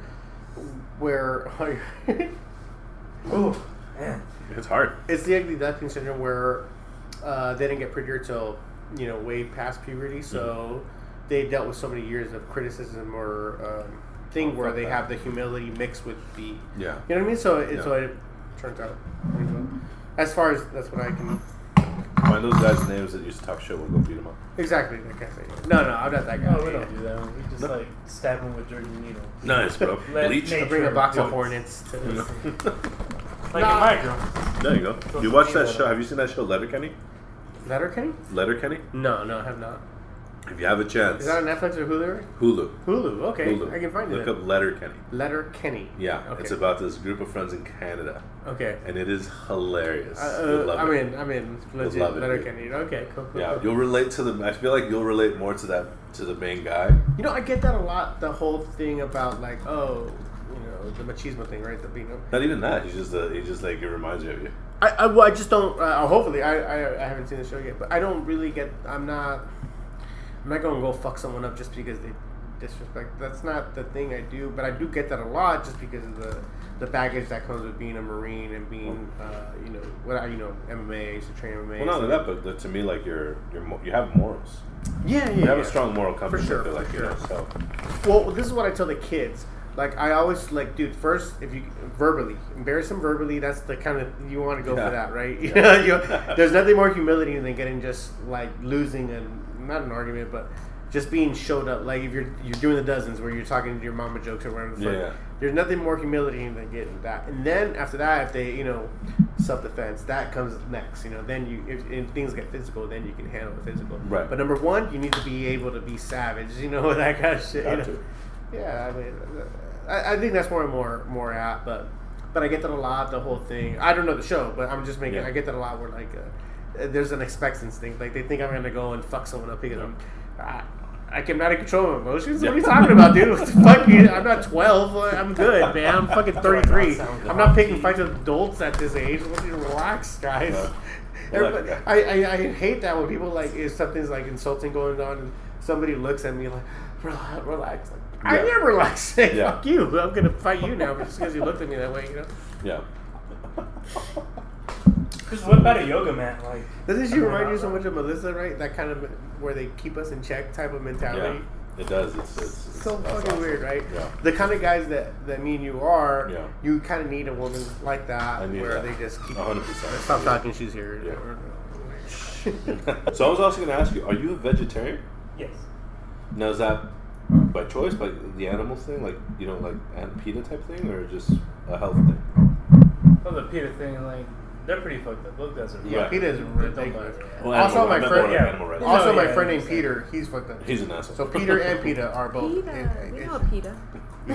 where Oh, man. It's hard. it's the ugly duckling syndrome where uh, they didn't get prettier till you know way past puberty, so Mm-hmm. they dealt with so many years of criticism or um, thing Oh, where they that. have the humility mixed with the yeah, you know what I mean. So it, Yeah. so it turns out. As far as that's what I can Find those guys' names that used to talk shit. We'll go beat them up. exactly that kind of thing. No, no, I'm not that guy. No, we don't do that. We just like stab them with dirty needles. Nice, bro. Let Bleach. I bring a box of do it. hornets to this. Like Nah. a micro. There you go. You watch that show? Have you seen that show, Letterkenny? Letterkenny? Letterkenny? No, no, I have not. If you have a chance, Is that on Netflix or Hulu? Hulu. Hulu. Okay, Hulu. I can find Look it. Look up Letterkenny. Letter Kenny. Yeah, Okay. it's about this group of friends in Canada, Okay. and it is hilarious. Uh, uh, I'm it. in. I'm in. Legit love it, Letterkenny. Okay, cool. cool, Yeah, cool. you'll relate to the. I feel like you'll relate more to that to the main guy. You know, I get that a lot. The whole thing about like, oh, you know, the machismo thing, right? The being. Not even that. He's just. Uh, he just like it reminds you of you. I, I, well, I just don't. Uh, hopefully, I, I, I haven't seen the show yet, but I don't really get. I'm not. I'm not gonna go fuck someone up just because they disrespect. That's not the thing I do. But I do get that a lot just because of the the baggage that comes with being a marine and being, uh, you know, what I, you know, MMA. I used to train MMA. Well, not only that, but the, to me, like you're you're mo- you have morals. yeah, yeah, You have yeah. a strong moral compass. For sure, feel like for you know. So Well, this is what I tell the kids. Like I always like, dude. First, if you verbally embarrass them verbally, that's the kind of you want to go Yeah. for that, right? Yeah. you, there's nothing more humiliating than getting just like losing and not an argument, but just being showed up. Like if you're you're doing the dozens where you're talking to your mama jokes or whatever. the fuck. Yeah. There's nothing more humiliating than getting that. And then after that, if they you know self defense, that comes next. You know, then you if, if things get physical, then you can handle the physical. Right. But number one, you need to be able to be savage. You know that kind of shit. you know? to. Yeah, I mean, I, I think that's where I'm more more at, but but I get that a lot. The whole thing. I don't know the show, but I'm just making. Yeah. I get that a lot. Where like, uh, there's an expectance thing. Like they think I'm gonna go and fuck someone up because I'm. I, I can not control my emotions. What are you talking about, dude? What the fuck? you- I'm not 12. I'm good, man. I'm fucking 33. I'm not picking fights with adults at this age. What do you relax, guys? Yeah. Everybody, I, I, I hate that when people like if something's like insulting going on and somebody looks at me like relax, relax. Like, I Yeah. am relaxing. Yeah. Fuck you. I'm gonna fight you now just because you looked at me that way. You know. yeah. Because what about a yoga mat? Like, Doesn't she I remind you so much of Melissa? Right? That kind of where they keep us in check type of mentality. Yeah. It does. It's, it's, it's So that's fucking awesome. weird, right? Yeah. The kind of guys that, that me and you are, Yeah. you kind of need a woman like that where that. they just keep. 100%. Stop talking. She's here. Yeah. so I was also going to ask you: Are you a vegetarian? Yes. Now is that by choice, by the animals thing, like you know, like Aunt PETA type thing, or just a health thing? Well, the PETA thing, like, they're pretty fucked up. Those guys are. Yeah, Right. Peter is Don't ridiculous. it. Well, Also, my friend- yeah. animal rights. No, Also, my yeah, friend named understand. Peter, he's fucked up. He's an asshole. So Peter and Peter are both. Peta. it- We it- know Peta.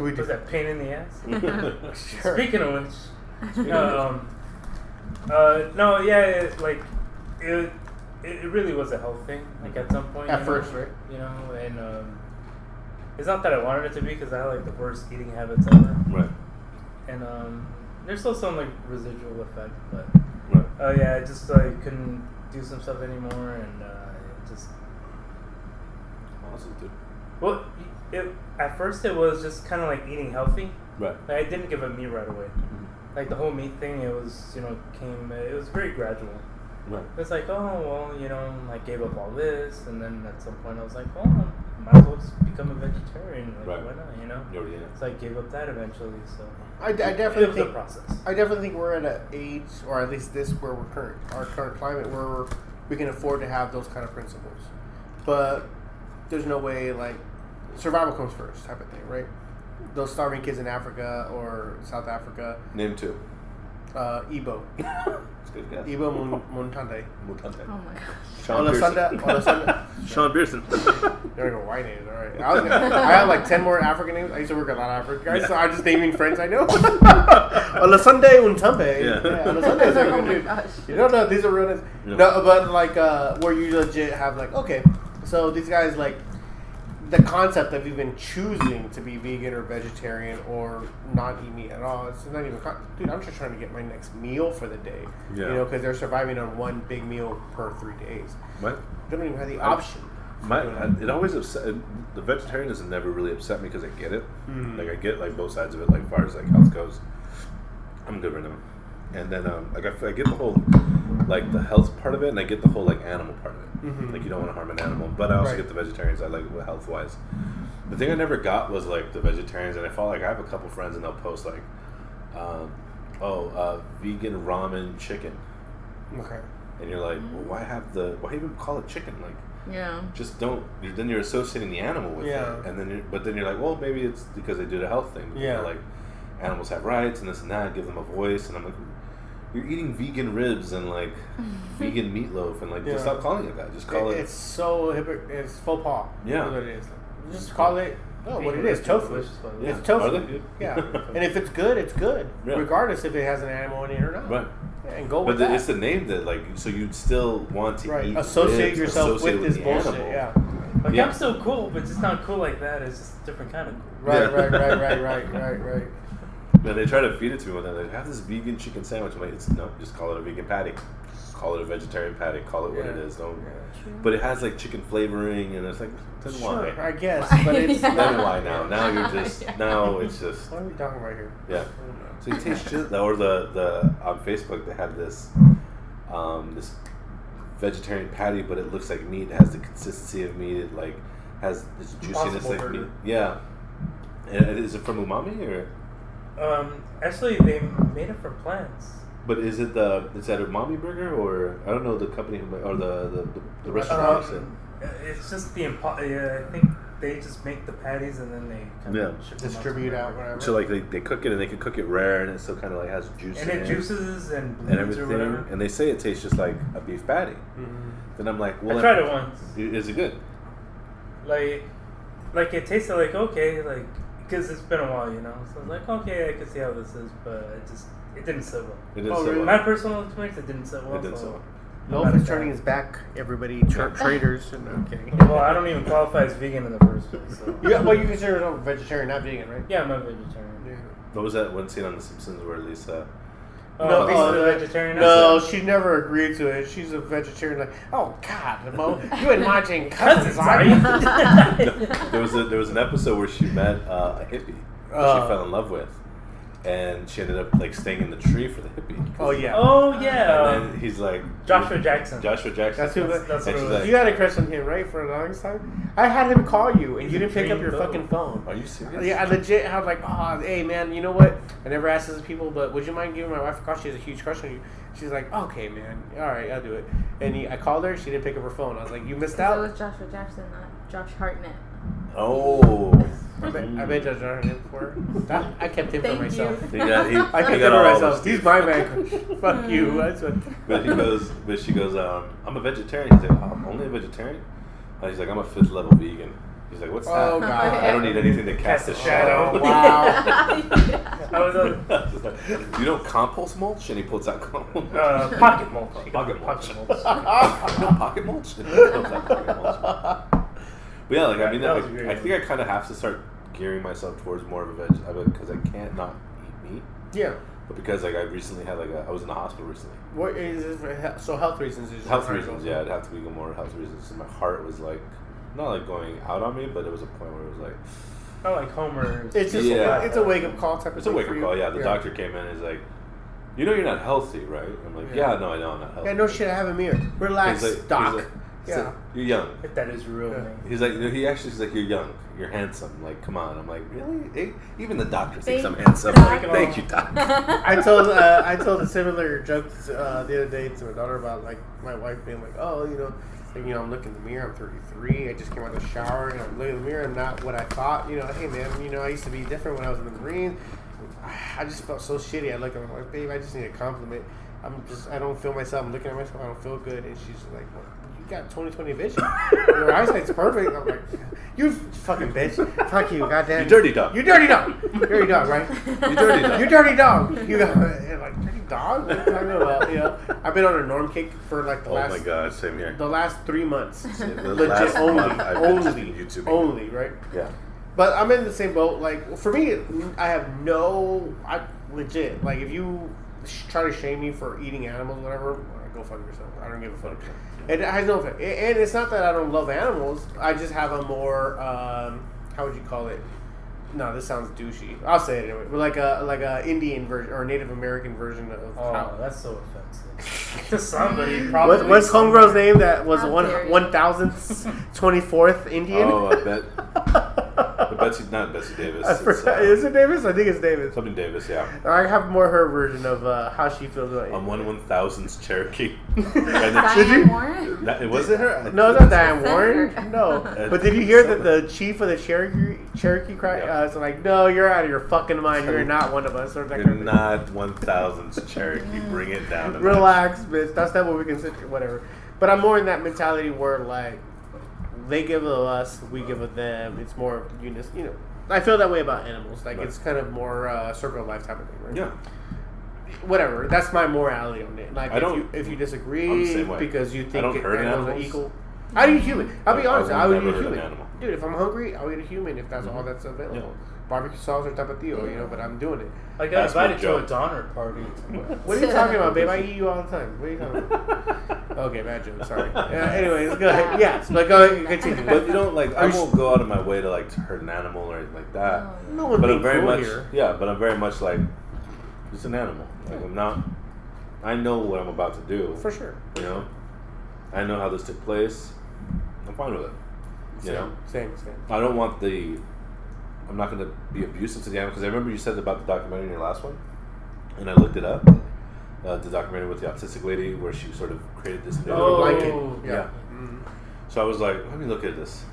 we do. Was that pain in the ass? Sure. Speaking of which, no, um, uh, no, yeah, it, like it, it, it really was a health thing. Like at some point, At first, know, right? You know, and um, it's not that I wanted it to be because I had like the worst eating habits ever, right. and um, there's still some like residual effect, but Right. oh yeah, I just like couldn't do some stuff anymore, and uh, it just Awesome, dude. well, it, at first it was just kind of like eating healthy. Right. Like, I didn't give up meat right away. Mm-hmm. Like the whole meat thing, it was you know came it was very gradual. Right. It's like oh well you know I gave up all this, and then at some point I was like oh I might as well just become a vegetarian. Like Right. why not you know? You already. So I gave up that eventually. So I, I it definitely was a think. process. I definitely think we're at an age, or at least this, where we're current, our current climate, where we're, we can afford to have those kind of principles. But there's no way like survival comes first type of thing, right? Those starving kids in Africa or South Africa, Name two. Uh, Igbo, It's good guess. Igbo Mun- Muntante, Mutante. Oh my gosh. Sean Olasunda, Pearson. Olasunda. Sean Pearson. There you go, white names. All right. I, was gonna, I have like ten more African names. I used to work with a lot of African guys, so I'm just naming friends I know. Olasunde Untumpe. Yeah. Olasunde is a Oh good my dude. gosh. You don't know these are real names. Yeah. No, but like uh, where you legit have like okay, so these guys like the concept of even choosing to be vegan or vegetarian or not eat meat at all. It's not even con- dude. I'm just trying to get my next meal for the day. Yeah. You know, because they're surviving on one big meal per three days. What? They don't even have the I- option. My, I- that. it always upset the vegetarianism never really upset me because I get it. Mm. Like I get like both sides of it. Like far as like health goes, I'm good right now. And then um, like I, I get the whole like the health part of it, and I get the whole like animal part of it. Mhm. Like you don't want to harm an animal, but I also Right. get the vegetarians. I like it health wise. The thing I never got was like the vegetarians, and I felt like I have a couple friends, and they'll post like, um, "Oh, uh, vegan ramen chicken," Okay. and you're like, well, "Why have the? Why even call it chicken?" Like Yeah. just don't. Then you're associating the animal with Yeah. it, and then you're, but then you're like, well, maybe it's because they do the health thing. Yeah. like animals have rights and this and that. Give them a voice, and I'm like, you're eating vegan ribs and like vegan meatloaf, and like Yeah. just stop calling it that. Just call It- it. It's so hypocrite. It's faux pas. Yeah. What it is. Just call it. Oh, what it is, Vegan is is tofu. delicious, by the way. Yeah. It's tofu. Are they good? Yeah. and if it's good, it's good, Yeah. regardless if it has an animal in it or not. Right. Yeah, and go But with the, that. it's the name that like so you'd still want to right. eat Associate ribs yourself associated with this bullshit. animal. Yeah. Like Yeah. I'm still cool, but it's not cool like that. It's just a different kind of cool. Right, Yeah. right, right, right, right, right, right. And they try to feed it to me when they're like, have this vegan chicken sandwich. I'm like, it's no, just call it a vegan patty. Call it a vegetarian patty. Call it what it is. Don't. Yeah. But it has like chicken flavoring, and it's like, then Sure, why? I guess, but it's Yeah. Then why now? Now you're just Yeah. now it's just What are we talking about here? yeah. So you taste shit. Or the the on Facebook they had this um, this vegetarian patty, but it looks like meat. It has the consistency of meat. It like has this juiciness Impossible like burger. meat. Yeah. And is it from umami or? Um, actually, they made it for plants. But is it the is that a umami burger or I don't know the company who or the the, the, the restaurant? who Um, it's just the impo- yeah, I think they just make the patties and then they kind Yeah. of ship Distribute to out, wherever. whatever. So like they, they cook it and they can cook it rare and it still kind of like has juice and in it juices and and bleeds or everything and they say it tastes just like a beef patty. Mhm. Then I'm like, well, I tried it once. Is it good? Like, like it tasted like okay, like because it's been a while, you know. So I was like, okay, I can see how this is, but it just it didn't sit well. It didn't Oh, sit really? well. My personal experience, it didn't sit well. It didn't so sit well. Loaf I'm is turning his back. Everybody, tra- traders. And, I'm kidding. Well, I don't even qualify as vegan in the first place. So. Yeah, well, you consider yourself vegetarian, not vegan, right? Yeah, I'm a vegetarian. Yeah. What was that one scene on The Simpsons where Lisa? Oh, No, Lisa's a vegetarian. No, she never agreed to it. She's a vegetarian. Like, oh God, Mo, you and my Jane Cousins, are are you? you? there was a there was an episode where she met uh, a hippie that Uh. she fell in love with, and she ended up like staying in the tree for the hippie. Oh yeah, oh yeah, And then he's like Joshua Jackson. Joshua Jackson. that's who. That's- that's And what she's it was. like, you had a crush on him, right? For the longest time. I had him call you, and you didn't pick up your girl. fucking phone. Are you serious? Yeah, I legit had like, oh, hey man, you know what? I never asked this to people, but would you mind giving my wife a call? She has a huge crush on you. She's like, okay, man, all right, I'll do it. And he, I called her, she didn't pick up her phone. I was like, you missed That out. was Joshua Jackson, not Josh Hartnett. Oh. I bet, I bet Judge Jordan him for her. That, I kept him Thank for myself. you. He got, he, I he kept him got for all myself. He's my man. Fuck you. That's what. But he goes, but she goes, um, I'm a vegetarian. He's like, oh, I'm only a vegetarian. And he's like, I'm a fifth level vegan. He's like, what's Oh that? god. I don't need anything to cast, Cast a a shadow. shadow. Wow. I was a you know compost mulch? And he pulls out compost. uh, pocket mulch. Pocket mulch. mulch. no pocket mulch. And he pulls out pocket mulch. But yeah, like I mean, That I, was. I think I kind of have to start gearing myself towards more of a veg because I can't not eat meat. Yeah. But because like I recently had like a, I was in the hospital recently. What is it for? he- So health reasons is Health reasons, heart yeah, it'd have to be more health reasons. And my heart was like, not like going out on me, but it was a point where it was like, Not like Homer. It's just Yeah. it's a wake up call type of it's a wake up call. Yeah, the doctor came in and is like, you know, you're not healthy, right? I'm like, Yeah. yeah, no, I know I'm not healthy. Yeah, no shit. I have a mirror. Relax, He's like- doc. he's like- Yeah. So, you're young. If that is your real Yeah. name. He's like, he actually is like, you're young, you're handsome. Like, come on. I'm like, really? Even the doctor thinks I'm Thank handsome. God. Thank you, doc. I told uh, I told a similar joke uh, the other day to my daughter about like my wife being like, oh, you know, like, you know, I'm looking in the mirror. I'm 33. I just came out of the shower and I'm looking in the mirror. I'm not what I thought. You know, hey man, you know, I used to be different when I was in the Marines. I just felt so shitty. I look at her I'm like, babe, I just need a compliment. I'm just, I don't feel myself. I'm looking at myself. I don't feel good. And she's like, well, you got 20/20 vision. Your eyesight's perfect. I'm like, you fucking bitch. Fuck you, goddamn. You dirty dog. You dirty dog. You dirty dog, right? You dirty dog. You dirty dog. You got and like dirty dog. What are you talking about? You know, I've been on a norm kick for like the Oh last my god, same here. the last three months. The Legit last only, month I've been just only, been YouTubing. only, right? Yeah. But I'm in the same boat. Like for me, I have no. I legit like if you try to shame me for eating animals, or whatever, go fuck yourself. I don't give a fuck. It has no effect. And it's not that I don't love animals. I just have a more um, how would you call it? No, this sounds douchey. I'll say it anyway. But like a like a Indian version or Native American version of Oh, how. that's so offensive. to somebody, probably. What, what's Homegirl's name that was How one dare one thousandth twenty fourth Indian? Oh, I bet. But Betsy, not Betsy Davis. I forgot. uh, Is it Davis? I think it's Davis. Something Davis, yeah. I have more her version of uh, how she feels about it. On one one thousandth Cherokee. and Did Diane you? Warren? that, was it her? No, it's not Diane Senator. Warren. No. But did you hear that the chief of the Cherokee Cherokee cry? Yeah. Uh, so like, no, you're out of your fucking mind. You're not one of us. Or that You're kind of not one thousandth Cherokee. Bring it down. a notch. Relax, bitch. That's not what we consider. Whatever. But I'm more in that mentality where like they give it to us, we give it them. It's more unis. You know, I feel that way about animals. Like Right. it's kind of more uh, circle of life type of thing, right? Yeah. whatever. That's my morality on it. Like, I if don't- you if you I'm the disagree same way. because you I think don't hurt animals are equal, I'll eat human. I'll be I- I honest. I would eat a hurt an human. animal. Dude, if I'm hungry, I'll eat a human if that's all Mhm. that's available. Yeah. Barbecue sauce or tapatio, you know. But I'm doing it. I got That's my invited to a joke. Donner party. What are you talking about, babe? I eat you all the time. What are you talking about? Okay, bad joke. Sorry. Yeah, anyways, go ahead. Yes, but go ahead. Continue. But you don't like. I won't go out of my way to like to hurt an animal or anything like that. no one's But being I'm very cruel much. here. Yeah, but I'm very much like. It's an animal. Like I'm not. I know what I'm about to do. For sure. You know. I know how this took place. I'm fine with it. You Same, know. same, same. I don't want the. I'm not going to be abusive to the animal because I remember you said about the documentary in your last one, and I looked it up. Uh, the documentary with the autistic lady where she sort of created this new Oh. Yeah. Yeah. Mhm. So I was like, let me look at this,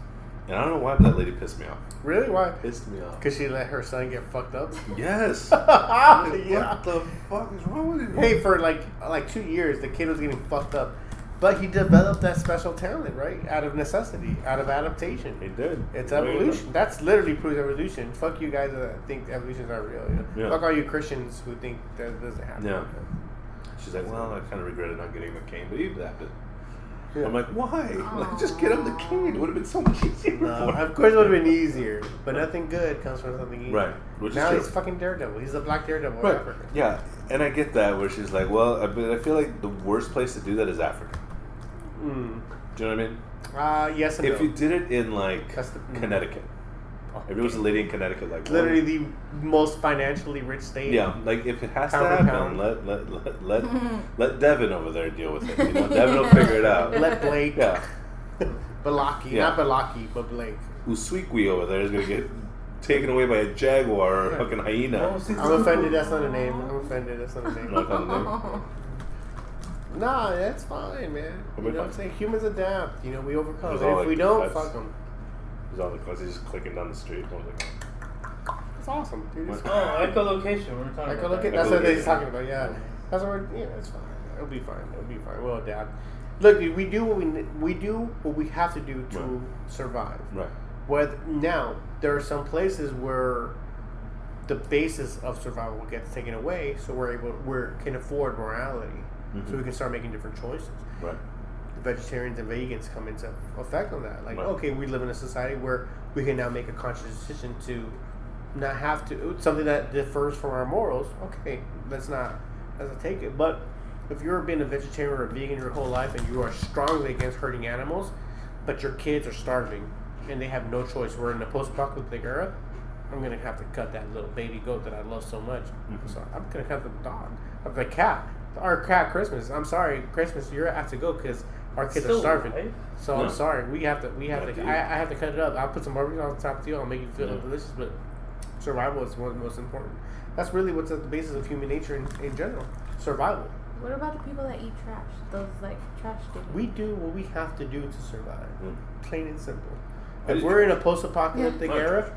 and I don't know why, but that lady pissed me off. Really? Why? Pissed me off. Because she let her son get fucked up. Yes. yeah. What the fuck is wrong with you? Hey, for like like two years, the kid was getting fucked up, but he developed that special talent, right? Out of necessity, out of adaptation. He did. It's There you evolution. That's literally proves evolution. Fuck you guys that think evolution's not real. You know? Yeah. Fuck all you Christians who think that doesn't happen. Yeah. She's like, well, I kind of regretted not getting the cane, but you adapted. Yeah. I'm like, why? Like, just get him the cane. It would have been so much easier. No, for of course it would have been easier, but nothing good comes from something easy. Right, which now true. he's fucking Daredevil. He's a black Daredevil Right. Africa. Yeah, and I get that where she's like, well, but I feel like the worst place to do that is Africa. Mm. Do you know what I mean? Uh, yes and If no. you did it in like That's the- mm. Connecticut, if it was a lady in Connecticut, like Literally the most financially rich state. yeah, like if it has Pound to for happen, pound. let let let let, let Devin over there deal with it. You know, Devin will figure it out. Let Blake. Yeah, Balaki, Yeah. not Balaki, but Blake. Uswikwi over there is gonna get taken away by a jaguar or a fucking hyena. Oh, I'm offended. That's not a name. I'm offended. That's not a name. Not on name. Nah, that's fine, man. We'll You know what I'm saying? Humans adapt. You know, we overcome. There's And all, if we don't, cuts. fuck them. There's all the cars just clicking down the street. I was like, It's awesome, dude. It's What? Oh, echolocation. We We're talking I about go that. that's what they're talking about. Yeah, that's what we're. Yeah, it's fine. It'll be fine. It'll be fine. We'll adapt. Look, dude, we do what we we do what we have to do to Right. survive. right. With now, there are some places where the basis of survival gets taken away, so we're able we can afford morality, so Mhm. we can start making different choices. Right. Vegetarians and vegans come into effect on that. Like, Right. okay, we live in a society where we can now make a conscious decision to not have to something that differs from our morals. Okay, let's not let's not take it. But if you're being a vegetarian or a vegan your whole life and you are strongly against hurting animals, but your kids are starving and they have no choice, we're in the post-apocalyptic era. I'm gonna have to cut that little baby goat that I love so much. Mhm. So I'm gonna cut the dog, of the cat. Our crap, Christmas. I'm sorry, Christmas. You're have to go because our kids Still are starving. alive? So No. I'm sorry. We have to. We have Yeah, to. I, I have to cut it up. I'll put some barbecue on top of you. I'll make you feel Yeah. delicious. But survival is one of the most important. That's really what's at the basis of human nature in, in general. Survival. What about the people that eat trash? Those like trash diggers. We do what we have to do to survive. Mm. Plain and simple. If we're in a post-apocalyptic Yeah. era,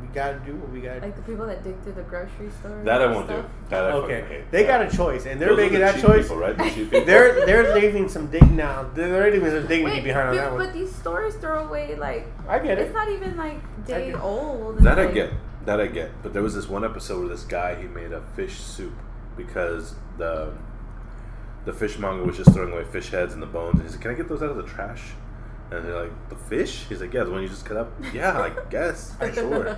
we gotta do what we gotta do. like the people that dig through the grocery store. That I won't do. That I Okay, hate. they Yeah. got a choice, and they're Those are making the that choice. people, right? The. They're they're leaving some dig now. They're leaving some dignity Wait, behind on that one. but these stores throw away like I get it. it's not even like day old. That I get. That I get. But there was this one episode where this guy he made a fish soup because the the fishmonger was just throwing away fish heads and the bones, and he's like, "Can I get those out of the trash?" And they're like, "The fish?" He's like, "Yeah, the one you just cut up." Yeah, I guess. Sure.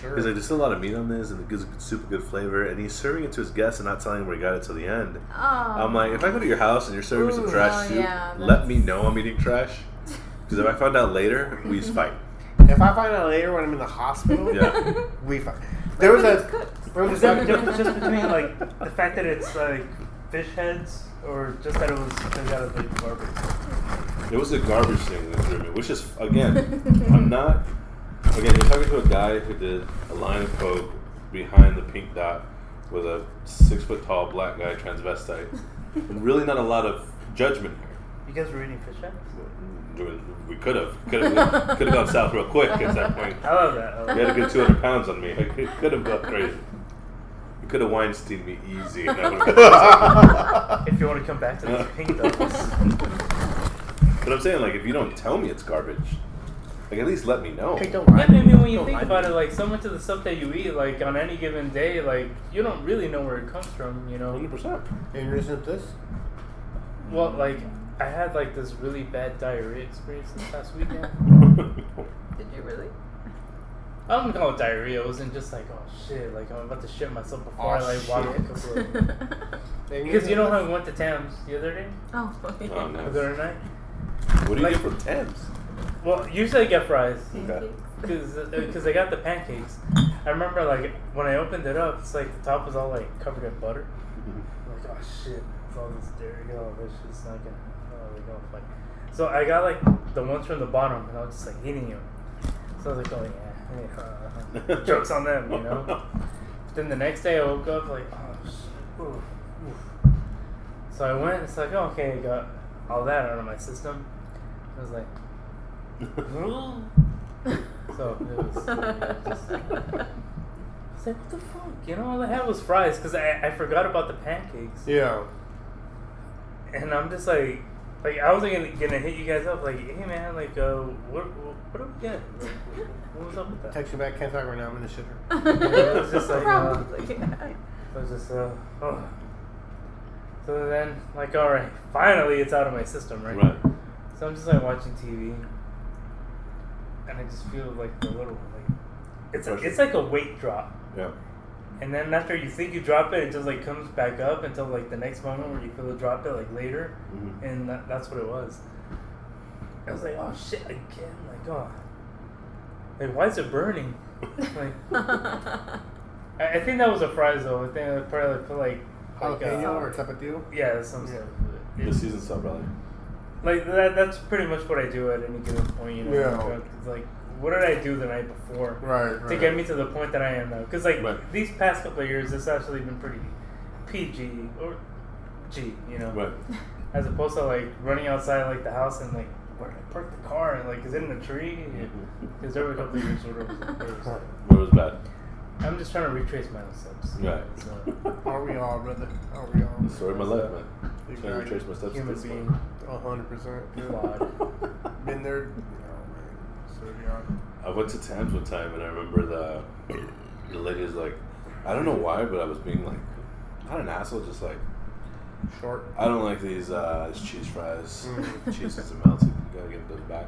Sure. He's like, "There's still a lot of meat on this, and it gives a super good flavor." And he's serving it to his guests and not telling him where he got it till the end. Oh. I'm like, if I go to your house and you're serving me some trash oh, soup, yeah, let me know I'm eating trash. Because if I find out later, we just fight. if I find out later when I'm in the hospital, Yeah. we fight. There was a there was Is a a difference just between like the fact that it's like fish heads, or just that it was dug out of the garbage? It was a garbage thing that threw me, which is again, I'm not. Again, you're talking to a guy who did a line of coke behind the pink dot with a six foot tall black guy transvestite. really, not a lot of judgment here. You guys were eating fish heads? We could have, could have, could have gone south real quick at that point. I love that. I love You had a that. good 200 pounds on me. I could, could have gone crazy. You could have Weinstein me easy. And that If you want to come back to these pink dots. But I'm saying, like, if you don't tell me it's garbage, like, at least let me know. Hey, don't lie. Yeah, I mean, when you Don't think lie. about it, like so much of the stuff that you eat, like on any given day, like you don't really know where it comes from, you know. 100%. And you listen to this? Well, like I had like this really bad diarrhea experience this past weekend. Did you really? I don't call it diarrhea. It wasn't just like oh shit, like I'm about to shit myself before Oh, I like walk shit. a couple of. Because you know how we went to Tams the other day, oh, yeah. Oh, no. the other night. What do you Like- get from Tams? Well, usually I get fries. Okay. Because I got the pancakes. I remember like when I opened it up, it's like the top was all like covered in butter. I'm like, oh shit, it's all this dairy, all this shit's not gonna, oh, we gonna fight. So I got like the ones from the bottom, and I was just like eating them. So I was like, oh yeah, yeah uh, jokes on them, you know. But then the next day I woke up like, oh shit, oof, oof. So I went, it's like, oh, okay, I got all that out of my system. I was like, so it was. Just, I was like, what the fuck? You know, all I had was fries because I, I forgot about the pancakes. Yeah. And I'm just like, like I wasn't gonna, gonna hit you guys up like, hey man, like, uh, what, what, what are we getting? What, what, what was up with that? Text you back. Can't talk right now. I'm in the shitter. It was just like, uh, Probably. I was just, uh, oh. So then, like, all right, finally it's out of my system, right? Right. So I'm just like watching TV, and I just feel like the little like, it's a, it's like a weight drop. Yeah. And then after you think you drop it, it just like comes back up until like the next moment where you feel it drop it like later, Mhm. and that, that's what it was. I was like, oh shit again, like oh, like why is it burning? Like I, I think that was a fries though. I think I probably like put like like Jalapeno uh, or tapatio? yeah some Yeah. stuff. The season sub, brother. Like that, that's pretty much what I do at any given point. You know, Yeah. when I'm drunk. It's like what did I do the night before? Right, right. to get me to the point that I am now. Because like Right. these past couple of years, it's actually been pretty PG or G, you know, Right. as opposed to like running outside like the house and like where did I park the car and like is it in a tree? Because there were a couple of years where it was, there Where was bad? I'm just trying to retrace my own steps. Right. So, Are we all, brother? Are we all? The story of my life, man. Exactly. Trying to retrace my steps. human to this being. A hundred percent. flawed. Been there. Man. So yeah. I went to Tams one time and I remember the the lady was like, I don't know why, but I was being like, not an asshole, just like, Short. I don't like these uh, these cheese fries. Mm. cheese is melted. You gotta give those back.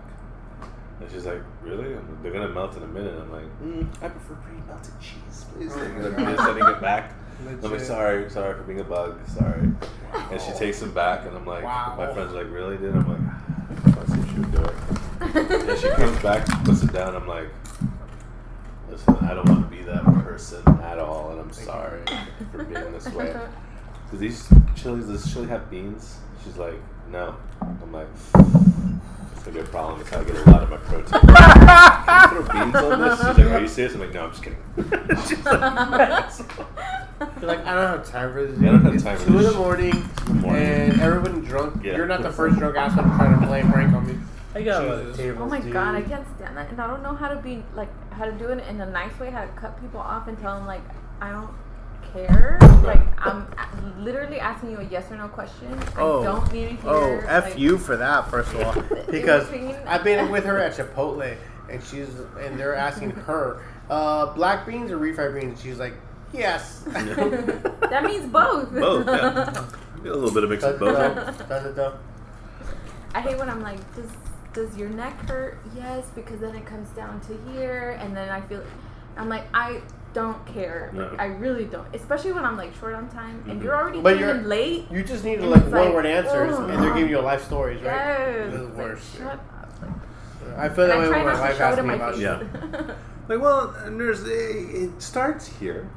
And she's like, really? I'm They're gonna melt in a minute. I'm like, mm, I prefer pre-melted cheese, please. And I'm sending it back. I'm like, sorry, sorry for being a bug, sorry. And she takes them back, and I'm like, Wow. my friend's like, really, dude? I'm like, let's see she would do it. And she comes back, puts it down. I'm like, listen, I don't want to be that person at all, and I'm sorry for being this way. Do these chilies, does chili have beans? She's like, no. I'm like, it's gonna be a problem. It's how I get a lot of my protein. Can you throw beans on this? She's like, are you serious? I'm like, no, I'm just kidding. She's like, You're like, I don't have time for this. Yeah, I don't have It's time for two in this the morning, morning. and everyone drunk. Yeah. You're not the first drunk asshole trying to play a prank on me. I got a Jesus. tables. Oh my dude. god, I can't stand that, and I don't know how to be like how to do it in a nice way, how to cut people off and tell them like I don't care. Like I'm literally asking you a yes or no question. Oh. I don't need to hear. Oh, f like- you for that, first of all, because I've been with her at Chipotle, and she's and they're asking her, uh, black beans or refried beans, and she's like, yes. that means both. both, yeah. Get a little bit of mix of both. Does it though? I hate when I'm like, does does your neck hurt? Yes, because then it comes down to here, and then I feel, I'm like, I don't care. No. I really don't. Especially when I'm like short on time, and Mhm. you're already But you're- late. You just need And like it's one like, word answers, ugh. and they're giving you life stories, right? Yes. This is worse. Like, shut up. I feel that I way when my wife asks me about face. shit. Like, well, and there's a, it starts here,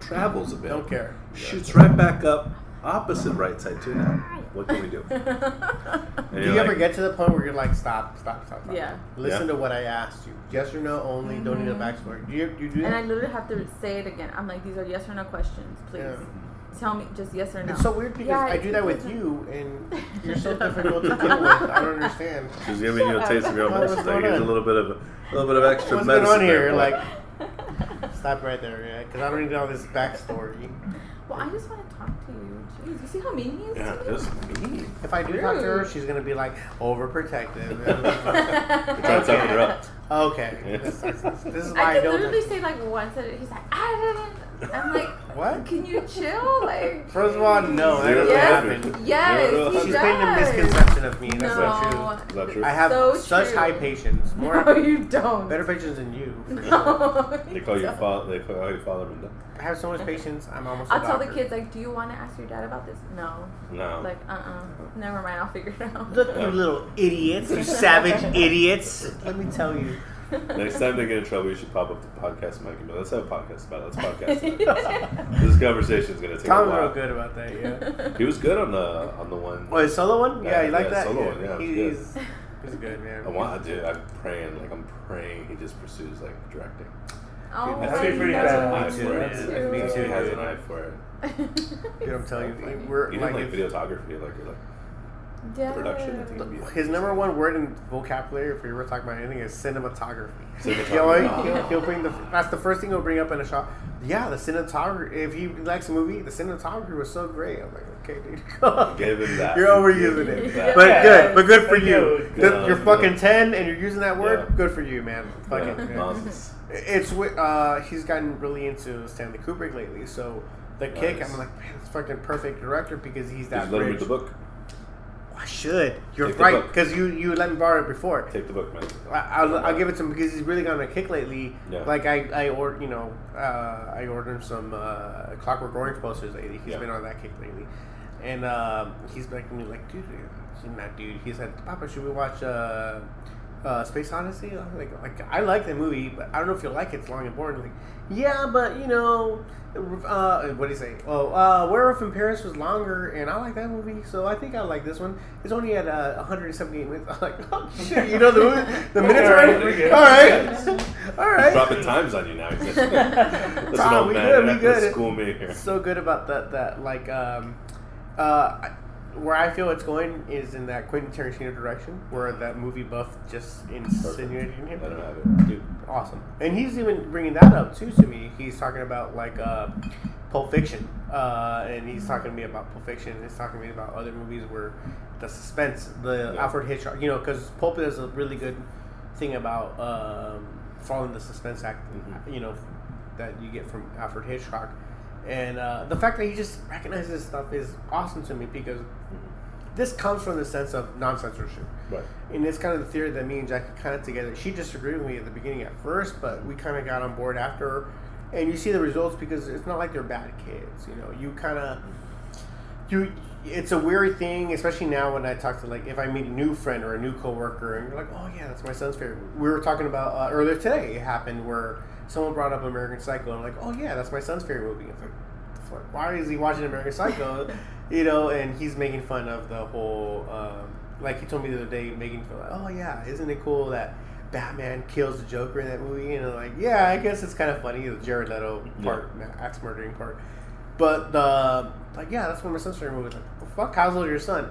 travels a bit, Don't care. shoots right back up, opposite right side too. Now, what can we do? Do you're you ever get to the point where you're like, stop, stop, stop, stop? Yeah. Listen Yeah. to what I asked you. Yes or no only. Don't need a Mhm. backstory. Do you, you do and? I literally have to say it again. I'm like, these are yes or no questions, please. Yeah. Tell me just yes or no. It's so weird because Yeah, I it's do that with you, and you're so difficult to deal with. I don't understand. She's giving you a taste of your own emotions. what's Like, going here's a little bit of a little bit of extra What's going medicine on here? boy. Like, stop right there, yeah, because I don't need to know this backstory. Well, I just want to talk to you. Jeez, you see how mean he is yeah, to me? just mean. If I do talk to her, she's gonna be like overprotective. You're trying to toughen her up. okay, this, this is why I I, could don't. literally say like one sentence. He's like, I didn't. I'm like, What? Can you chill? Like, First of all, no, that Zero doesn't yes, happen. yes, Zero to he She's does. painting a misconception of me. That's no, not true. Is that true? I have So such true. high patience, more No, you don't. better patience than you. For sure. No, They you call your don't. father. They call your father I have so much patience. I'm almost. I'll tell the kids like, do you want to ask your dad about this? No. No. Like, uh, uh Never mind. I'll figure it out. Look, you little idiots, you savage idiots. Let me tell you. Next time they get in trouble, you should pop up the podcast mic and be, let's have a podcast about it. Let's podcast. about it." this conversation is gonna take Tom's a while. real good about that. Yeah. He was good on the on the one. Oh, his solo one? Yeah, Yeah, you like yeah, that? solo one, yeah, it was he's, he's good, man. I want, dude. I'm praying, like I'm praying. He just pursues like directing. Oh, That's I pretty know. bad. Me too, for man. it. That's me He too, has an eye for it. Dude, I'm telling you, we're Even like, like, if- videography, like, like Yeah. production. I think it'd be his number one word in vocabulary, if we were talking about anything, is cinematography. Cinematography. He'll, like, he'll, he'll bring the that's the first thing he'll bring up in a shot. Yeah, the cinematography. If he likes a movie, the cinematography was so great. I'm like, okay, dude, Give him that. You're overusing it, that. but Yeah. good, but good for you. good. The- you're Yeah. fucking ten, and you're using that word. Yeah. Good for you, man. Fuck Yeah, it. nonsense. It's uh, he's gotten really into Stanley Kubrick lately. So the kick, I'm like, man, it's fucking perfect director because he's that let him read the book. I should. You're Take the right book. because you you let me borrow it before. Take the book, man. I, I'll, I'll give it to him because he's really gone on a kick lately. Yeah. Like I I ordered you know uh, I ordered some uh, Clockwork Orange posters lately. He's Yeah. been on that kick lately, and um, he's like me like dude, he's not dude. He said, Papa, should we watch uh, uh, Space Odyssey? I'm like like I like the movie, but I don't know if you'll like it. It's long and boring. Like yeah, but you know. Uh, what do you say? Oh, uh, Werewolf in Paris was longer, and I like that movie, so I think I like this one. It's only at uh, 178 minutes. I'm like, oh shit, you know the movie, the minutes Alright, are we're good. all right, all right. He's dropping times on you now. He's like, Listen, Tom, old we man, good, you we good. School me here. so good about that. That like, um, uh, where I feel it's going is in that Quentin Tarantino direction, where that movie buff just insinuated him. I don't have it. Dude, awesome. And he's even bringing that up too to me. He's talking about like uh, Pulp Fiction, uh, and he's talking to me about Pulp Fiction. And he's talking to me about other movies where the suspense, the Yeah. Alfred Hitchcock, you know, because Pulp is a really good thing about um, following the suspense act, Mhm. you know, that you get from Alfred Hitchcock. And uh, the fact that he just recognizes this stuff is awesome to me because this comes from the sense of non censorship. Right. And it's kind of the theory that me and Jackie kind of together. She disagreed with me at the beginning at first, but we kind of got on board after. And you see the results because it's not like they're bad kids. You know, you kind of you. It's a weird thing, especially now when I talk to like if I meet a new friend or a new coworker, and you're like, "Oh yeah, that's my son's favorite." We were talking about uh, earlier today. It happened where someone brought up American Psycho, and I'm like, "Oh yeah, that's my son's favorite movie." It's like. Why is he watching American Psycho? you know, and he's making fun of the whole. Um, like he told me the other day, making feel like, oh yeah, isn't it cool that Batman kills the Joker in that movie? And I'm like, yeah, I guess it's kind of funny the Jared Leto part, axe murdering part. But the like, yeah, that's one of my son's favorite movies. Like, well, fuck, how's old your son?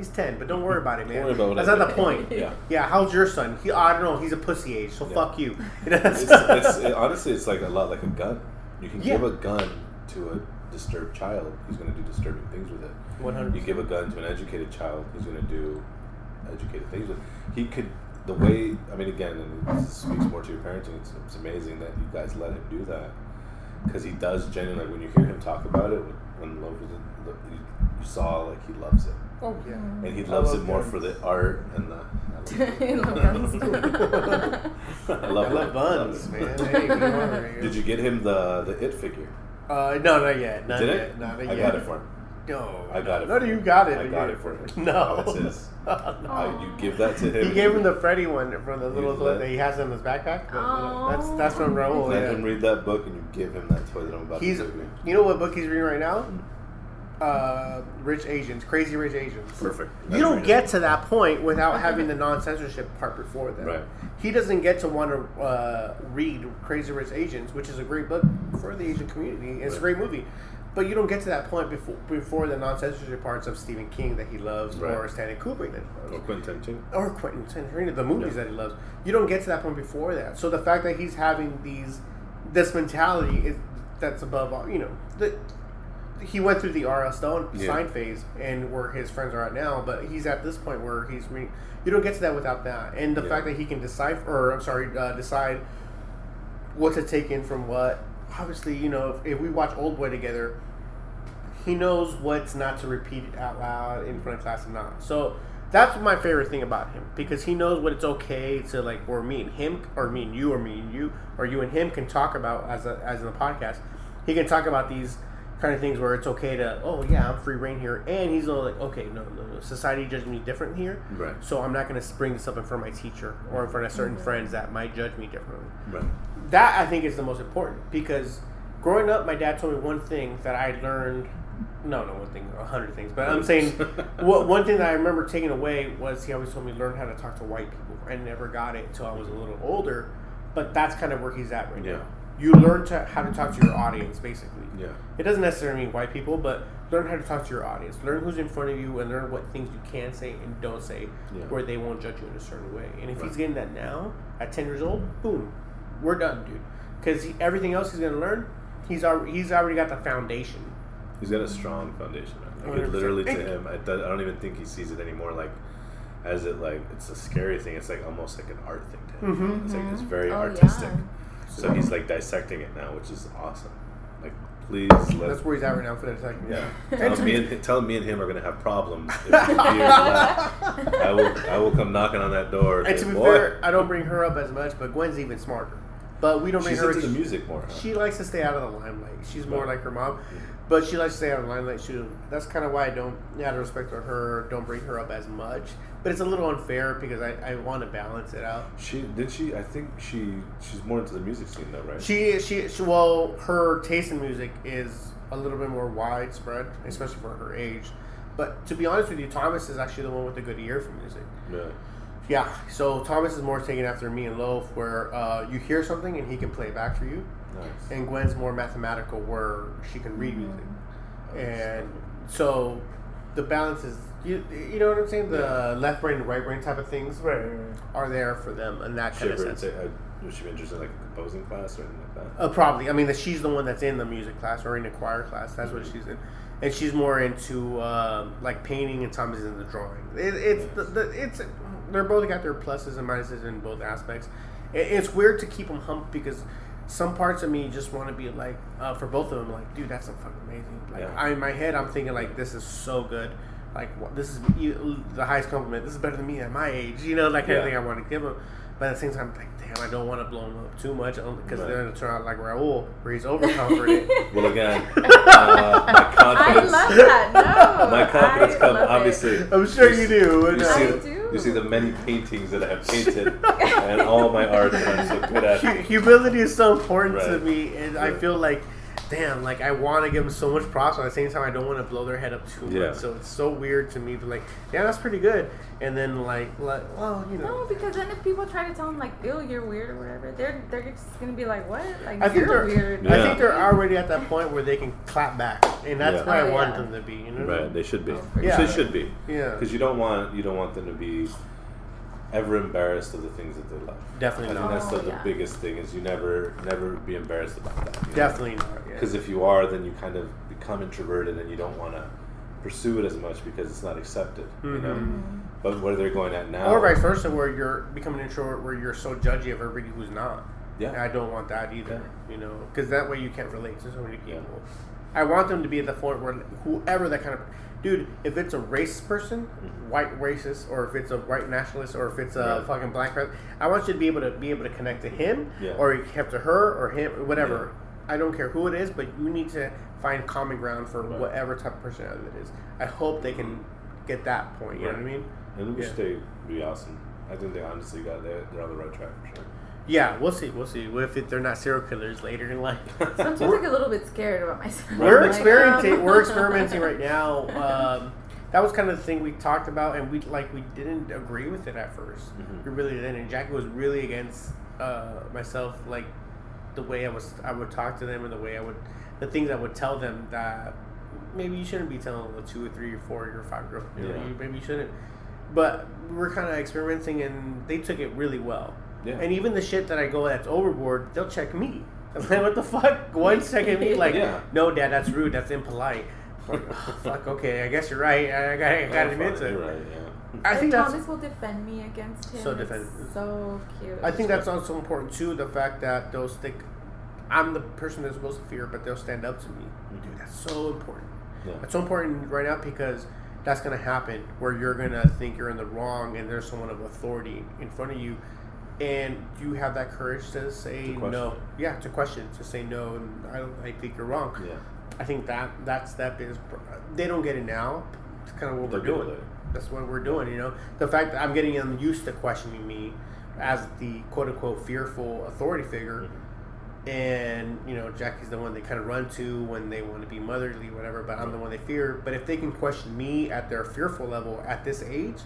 He's ten, but don't worry about it, man. worry about That's not the point. Yeah. Yeah, how's your son? He, I don't know. He's a pussy age, so Yeah. fuck you. You know, that's- It's, it's, it, honestly, it's like a lot like a gun. You can Yeah. give a gun to a disturbed child, he's going to do disturbing things with it. 100%. You give a gun to an educated child, he's going to do educated things with it. He could, the way, I mean, again, and this speaks more to your parenting, it's, it's amazing that you guys let him do that. Because he does genuinely, like, when you hear him talk about it, when Love was in, you, you saw, like, he loves it. Oh yeah. And he I loves it more guns. for the art and the. I love guns. I I love, love buns, man. Hey, come on right here. Did you get him the the it figure? Uh, no, not yet. Not Did yet. it? Not I yet. got it for him. No, I got it No, for you got it. I got it for him. No, That's his. no. I, you give that to him. He gave him the Freddy one from the little let- that he has in his backpack. The- Aw. That's that's from Raul. Let Yeah. him read that book, and you give him that toy that I'm about He's, to give you. you know what book he's reading right now? Uh, Rich Asians, Crazy Rich Asians. Perfect. You don't get to that point without having the non-censorship part before that. Right. He doesn't get to want to uh, read Crazy Rich Asians, which is a great book for the Asian community. It's a great movie, but you don't get to that point before before the non-censorship parts of Stephen King that he loves, Right. or Stanley Kubrick that he loves, Or Quentin Tarantino. or Quentin Tarantino, the movies Yeah. that he loves. You don't get to that point before that. So the fact that he's having these this mentality is that's above all. You know, the, he went through the R.L. Stine Yeah. sign phase and where his friends are at now, but he's at this point where he's reading. You don't get to that without that, and the Yeah. fact that he can decipher, or I'm sorry, uh, decide what to take in from what. Obviously, you know, if, if we watch Old Boy together, he knows what's not to repeat out loud in front of class and not. So that's my favorite thing about him because he knows what it's okay to like, or me and him, or me and you, or me and you, or you and him can talk about as a, as in the podcast. He can talk about these kind of things where it's okay to, oh yeah, I'm free reign here, and he's all like, okay, no, no, no, society judges me different here, Right. so I'm not going to bring this up in front of my teacher or in front of certain mm-hmm. friends that might judge me differently Right. that I think is the most important because growing up, my dad told me one thing that I learned. No, no, one thing, a hundred things. But I'm saying, what one thing that I remember taking away was he always told me learn how to talk to white people. I never got it until I was a little older, but that's kind of where he's at right Yeah. now. You learn to how to talk to your audience, basically. Yeah. It doesn't necessarily mean white people, but learn how to talk to your audience. Learn who's in front of you and learn what things you can say and don't say Yeah. where they won't judge you in a certain way. And if he's getting that now, at 10 years old, boom, we're done, dude. Because everything else he's going to learn, he's already, he's already got the foundation. He's got a strong foundation. man. Like, it literally to him, I, do- I don't even think he sees it anymore. Like, as it like it's a scary thing. It's like almost like an art thing to him. Mhm. It's like it's very Oh, artistic. yeah. So he's like dissecting it now, which is awesome. Like, please let. That's where he's at right now for that second. yeah. Tell me, and, tell me and him are gonna have problems. If years left. I will. I will come knocking on that door. And to be "Boy, fair, I don't bring her up as much, but Gwen's even smarter. But we don't bring she's her into the music more. Huh? She likes to stay out of the limelight. She's more like her mom, mm-hmm. but she likes to stay out of the limelight too. That's kind of why I don't, out of respect for her, don't bring her up as much. But it's a little unfair because I, I want to balance it out. She did she. I think she. She's more into the music scene though, right? She, she, she, well, her taste in music is a little bit more widespread, especially for her age. But to be honest with you, Thomas is actually the one with a good ear for music. yeah. Yeah, so Thomas is more taken after me and Loaf, where uh, you hear something and he can play it back for you. Nice. and Gwen's more mathematical where she can read music. And so the balance is you, you know what I'm saying? The left brain and right brain type of things Right, right, right. are there for them in that She kind of sense. take, uh, was she interested in like a composing class or anything like that? Uh, probably. I mean, that she's the one that's in the music class or in the choir class. That's what she's in, and she's more into um, like painting, and Tom is into drawing. It, it's the, the, it's they're both got their pluses and minuses in both aspects. It, it's weird to keep them humped because some parts of me just want to be like uh, for both of them, like, dude, that's so fucking amazing. Like, Yeah. I in my head, I'm thinking like, this is so good. Like, wha- this is you, the highest compliment. This is better than me at my age. You know, that kind of thing I want to give him. But at the same time, like, damn, I don't want to blow him up too much because Right. they're going to turn out like Raul, where he's overconfident. Well, again, uh, my I confidence. love that. No, My confidence comes love it. obviously. I'm sure you do. You see, I do. you see the many paintings that I have painted, and all my art that I'm so good at. humility is so important to me, and I feel like damn, like I want to give them so much props, but at the same time, I don't want to blow their head up too Yeah. much. So it's so weird to me but like, yeah, that's pretty good, and then like, like, well, you know. No, because then if people try to tell them like, "Ew, you're weird" or whatever, they're they're just gonna be like, "What? Like I think you're they're, weird." I think they're already at that point where they can clap back, and that's Yeah. where I Oh, want yeah. them to be. You know, Right, they should be. Oh, for Yeah. They should be. Yeah. Because you don't want you don't want them to be ever embarrassed of the things that they love. Definitely I think not. that's the, Oh, the yeah. biggest thing is you never never be embarrassed about that. you know? Definitely not. Yeah. Because if you are, then you kind of become introverted and you don't want to pursue it as much because it's not accepted. You know. Mhm. But where they're going at now, or vice versa, where you're becoming an introvert, where you're so judgy of everybody who's not. And Yeah. I don't want that either. You know, because that way you can't relate to so many Yeah. people. I want them to be at the point where whoever that kind of dude, if it's a racist person, white racist, or if it's a white nationalist, or if it's a Right. fucking black person, I want you to be able to be able to connect to him, Yeah. or have to her, or him, or whatever. I don't care who it is, but you need to find common ground for Right. whatever type of personality it is. I hope they can get that point. You know what I mean? And which Yeah. they be awesome. I think they honestly got they're, they're on the right track for sure. Yeah, we'll see. We'll see. What if it, they're not serial killers later in life? Sometimes I get a little bit scared about myself. we're Like, experimenting. um, we're experimenting right now. Um, that was kind of the thing we talked about, and we like we didn't agree with it at 1st Mhm. We really didn't. And Jackie was really against uh, myself, like the way I was. I would talk to them, and the way I would, the things I would tell them that maybe you shouldn't be telling a two or three or four or five girl. You know, Yeah. you, maybe you shouldn't. But we're kind of experimenting, and they took it really well. Yeah. And even the shit that I go that's overboard, they'll check me. I'm like, what the fuck? One second me like, Yeah. no, dad, that's rude. That's impolite. Like, "Oh, fuck. Okay, I guess you're right. I got, I got oh, to admit to You're it. right. Yeah. I and think that's. Thomas will defend me against him. So defend- So cute. I think that's also important too. The fact that they'll stick. I'm the person they're supposed to fear, but they'll stand up to me. Dude, that's so important. Yeah. It's so important right now because that's gonna happen where you're gonna think you're in the wrong and there's someone of authority in front of you, and you have that courage to say To no. Yeah, to question, to say no, and I don't. I think you're wrong. Yeah. I think that that step is. They don't get it now. It's kind of what They'll we're doing. That's what we're doing. You know, the fact that I'm getting them used to questioning me as the quote unquote fearful authority figure, mm-hmm. and you know, Jackie's the one they kind of run to when they want to be motherly, whatever. But I'm the one they fear. But if they can question me at their fearful level at this age,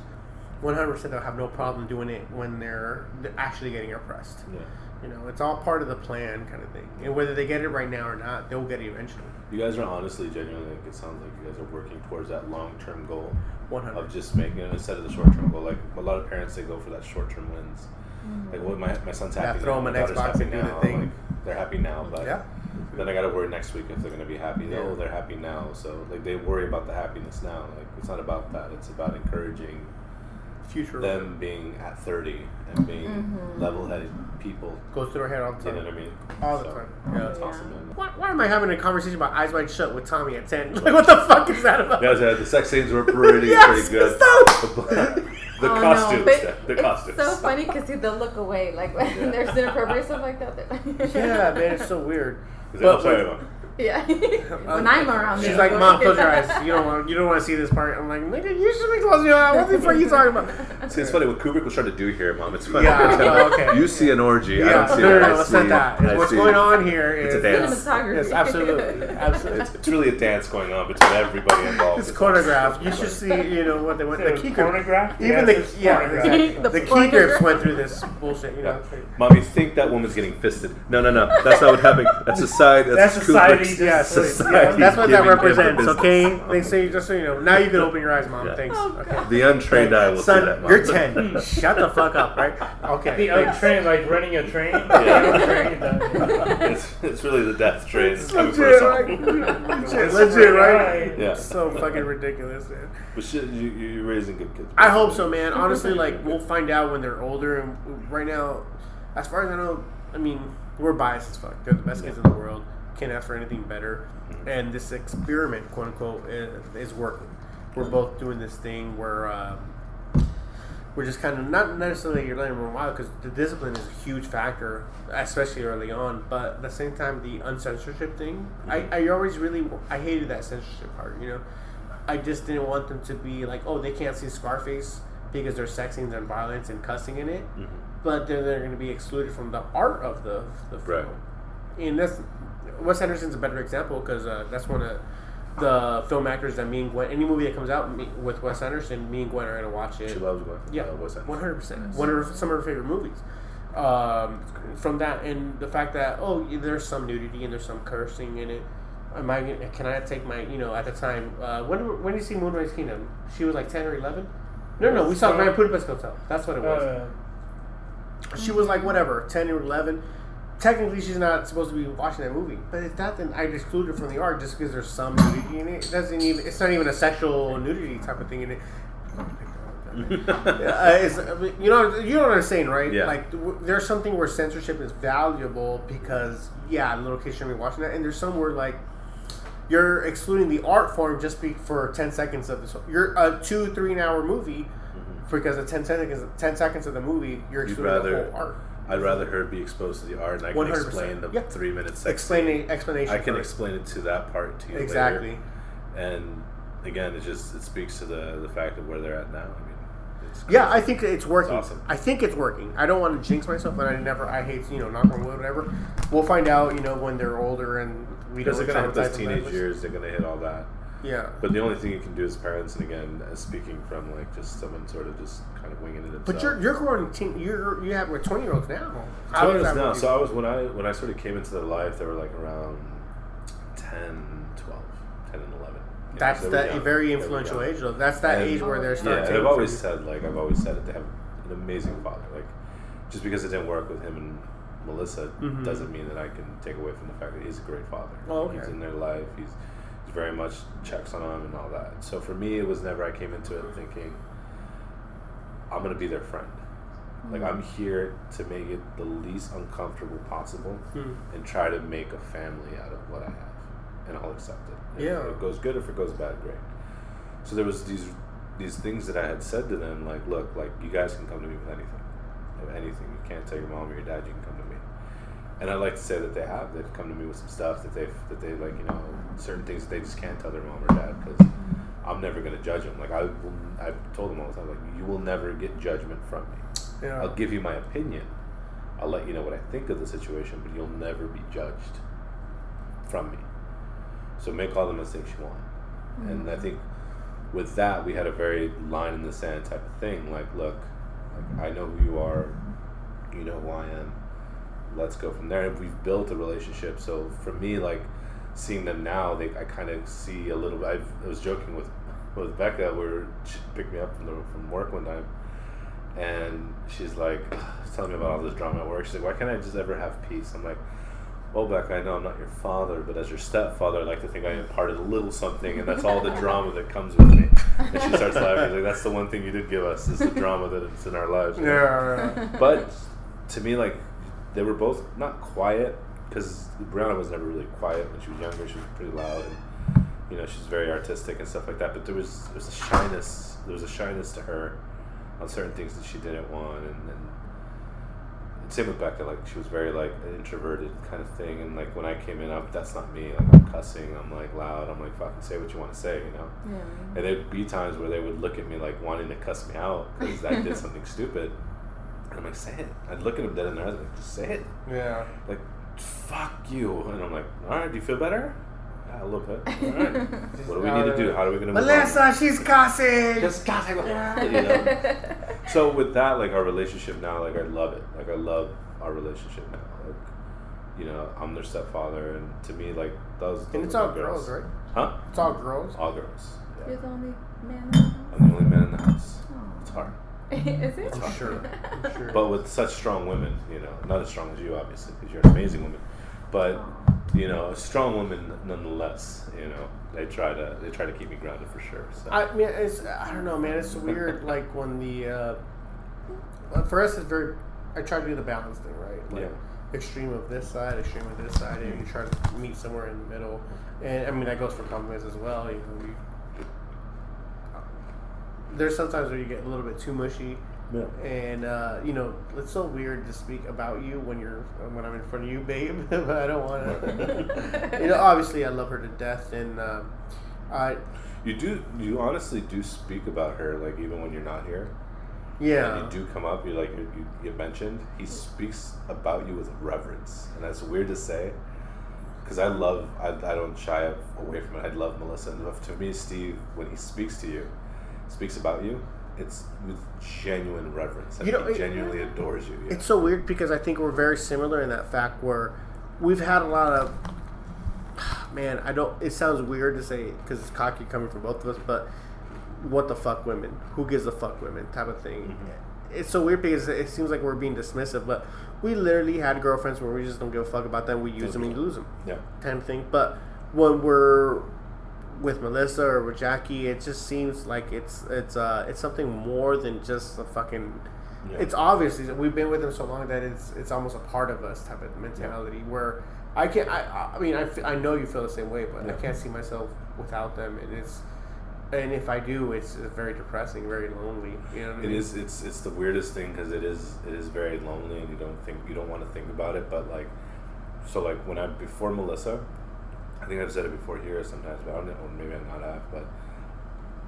100 percent they'll have no problem doing it when they're, they're actually getting oppressed. Yeah. You know, it's all part of the plan, kind of thing. And whether they get it right now or not, they'll get it eventually. You guys are honestly, genuinely, like, it sounds like you guys are working towards that long term goal 100. of just making it instead of the short term goal. Like a lot of parents, they go for that short term wins. Mm-hmm. Like, what my, my son's Yeah, happy throw now, him my an daughter's Xbox happy and do the now. thing. Like, they're happy now, but Yeah. then I got to worry next week if they're going to be happy. No, Yeah. they're happy now. So like they worry about the happiness now. Like it's not about that. It's about encouraging Future them being at 30 and being Mhm. level-headed people. goes through our head all the You time. know what I mean? All the So, time. That's Yeah. awesome, man. Why, why am I having a conversation about Eyes Wide Shut with Tommy at 10? Like, what the fuck is that about? Yeah, the sex scenes were pretty, Yes, pretty good. so- the Oh, no, costumes, but the it's costumes. so funny because they'll look away like when Yeah. there's inappropriate stuff like that. yeah, man, it's so weird. Is that- But- sorry, but- Mom. Yeah. when I'm around, She's like, Mom, close your eyes. You don't want, you don't want to see this part. I'm like, nigga, you should be closing your eyes. What the fuck are you talking about? See, it's funny what Kubrick was trying to do here, Mom. It's funny. Yeah, oh, okay. You see an orgy. I don't see no, no, it. no, I it's see, not that. I What's see- going on here It's is a dance. Cinematography. Yes, absolutely, absolutely. It's, it's really a dance going on between everybody involved. It's choreographed. You should see, you know, what they went. The So key pornograph? Even the yeah, The the key grips went through this bullshit. You know, Yeah. it's like- Mom, you think that woman's getting fisted? No, no, no. That's not what happened. That's society. That's, That's society Kubrick's just Yeah, society that's what that giving represents. business. Okay, they say just so you know. Now you can open your eyes, mom. Yeah. Thanks. Oh, Okay. The untrained eye will Son, see that. Mom. you're ten. Shut the fuck up, right? Okay. The thanks. untrained, like running a train. Yeah. The train does. Uh, it's, it's really the death train It's coming for legit, us legit, legit, right? right. Yeah. So fucking ridiculous, man. But shit, you, you're raising good kids. I hope so, man. Honestly, like we'll find out when they're older. And right now, as far as I know, I mean, we're biased as fuck. They're the best kids in the world. Can't ask for anything better. And this experiment, quote unquote, is, is working. We're both doing this thing where um, we're just kind of not necessarily you're letting them run wild because the discipline is a huge factor, especially early on. But at the same time, the uncensorship thing, I, I always really I hated that censorship part. You know, I just didn't want them to be like, oh, they can't see Scarface because there's sex scenes and violence and cussing in it, Mhm. but then they're going to be excluded from the art of the the film. Right. And that's Wes Anderson's a better example because uh, that's one of the film actors that me and Gwen. Any movie that comes out me, with Wes Anderson, me and Gwen are gonna watch it. She loves Gwen. Yeah, Wes Anderson. one hundred percent. One of her, some of her favorite movies. Um, from that and the fact that oh, there's some nudity and there's some cursing in it. Am I? Can I take my? You know, at the time, uh, when when did you see Moonrise Kingdom? She was like ten or eleven. No, no, we saw Grand Budapest Hotel. That's what it was. Uh, she was like whatever, ten or eleven. Technically, she's not supposed to be watching that movie, but if that, then I'd exclude her from the art just because there's some nudity in it. It doesn't even. It's not even a sexual nudity type of thing in it. uh, it's, you know, you know what I'm saying, right? Yeah. Like, w- there's something where censorship is valuable because, yeah, little kids shouldn't be watching that, and there's some where like you're excluding the art form just be for 10 seconds of this. You're a two, three an hour movie because of 10 seconds, 10 seconds of the movie, you're excluding the whole art. I'd rather her be exposed to the art, and I can 100%. explain the Yeah. three minute sex. Explaining explanation. I can first. explain it to that part to you later. exactly. And again, it just it speaks to the the fact of where they're at now. I mean, it's Yeah. I think it's working. Awesome. I think it's working. I don't want to jinx myself, but I never. I hate you know knock on wood, whatever. We'll find out, you know, when they're older and we because don't they're gonna hit those teenage years. They're gonna hit all that. Yeah, But the only thing you can do as parents, and again, speaking from like just someone sort of just kind of winging it himself. but you're you're growing. Teen, you're you have with twenty year olds now. So is is now. So? I was when I when I sort of came into their life, they were like around 10, 12, 10 and eleven. You That's were that young. very influential age though. That's that And- age where they're Yeah, starting. Yeah, I've always said like I've always said it. They have an amazing father. Like just because it didn't work with him and Melissa Mhm. doesn't mean that I can take away from the fact that he's a great father. Oh, okay. He's in their life. He's very much checks on them and all that. So for me, it was never I came into it thinking I'm gonna be their friend. Like I'm here to make it the least uncomfortable possible Hmm. and try to make a family out of what I have, and I'll accept it. If Yeah. it goes good. If it goes bad, great. So there was these these things that I had said to them, like, look, like you guys can come to me with anything, with anything. You can't tell your mom or your dad. You can come. And I'd like to say that they have. They've come to me with some stuff that they've that they like, you know, certain things that they just can't tell their mom or dad because I'm never gonna judge them. Like I, will, I've told them all the time, like you will never get judgment from me. Yeah. I'll give you my opinion. I'll let you know what I think of the situation, but you'll never be judged from me. So make all the mistakes you want. And I think with that, we had a very line in the sand type of thing. Like, look, like, I know who you are. You know who I am. Let's go from there. And we've built a relationship. So for me, like seeing them now, they I kind of see a little. bit I was joking with with Becca, where she picked me up from the from work one time, and she's like telling me about all this drama at work. She's like, "Why can't I just ever have peace?" I'm like, "Well, Becca, I know I'm not your father, but as your stepfather, I like to think I imparted a little something, and that's all the drama that comes with me." And she starts laughing. She's like, "That's the one thing you did give us is the drama that is in our lives." you know? Yeah. yeah. But to me, like they were both not quiet because Brianna was never really quiet when she was younger. She was pretty loud, and you know she's very artistic and stuff like that. But there was there was a shyness. There was a shyness to her on certain things that she didn't want, and, and, and same with Becca. Like she was very like an introverted kind of thing, and like when I came in, I'm, that's not me. Like I'm cussing. I'm like loud. I'm like fucking say what you want to say, you know. Yeah. And there'd be times where they would look at me like wanting to cuss me out because I did something stupid. And I'm like, say it. I'd look at him dead in their eyes, like, just say it. Yeah. Like, fuck you. And I'm like, all right, do you feel better? Yeah, a little bit. All right. what do we need to do? How are we going to move on? Melissa, she's cussing. Just gotta take a- you know? So with that, like our relationship now, like I love it. Like I love our relationship now. Like, you know, I'm their stepfather, and to me, like those. and those it's are all my girls, right? Huh? It's all girls. All girls. Yeah. You're the only man. in the house? I'm the only man in the house. Aw. It's hard. Is it? I'm sure. I'm sure. But with such strong women, you know, not as strong as you, obviously, because you're an amazing woman. But you know, a strong woman nonetheless. You know, they try to they try to keep me grounded for sure. So. I mean, it's I don't know, man. It's weird. like when the uh, well, for us, it's very. I try to do the balance thing, right? Like, Yeah. Extreme of this side, extreme of this side, and you try to meet somewhere in the middle. And I mean that goes for compliments as well. You know, you, there's sometimes where you get a little bit too mushy, yeah. and uh, you know it's so weird to speak about you when you're when I'm in front of you, babe. but I don't want to. you know, obviously I love her to death, and uh, I You do you honestly do speak about her like even when you're not here. yeah. And you do come up. You like you, you, mentioned he speaks about you with reverence, and that's weird to say. because I love I, I don't shy away from it. I love Melissa, and to me, Steve, when he speaks to you, speaks about you, it's with genuine reverence. Like You know, he it- genuinely adores you. Yeah. It's so weird because I think we're very similar in that fact where we've had a lot of man. I don't. It sounds weird to say because it's cocky coming from both of us, but what the fuck women? Who gives a fuck women? Type of thing. Mm-hmm. It's so weird because it seems like we're being dismissive, but we literally had girlfriends where we just don't give a fuck about them. We use them and lose them, yeah. kind of thing. But when we're with Melissa or with Jackie, it just seems like it's it's uh it's something more than just a fucking Yeah. it's obviously we've been with them so long that it's it's almost a part of us type of mentality where I can't I I mean I, I know you feel the same way but I can't see myself without them and it's and if I do it's very depressing very lonely you know what I mean? is. It's it's the weirdest thing because it is it is very lonely and you don't think you don't want to think about it. But like, so like when I before Melissa, I think I've said it before here sometimes, but I don't know. Or maybe I'm not have. But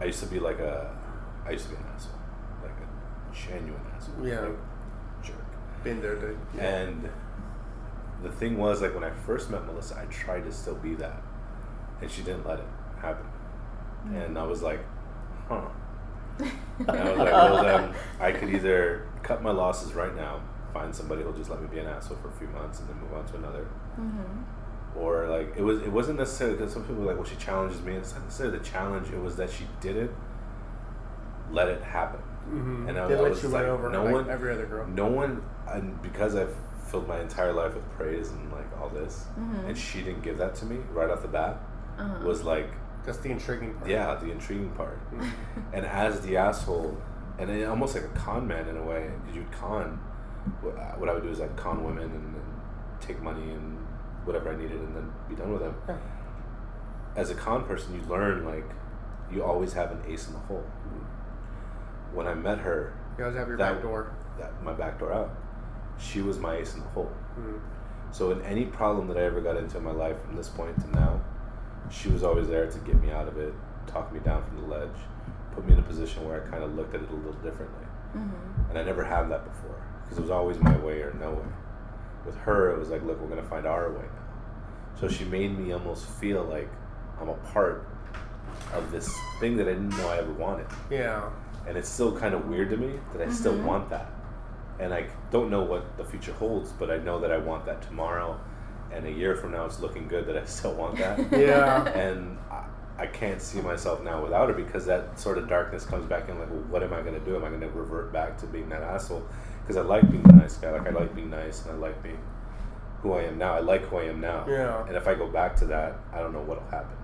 I used to be like a, I used to be an asshole, like a genuine asshole. Yeah. like, jerk. been there dude. And the thing was, like when I first met Melissa, I tried to still be that, and she didn't let it happen. And I was like, huh. And I was like, well then, I could either cut my losses right now, find somebody who'll just let me be an asshole for a few months, and then move on to another, Mm-hmm. Or like it was. It wasn't necessarily because some people were like, well, she challenges me. It's not necessarily the challenge. It was that she didn't let it happen. mm-hmm. And I, they I let was you just like, over no like one, every other girl no one, and because I've filled my entire life with praise and like all this, Mhm. and she didn't give that to me right off the bat, Uh-huh. was like, that's the intriguing part yeah, the intriguing part. Mhm. And as the asshole, and then almost like a con man in a way, because you'd con. What I- what I would do is I'd con women and, and take money and whatever I needed, and then be done with them. Yeah. As a con person, you learn like you always have an ace in the hole. When I met her, you always have your That- back door that my back door out, she was my ace in the hole. Mhm. So in any problem that I ever got into in my life from this point to now, she was always there to get me out of it, talk me down from the ledge, put me in a position where I kind of looked at it a little differently. Mm-hmm. And I never had that before because it was always my way or no way. With her, it was like, look, we're gonna find our way. So she made me almost feel like I'm a part of this thing that I didn't know I ever wanted yeah and it's still kind of weird to me that I still Mhm. want that. And I don't know what the future holds, but I know that I want that tomorrow. And a year from now, it's looking good that I still want that. Yeah. and I, I can't see myself now without her because that sort of darkness comes back in. Like, well, what am I going to do? Am I going to revert back to being that asshole? Because I like being the nice guy. Like I like being nice, and I like being who I am now. I like who I am now. Yeah. And if I go back to that, I don't know what'll happen.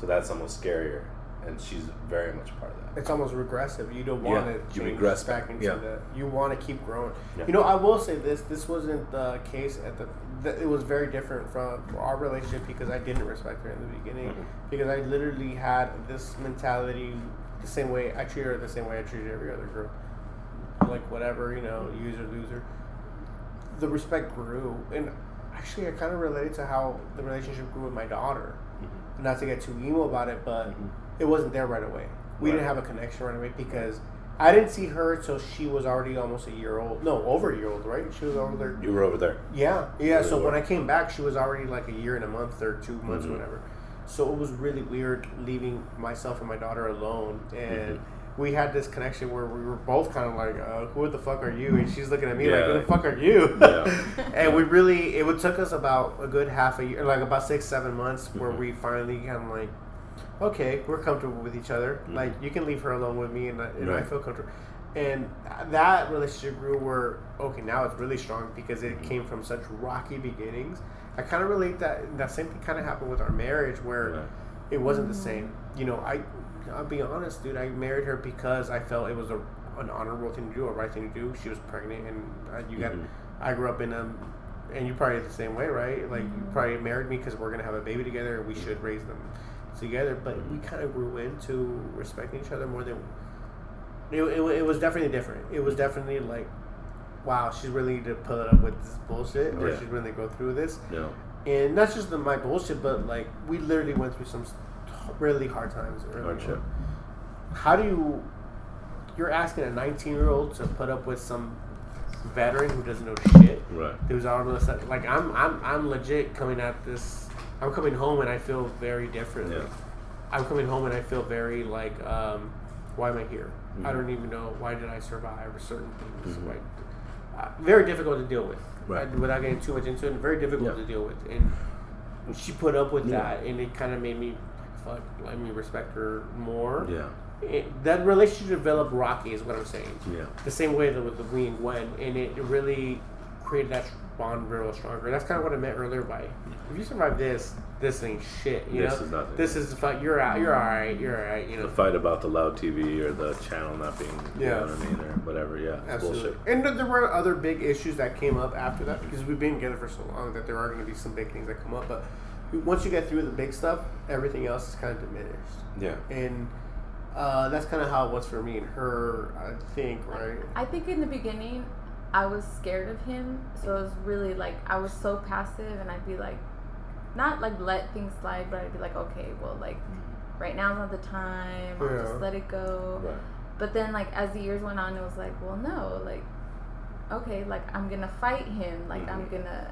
So that's almost scarier. And she's very much part of that. it's almost regressive. You don't Yeah, want you to change regress back into yeah. that. You want to keep growing. Yeah. You know, I will say this: this wasn't the case at the. th- It was very different from our relationship because I didn't respect her in the beginning Mhm. because I literally had this mentality the same way I treat her the same way I treated every other girl. Like whatever, you know, user loser. The respect grew, and actually, I kind of related to how the relationship grew with my daughter. Mhm. Not to get too emo about it, but Mhm. it wasn't there right away. We didn't have a connection right away because I didn't see her till she was already almost a year old. No, over a year old, right? She was over there. You were over there. Yeah, yeah. So when I came back, she was already like a year and a month or two months, Mhm. whatever. So it was really weird leaving myself and my daughter alone, and Mhm. We had this connection where we were both kind of like, uh, "Who the fuck are you?" And she's looking at me like, "Who the fuck are you?" Yeah. and we really, it would took us about a good half a year, like about six, seven months, where Mhm. we finally kind of like, okay, we're comfortable with each other. Mhm. Like you can leave her alone with me, and, I, and I feel comfortable. And that relationship grew where okay, now it's really strong because it came from such rocky beginnings. I kind of relate that that same thing kind of happened with our marriage where Right. it wasn't the same. You know, I I'll be honest, dude. I married her because I felt it was a an honorable thing to do, a right thing to do. She was pregnant, and uh, you got. Mhm. I grew up in a, and you probably the same way, right? Like you Mhm. probably married me because we're gonna have a baby together, and we should raise them together. But we kind of grew into respecting each other more than. It, it, it was definitely different. It was definitely like, wow, she's really to put up with this bullshit, or Yeah. she's really go through this No. and not just the, my bullshit, but like we literally went through some s- really hard times. early Hardship. on. How do you? You're asking a 19 year old to put up with some veteran who doesn't know shit, Right. who's all of a sudden like I'm I'm I'm legit coming at this I'm coming home and I feel very different. Yeah. I'm coming home and I feel very like, um, why am I here? I Mhm. don't even know why did I survive or certain things. Mhm. Why, uh, very difficult to deal with. Right. Without getting too much into it, very difficult Yeah. to deal with. And she put up with Yeah. that, and it kind of made me, fuck, let me respect her more. Yeah. It, that relationship developed rocky, is what I'm saying. Yeah. The same way that with the we and Gwen, and it really created that bond real stronger. That's kind of what I meant earlier by if you survive this, this ain't shit. You This know, is nothing. this is the fuck. You're out. You're all right. You're all right. You know, The fight about the loud TV or the channel not being, you Yeah. know what I mean, or whatever. Yeah, Absolutely. bullshit. And there were other big issues that came up after that because we've been together for so long that there are going to be some big things that come up. But once you get through the big stuff, everything else is kind of diminished. Yeah. And uh, that's kind of how it was for me and her, I think, right? I think in the beginning, I was scared of him, so it was really like I was so passive, and I'd be like, not like let things slide, but I'd be like, okay, well, like right now's not the time. I'll Yeah. just let it go. Right. But then, like as the years went on, it was like, well, no, like okay, like I'm gonna fight him, like I'm Mhm. gonna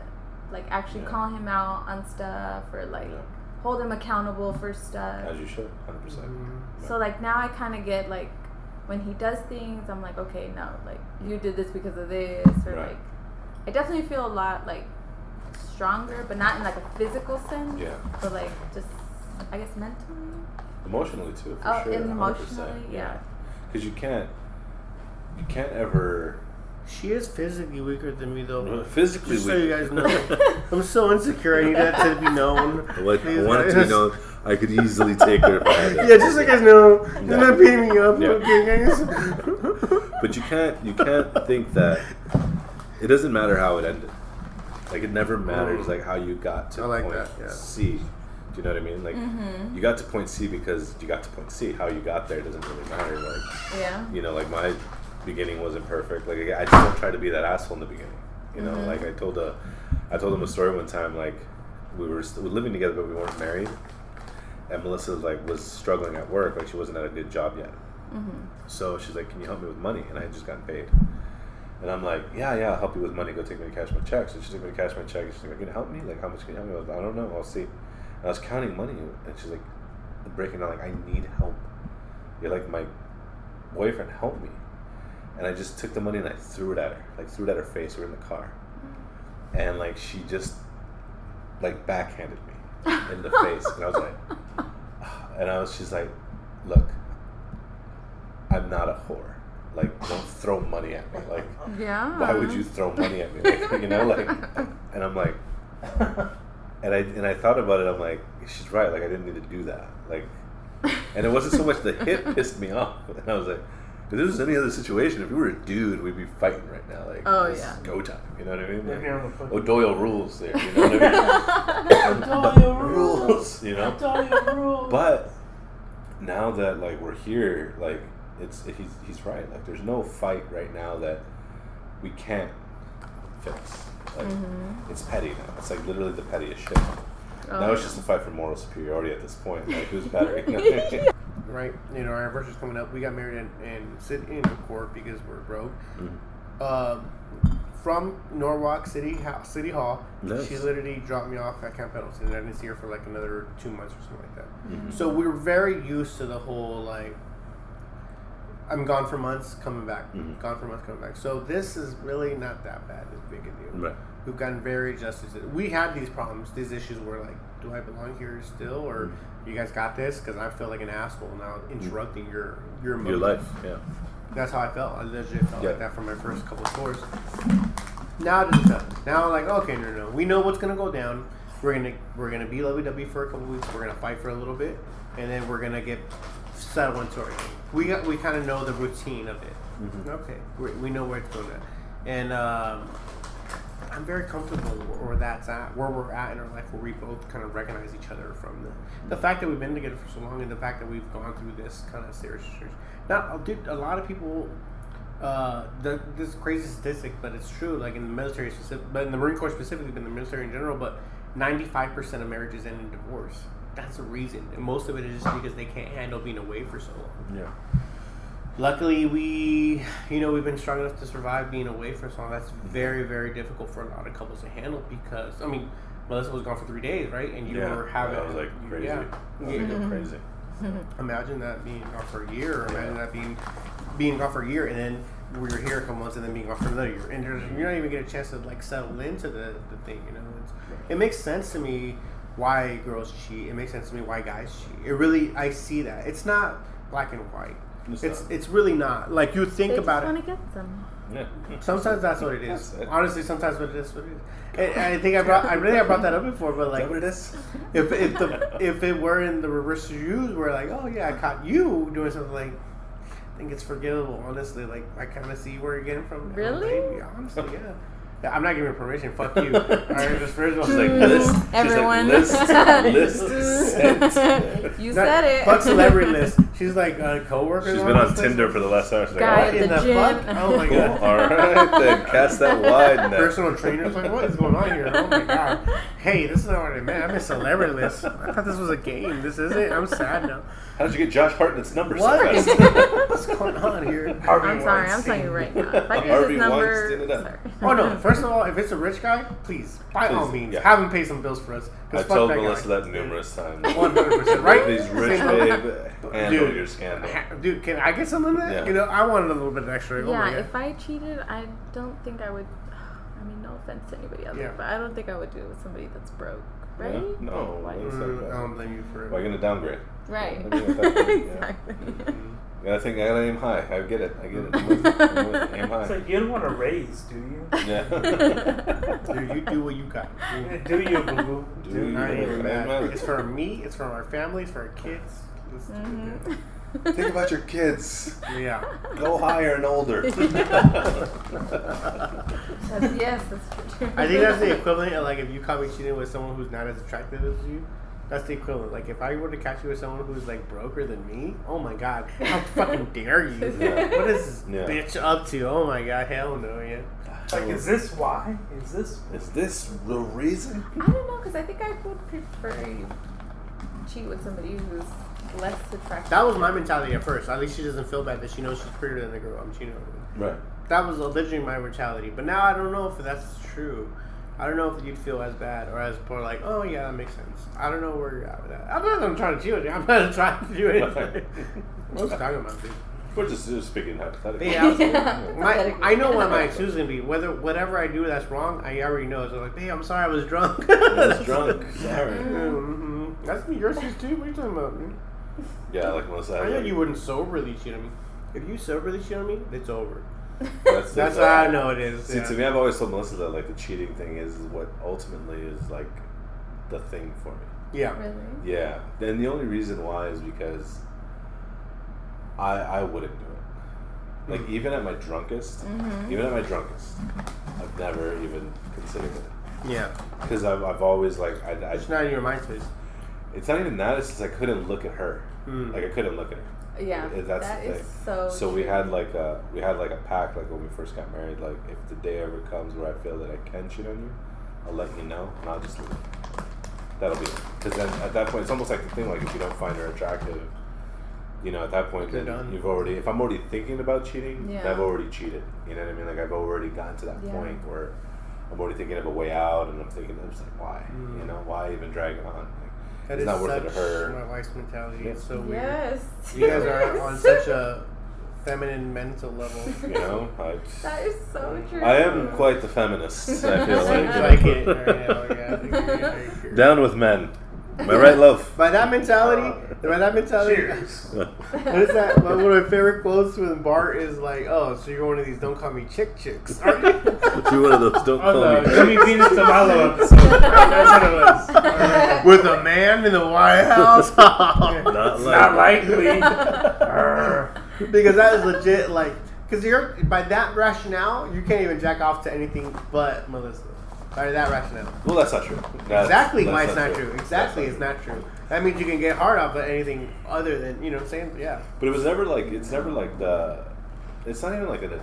like actually Yeah. call him out on stuff or like Yeah. hold him accountable for stuff. As you should, hundred percent. Mhm. So like now I kind of get like when he does things, I'm like, okay, no, like you did this because of this, or Right. like I definitely feel a lot like stronger, but not in like a physical sense, Yeah. but like just I guess mentally. Emotionally too, for Oh, sure. and 100%, emotionally, yeah. Because you can't, you can't ever She is physically weaker than me, though. physically. Just so weak. you guys know, I'm so insecure. I need that to be known. I like- I want it to be known. I could easily take her if I had it. Yeah, just so you guys know, Yeah. you're not beating me up, Yeah. okay, guys? But you can't you can't think that it doesn't matter how it ended. Like it never matters like how you got to I like point that, yeah. C. Do you know what I mean? Like Mm-hmm. you got to point C because you got to point C. How you got there doesn't really matter. Like Yeah. you know, like my beginning wasn't perfect. Like I just don't try to be that asshole in the beginning. You know, Mhm. like I told a, I told him a story one time. Like we were, st- we were living together, but we weren't married. And Melissa like was struggling at work. Like she wasn't at a good job yet. Mm-hmm. So she's like, "Can you help me with money?" And I had just gotten paid. And I'm like, "Yeah, yeah, I'll help you with money. Go take me to cash my check." So she took me to cash my check. She's like, "Can you help me? Like, how much can you help me with?" I don't know. I'll see. And I was counting money, and she's like, breaking down, like, "I need help. You're like my boyfriend. Help me." And I just took the money and I threw it at her, like threw it at her face. We were in the car, and like she just like backhanded me in the face, and I was like, and I was, she's like, "Look, I'm not a whore. Like, don't throw money at me. Like, Yeah. why would you throw money at me? Like, you know, like, and I'm like, and I and I thought about it. I'm like, she's right. Like, I didn't need to do that. Like, and it wasn't so much the hit pissed me off, and I was like, if this was any other situation, if we were a dude, we'd be fighting right now. Like, Oh, this yeah. is go time. You know what I mean? Like, Yeah, I'm O'Doyle rules there. You know what I mean? O'Doyle rules. You know. O'Doyle rules. But now that like we're here, like it's he's he's right. Like there's no fight right now that we can't fix. Like Mhm. it's petty now. It's like literally the pettiest shit. Oh, now it's just a fight for moral superiority at this point. Like who's better? You know what I mean? right? You know, our anniversary's coming up. We got married in, in city in court because we're broke. Mhm. Um, from Norwalk City Hall, City Hall, Nice. she literally dropped me off at Camp Pendleton. and I didn't see her for like another two months or something like that. Mhm. So we were very used to the whole like, I'm gone for months, coming back. Mhm. Gone for months, coming back. So this is really not that bad. As big a deal. Right. We've gotten very adjusted. to- We had these problems, these issues where like, do I belong here still, or Mhm. You guys got this? Because I feel like an asshole now, interrupting your your Your motive. life, yeah. That's how I felt. I legit felt Yeah. like that for my first couple of tours. Now it doesn't feel. Now I'm like, okay, no, no, no. We know what's gonna go down. We're gonna we're gonna be lovey dovey for a couple of weeks. We're gonna fight for a little bit, and then we're gonna get settled into our game. We got we kind of know the routine of it. Mhm. Okay, we, we know where it's going at, and um, I'm very comfortable where, that's at, where we're at in our life, where we both kind of recognize each other from the the fact that we've been together for so long, and the fact that we've gone through this kind of serious. Not, dude, a lot of people. Uh, the, this crazy statistic, but it's true. Like in the military, specific, but in the Marine Corps specifically, but in the military in general. But ninety-five percent of marriages end in divorce. That's the reason, and most of it is just because they can't handle being away for so long Yeah. Luckily we you know we've been strong enough to survive being away for so long that's very very difficult for a lot of couples to handle because i mean Melissa was gone for three days, right? And you Yeah, were having that was, like, crazy. Yeah. That was, like, Yeah. crazy. Imagine that being gone for a year, or imagine that being being gone for a year, and then we were here a couple months, and then being gone for another year, and there's, you're not even get a chance to like settle into the, the thing. You know, it's, it makes sense to me why girls cheat. It makes sense to me why guys cheat. It really, I see that. It's not black and white. It's It's it's really not. Like you think they about just it. want to get some. Yeah. Sometimes that's what it is. That's it. Honestly, sometimes what it is, what it is. And, and I think I brought, I really I brought that up before, but like, what it is? if if the if it were in the reverse shoes, where like, oh yeah, I caught you doing something like, I think it's forgivable. Honestly, like I kind of see where you're getting from. Really? baby. Honestly, yeah. Yeah, I'm not giving permission. Fuck you. All right, just first of all, She's like, list. She's Everyone. like, list. List sent. you Not- said it. Fuck celebrity list. She's like uh, coworkers. She's on been on this Tinder for the last hour. She's like, Guy "Oh, at in the the fuck? Oh my cool. god. All right, then cast that wide net. Personal trainers like, what is going on here? Oh my god! Hey, this is not what I meant. I'm a celebrity list. I thought this was a game. This isn't. I'm sad now. How did you get Josh Hartnett's number so What is fast? what's going on here? Harvey I'm sorry, I'm telling you right now. If I get Harvey his number, Weinstein it up. sorry. Oh no! First of all, if it's a rich guy, please, by all means, yeah. have him pay some bills for us. I 'cause fuck told that Melissa guy. that numerous times. One hundred percent, right? Please, rich Same- babe, handle Dude. your scandal. Dude, can I get some of that? Yeah. You know, I wanted a little bit extra. oh my Yeah, God. if I cheated, I don't think I would. I mean, no offense to anybody else, Yeah. but I don't think I would do it with somebody that's broke, Yeah? right? No, Why- that's- Mm, I don't blame you for it. Why are you gonna downgrade? Right. I think that's yeah. exactly. I gotta think. I gotta aim high. I get it. I get it. I'm with it. I'm with it. Aim It's high. like you don't want to raise, do you? Yeah. Dude, you do what you got. Do you, boo boo? Do Dude, you? I ain't even mad. It's for me. It's for our family. It's for our kids. Let's do Mhm. Think about your kids. Yeah. Go higher and older. That's, yes, that's true. I think that's the equivalent of like if you caught me cheating with someone who's not as attractive as you. That's the equivalent. Like if I were to catch you with someone who's like broker than me, oh my god, how fucking dare you? Yeah. What is this Yeah. bitch up to? Oh my god, hell no, yeah. Like, is this why? Is this? Is this the reason? I don't know, because I think I would prefer you cheat with somebody who's less attractive. That was my mentality at first. At least she doesn't feel bad that she knows she's prettier than the girl I'm cheating with. Right. That was literally my mentality. But now I don't know if that's true. I don't know if you'd feel as bad or as poor, like, oh yeah, that makes sense. I don't know where you're at with that. I'm not I'm trying to cheat with you. I'm not trying to do anything. what was I talking about, dude? We're just, just speaking hypothetically. Yeah, Yeah. my, I know what my excuse is gonna be. Whether whatever I do that's wrong, I already know. So like, hey, I'm sorry, I was drunk. I was drunk. Sorry. hmm That's me. Your excuse too. What are you talking about? man? Yeah, like Melissa. I know like, you wouldn't soberly cheat on me. If you soberly cheat on me, it's over. That's, That's the- how I know it is. See, yeah. to me, I've always told Melissa that like the cheating thing is what ultimately is like the thing for me. Yeah. Really? Yeah, and the only reason why is because I I wouldn't do it. Like Mm. even at my drunkest, Mhm. even at my drunkest, I've never even considered it Yeah. because I've, I've always like I, I It's not in your mind space. it's not even that. It's just I couldn't look at her. Mm. Like I couldn't look at her. Yeah, that's that the is thing. so. So we true. had like a we had like a pact like when we first got married. Like if the day ever comes where I feel that I can cheat on you, I'll let you know and I'll just leave. That'll be it. Because then at that point, it's almost like the thing like if you don't find her attractive, you know, at that point You're then done. you've already. If I'm already thinking about cheating, Yeah. I've already cheated. You know what I mean? Like I've already gotten to that Yeah. point where I'm already thinking of a way out, and I'm thinking, I'm just like, why? Mm. You know, why even drag it on? Like, That it's is not worth such it to her. my wife's mentality. Yeah. It's so weird. Yes. You guys are on such a feminine mental level. You know, I. That is so true. I am quite the feminist. I feel like. Seems like it right now, yeah, I think you're very true. Down with men. Am I right, love? By that mentality, uh, by that mentality, Cheers. what is that? One of my favorite quotes from Bart is like, "Oh, so you're one of these don't call me chick chicks, are you?" You're one of those. Don't Oh, call me. Oh, Jimmy Venus Tomalo episode. That's what it was. With a man in the White House, Not It's not likely. Because that is legit. Like, because you're by that rationale, you can't even jack off to anything but Melissa. By that rationale. Well, that's not true. That's- exactly that's why it's not true. Exactly, it's not true. That means you can get hard off of anything other than you know what I'm saying. Yeah. But it was never like it's never like the. It's not even like an.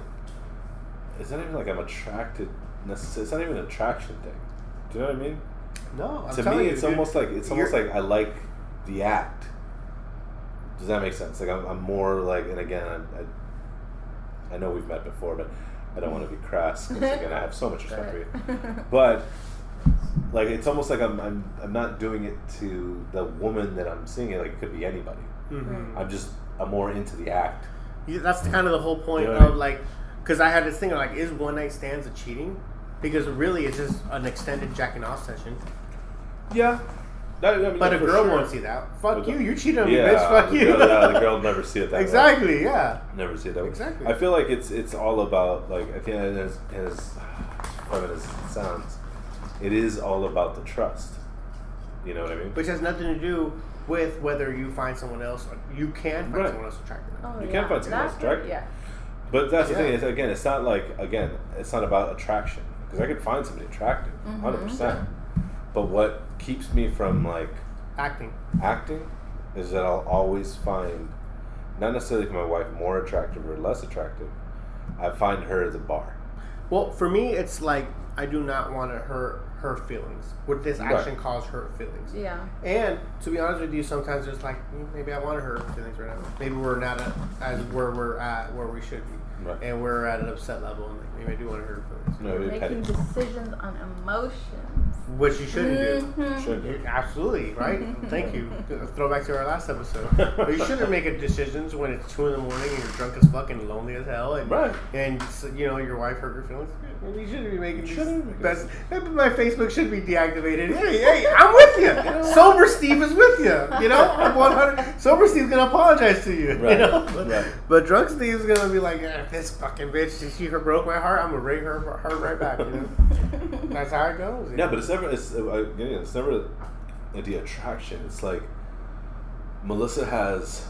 It's not even like I'm attracted. It's not even an attraction thing. Do you know what I mean? No, I'm to me, you, it's dude, almost like it's almost like I like the act. Does that make sense? Like I'm, I'm more like, and again, I, I, I know we've met before, but I don't want to be crass because again, I have so much respect for you. But like it's almost like I'm, I'm I'm not doing it to the woman that I'm seeing it. Like it could be anybody. Mhm. I'm just I'm more into the act. Yeah, that's kind of the whole point You know what I of mean? like, because I had this thing of like, is one night stands a cheating? Because really, it's just an extended jacking off session. Yeah. That, I mean, But yeah, a girl sure. won't see that. Fuck But you, the- you cheated on me, Yeah, bitch. Fuck the you. girl- yeah, the girl will never see it that way. exactly. Yeah. Never see it that way. Exactly. I feel like it's it's all about like I think as as fun as it sounds, it is all about the trust. You know what I mean? Which has nothing to do with whether you find someone else. You can find Right. someone else attractive. Oh, You yeah. can find someone else That's attractive. Yeah. But that's the Yeah. thing is again, it's not like again, it's not about attraction because I could find somebody attractive, Mhm. 100 percent. But what keeps me from like Acting. acting is that I'll always find, not necessarily my wife more attractive or less attractive. I find her the bar. Well, for me, it's like I do not want to hurt her feelings. Would this Right. action cause hurt feelings? Yeah. And to be honest with you, sometimes it's like mm, maybe I want to hurt her feelings right now. Maybe we're not at, as where we're at where we should be, Right. and we're at an upset level, and like, maybe I do want to hurt her feelings, No, it'd Making petty. decisions on emotions. Which you shouldn't do. Mhm. Shouldn't do. Absolutely, right? Thank you. Throwback to our last episode. But you shouldn't make decisions when it's two in the morning and you're drunk as fuck and lonely as hell, and Right. and you know your wife hurt your feelings. Maybe you shouldn't be making these Shouldn't be. best. My Facebook should be deactivated. Hey, hey, I'm with you. Sober Steve is with you. You know, I'm 100. Sober Steve's gonna apologize to you. You Right. know, but, Right. but drunk Steve's gonna be like, eh, this fucking bitch. She broke my heart. I'm gonna break her heart right back. You know, that's how it goes. you Yeah, but it's never. It's uh, again, it's never the attraction. It's like Melissa has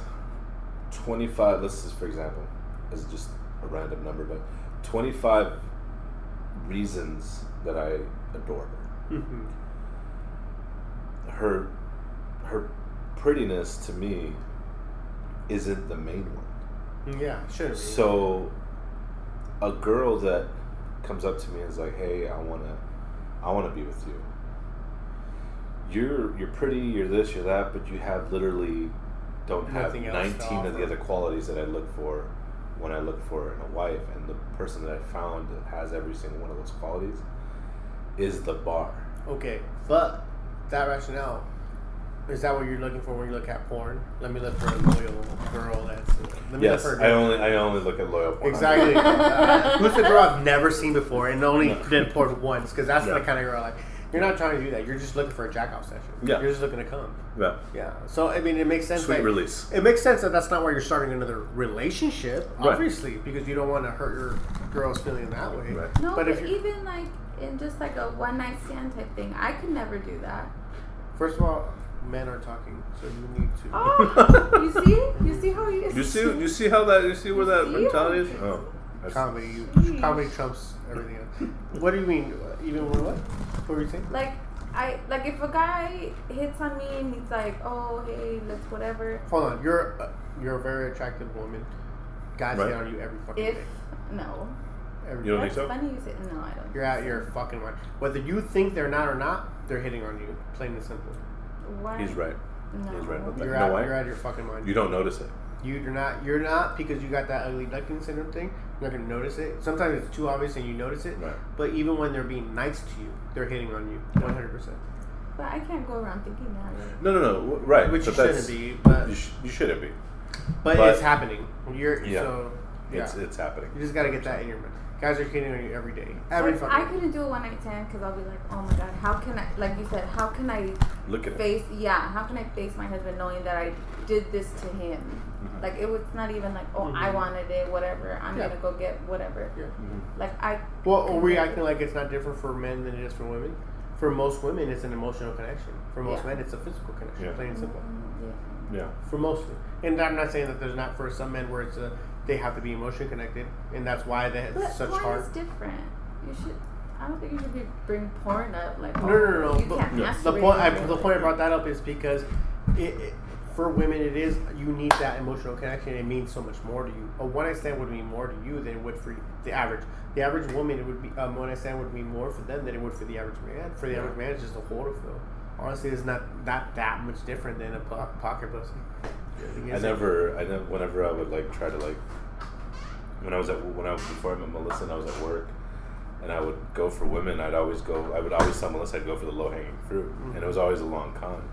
twenty five. Let's just for example, as just a random number, but twenty five reasons that I adore her. Mhm. Her her prettiness to me isn't the main one. Yeah, sure. So, a girl that comes up to me and is like, "Hey, I wanna, I wanna be with you. You're you're pretty, you're this, you're that, but you have literally don't have Nothing else nineteen of the other qualities that I look for when I look for in a wife, and the person that I found that has every single one of those qualities is the bar. Okay, but that rationale is that what you're looking for when you look at porn? Let me look for a loyal girl that's. Uh, let me Yes, look for a I girl. only I only look at loyal porn. Exactly. Uh, who's the girl I've never seen before and only No. did porn once? Because that's Yeah. the kind of girl like. You're not trying to do that. You're just looking for a jack off session. Yeah. You're just looking to come. Yeah. Yeah. So I mean, it makes sense. Sweet that- release. It makes sense that that's not why you're starting another relationship, Right. obviously, because you don't want to hurt your girl's feeling that way. Right. No, But but, if even like in just like a one night stand type thing, I could never do that. First of all, men are talking, so you need to. Oh, you see, you see how you You see, you see how that, you see where that See? mentality is. Oh, that's- Comedy, you, Jeez. comedy trumps everything else. What do you mean? Even with what? What were you saying? like I like if a guy hits on me and he's like, oh hey, let's whatever. Hold on, you're uh, you're a very attractive woman. Guys Right. hit on you every fucking day. If day. no, Every You don't think so? funny you say no. I don't. You're out You're fucking mind. Whether you think they're not or not, they're hitting on you. Plain and simple. Why? He's right. No. He's right about that. You're You know out. why? You're out of your fucking mind. You don't notice it. You do not. You're not because you got that ugly duckling syndrome thing. You're not gonna notice it. Sometimes it's too obvious and you notice it. Right. But even when they're being nice to you, they're hitting on you 100. percent But I can't go around thinking that. No, no, no. Right. Which you but that's- shouldn't be. But You, sh- you shouldn't be. but, but- it's happening. You're Yeah. so yeah. It's it's happening. you just gotta get that in your mind. Guys are hitting on you every day. Every like, fucking. I couldn't do a one night stand because I'll be like, oh my god, how can I? Like you said, how can I Look at it. face? Yeah, how can I face my husband knowing that I did this to him? Mhm. Like it was not even like, oh, I Mhm. wanted it, whatever. I'm Yeah. gonna go get whatever. Yeah. Mhm. Like I. Well, are we acting like it's not different for men than it is for women? For most women, it's an emotional connection. For most Yeah. men, it's a physical connection. Yeah. Plain and simple. Mm, yeah. Yeah. For most, and I'm not saying that there's not for some men where it's a they have to be emotionally connected, and that's why they have But such porn hard. is different. You should. I don't think you should be bring porn up like. No, no, no, no. You but can't The point, I, the point I brought that up is because it, it, for women, it is you need that emotional connection. It means so much more to you. A one night stand would mean more to you than it would for the average. The average woman, it would be um, one night stand would mean more for them than it would for the average man. For the Yeah. average man, it's just a hole to fill. Honestly, it's not not that much different than a po- pocket pussy. I never, I never, whenever I would like try to like, when I was at, when I was before I met Melissa and I was at work, and I would go for women. I'd always go. I would always tell Melissa I'd go for the low hanging fruit, and it was always a long con.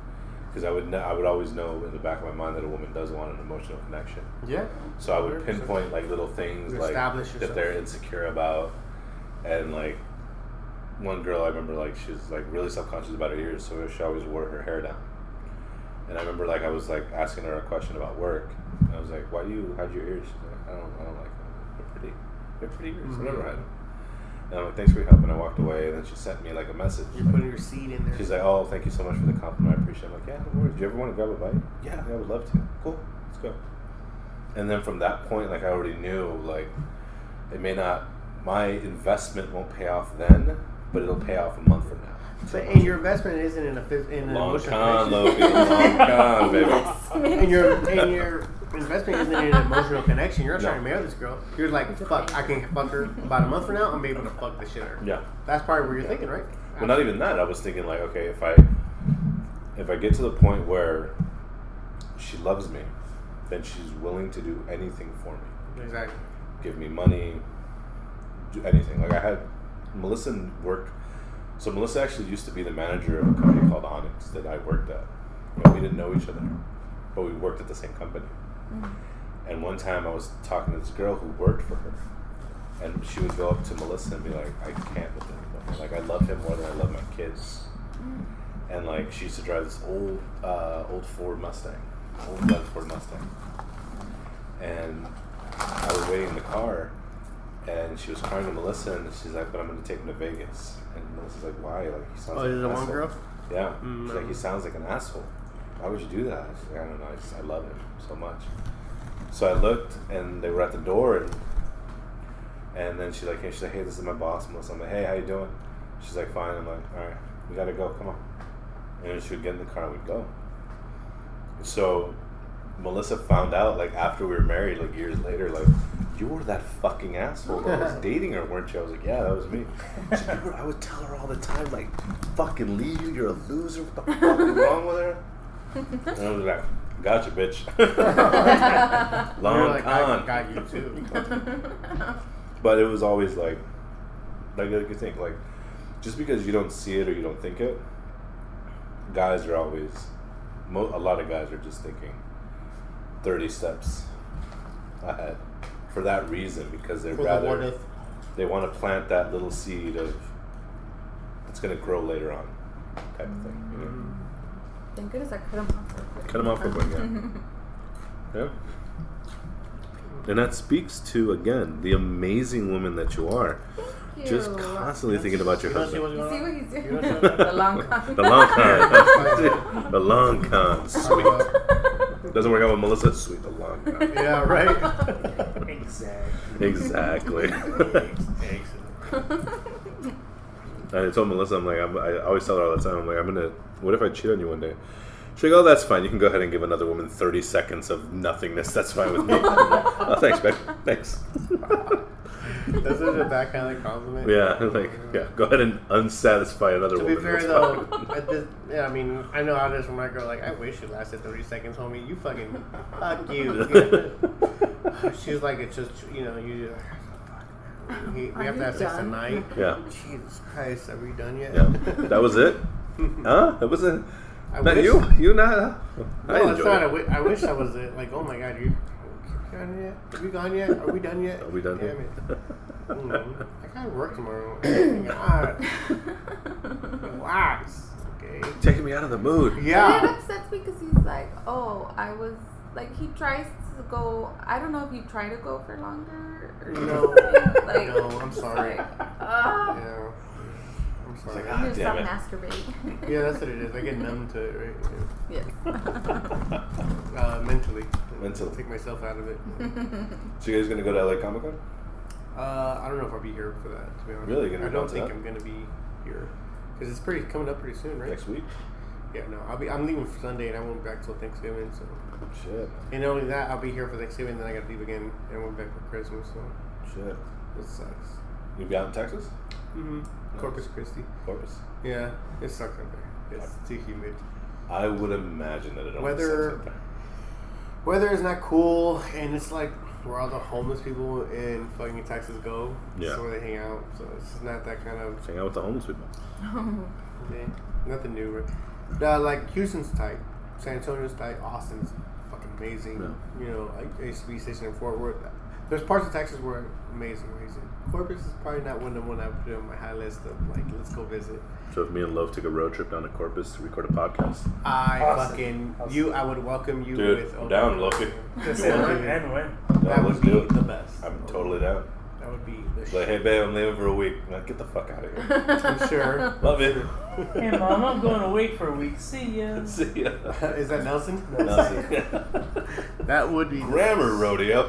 Because I would, kn- I would always know in the back of my mind that a woman does want an emotional connection. Yeah. So I would pinpoint like little things You like that they're insecure about, and like one girl I remember like she was like really self conscious about her ears, so she always wore her hair down. And I remember like I was like asking her a question about work, and I was like, "Why do you hide your ears?" She's like, "I don't, I don't like them. They're pretty, they're pretty ears. Mhm. I never hide them." And I'm like, "Thanks for your help," and I walked away, and then she sent me like a message. You're like- putting your seed in there. She's like, "Oh, thank you so much for the compliment. I appreciate." it. I'm like, "Yeah, no worries. Do you ever want to grab a bite?" Yeah, yeah, I would love to. Cool, let's go. And then from that point, like I already knew, like it may not, my investment won't pay off then, but it'll pay off a month from now. So, and your investment isn't in a phys- in an Long emotional con, connection. Loki, long con, baby. and your and your investment isn't in an emotional connection. You're not No. trying to marry this girl. You're like, fuck, I can fuck her about a month from now. I'm able to fuck the shit out of her. Yeah. That's probably what you're thinking, right? Well, not even that. I was thinking like, okay, if I, if I get to the point where she loves me, then she's willing to do anything for me. Exactly. give me money, do anything. Like I had Melissa worked. So Melissa actually used to be the manager of a company called Onyx that I worked at. You know, we didn't know each other, but we worked at the same company. And one time I was talking to this girl who worked for her, and she would go up to Melissa and be like, "I can't with him. Like I love him more than I love my kids." And like she used to drive this old, uh, old Ford Mustang, old red Ford Mustang. And I was waiting in the car, and she was crying to Melissa, and she's like, "But I'm going to take him to Vegas." Melissa's like, "Why? Like he sounds Oh, like is an it one asshole." girl? Yeah. Mm, She's like, "He sounds like an asshole. Why would you do that?" She's like, "I don't know. I just I love him so much." So I looked, and they were at the door, and and then she's like, "Hey," she's like, "Hey, this is my boss, Melissa." I'm like, "Hey, how you doing?" She's like, "Fine." I'm like, "All right, we gotta go. Come on." And then she would get in the car and we'd go. So Melissa found out like after we were married, like years later, like you were that fucking asshole that was dating her, weren't you? I was like, yeah, that was me. She's like, were- I would tell her all the time, like, fucking leave you, you're a loser. What the fuck is wrong with her? And I was like, gotcha, bitch. Long You're like, I con. got you too. But it was always like, like, like you think, like, just because you don't see it or you don't think it, guys are always, mo- a lot of guys are just thinking 30 steps ahead for that reason because they'd For the rather, what they want to plant that little seed of, it's going to grow later on type of thing. You know? Mm-hmm. Thank goodness I cut him off. real quick. Cut 'em off real quick, yeah. Yeah. And that speaks to, again, the amazing woman that you are. Thank Just constantly thinking about your You don't see husband. You see what he's doing? the long con. The long con. the long con. Sweet. Doesn't work out with Melissa. Sweet. The long con. Yeah, right. Exactly. Exactly. I told Melissa, I'm like, I'm, I always tell her all the time, I'm like, I'm gonna. What if I cheat on you one day? She's like, oh, that's fine. You can go ahead and give another woman 30 seconds of nothingness. That's fine with me. oh, thanks, babe. Thanks. That's such a backhanded compliment. yeah, like, yeah. Go ahead and unsatisfy another To be fair though, at this, yeah, I mean, I know how it is from my girl. Like, I wish it lasted thirty seconds, homie. You fucking fuck you. she was like, it's just you know, you. We we have to you have sex tonight. Yeah. Jesus Christ, are we done yet? Yeah, that was it. Huh? That was it. I Not wish- you. You not. I No, it's enjoyed not. I, it. wi- I wish that was it. Like, oh my god, you. Gone yet? Are we gone yet? Are we done yet? Are we done Damn here? it. Mm, I gotta work tomorrow. Oh god. Relax. Okay. Taking me out of the mood. And it Yeah. upsets me because he's like, oh, I was like, he tries to go. I don't know if you try to go for longer. Or No. like, No, I'm sorry. Like, ah, Yeah. I'm sorry. like, I'm ah, gonna damn it. masturbating. Yeah, that's what it is. I get numb to it, right? yes. Yeah. Uh, mentally. Mentally. Take myself out of it. So you guys gonna go to LA Comic Con? Uh, I don't know if I'll be here for that, to be honest. Really? Gonna I don't think that? I'm gonna be here. Because it's pretty coming up pretty soon, right? Next week? Yeah, no. I'll be. I'm leaving for Sunday, and I won't be back till Thanksgiving. So, Shit. and not only that, I'll be here for Thanksgiving, then I got to leave again, and went back for Christmas. So Shit. it sucks. You be out in Texas? Mm-hmm. Corpus Christi. Corpus. Yeah, it sucks up there. It's too humid. I would imagine that it only Weather- sucks out there. Weather is not cool, and it's like where all the homeless people in fucking Texas go. Yeah. That's where they hang out. So it's just not that kind of Hang out with the homeless people. yeah, nothing new. Right? Uh, like Houston's tight, San Antonio's tight, Austin's fucking amazing. You know, I, I used to be stationed in Fort Worth. There's parts of Texas where are amazing, amazing. Corpus is probably not one of the one I put on my high list of like let's go visit. So if me and Love took a road trip down to Corpus to record a podcast, I Awesome. fucking Awesome. you. I would welcome you Dude, with I'm down, arms. Lucky. Just And welcome when? And when? Yeah, That let's would be do it. the best. I'm totally down. That would be the shit. like, hey babe, I'm leaving for a week. Like, get the fuck out of here. I'm sure. Love it. Hey mom, I'm going away for a week. See ya. See ya. Is that Nelson? Nelson. That would be Grammar rodeo.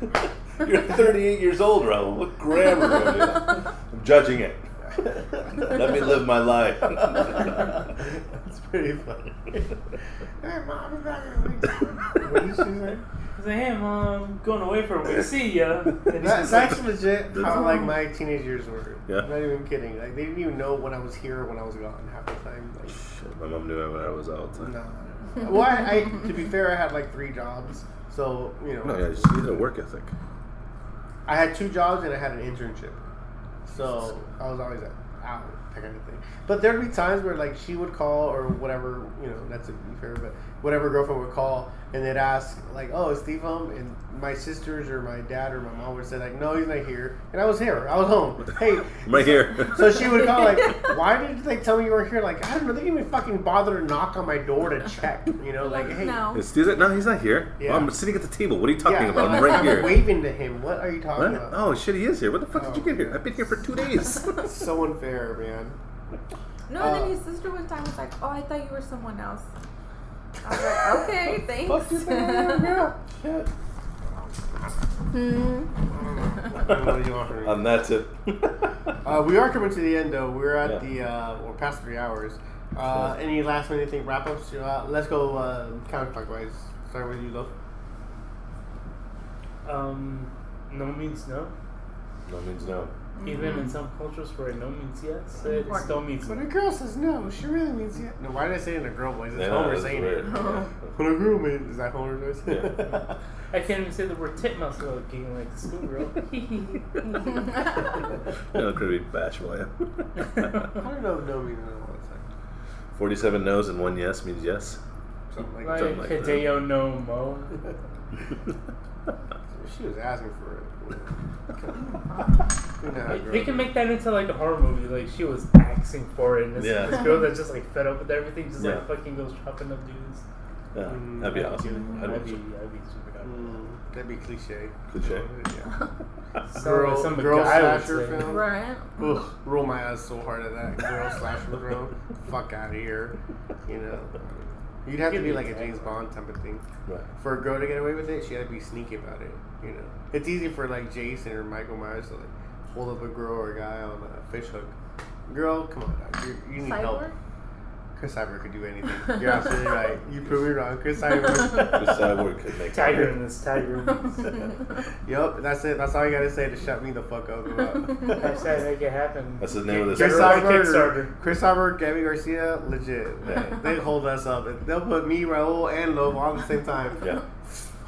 You're 38 years old, Raul. What grammar rodeo? I'm judging it. Let me live my life. That's pretty funny. hey, mom, I'm back in a week. What did she say? He's like, hey mom, I'm going away for a week. See ya. And he's That, that's like, legit That's how like my teenage years were. Yeah. I'm not even kidding. Like they didn't even know when I was here or when I was gone half the time. Like, Shit, my mom knew when I was out all the time. nah. Well, I, I to be fair, I had like three jobs, so you know. No, yeah, just need a work ethic. I had two jobs and I had an internship, so I was always out that kind of thing. But there'd be times where like she would call or whatever, you know, not to be fair, but whatever girlfriend would call and they'd ask like, "Oh, is Steve home?" And my sisters or my dad or my mom would say like, "No, he's not here," and I was here, I was home. Hey, I'm right here. So she would call like, "Why did they tell me you were here?" Like, I don't know. They didn't even fucking bother to knock on my door to check. You know, like, hey, no. Is Steve? No, he's not here. Yeah. Well, I'm sitting at the table. What are you talking yeah, about? I'm right here. waving to him. What are you talking What? about? Oh shit, he is here. What the fuck did you get here? I've been here for two days. so unfair, man. No, and Uh, then his sister one time was like, "Oh, I thought you were someone else." I was like, "Okay, thanks." Fuck you, man, girl. Shit. Hmm. What do you want from me? On that tip. Uh, we are coming to the end, though. We're at Yeah. the uh, we're past three hours. Uh, any last minute thing wrap ups? Uh, let's go uh, counterclockwise. Start with you, though. um, no means no. no means no. Even in some cultures where no means yes, it Important. still means When a girl says no, she really means yes. No, why did I say in a girl voice? It's Yeah, Homer that's saying weird. it. Yeah. When a girl means, is that Homer's voice? Yeah. I can't even say the word titmouse without getting like the schoolgirl. You know, could be bashful, yeah. I don't know if no means no all the time. 47 no's and one yes means yes. Something like, like Something like that. Hideo no mo. She was asking for it. You know how They- They can make that into like a horror movie. Like she was asking for it, and this, Yeah. this girl that's just like fed up with everything, just Yeah. like fucking goes chopping up dudes. Yeah, Mm, that'd be I'd awesome. be, I'd I'd be, watch I'd be super down. Mm, that'd be cliche. Cliche. Yeah. Sound Girl, some girl guy would slasher say. film. right. Ugh, roll my eyes so hard at that girl slasher film. Fuck out of here. You know, you'd have to be like a a James. Bond type of thing. Right. For a girl to get away with it, she had to be sneaky about it. You know, it's easy for like Jason or Michael Myers to like hold up a girl or a guy on a fish hook. Girl, come on, dog. You, you need help. Cyborg. Chris Cyborg could do anything. You're absolutely right. You prove me wrong. Chris Cyborg. The cyborg could make Tiger in this tiger. yep, that's it. That's all you gotta say to shut me the fuck up about. Hashtag make it happen. That's the name of Chris this. Chris her on Cyber, Kickstarter. Chris Cyborg, Gabby Garcia, legit. Yeah. They hold us up. They'll put me, Raul, and Love all at the same time. Yeah.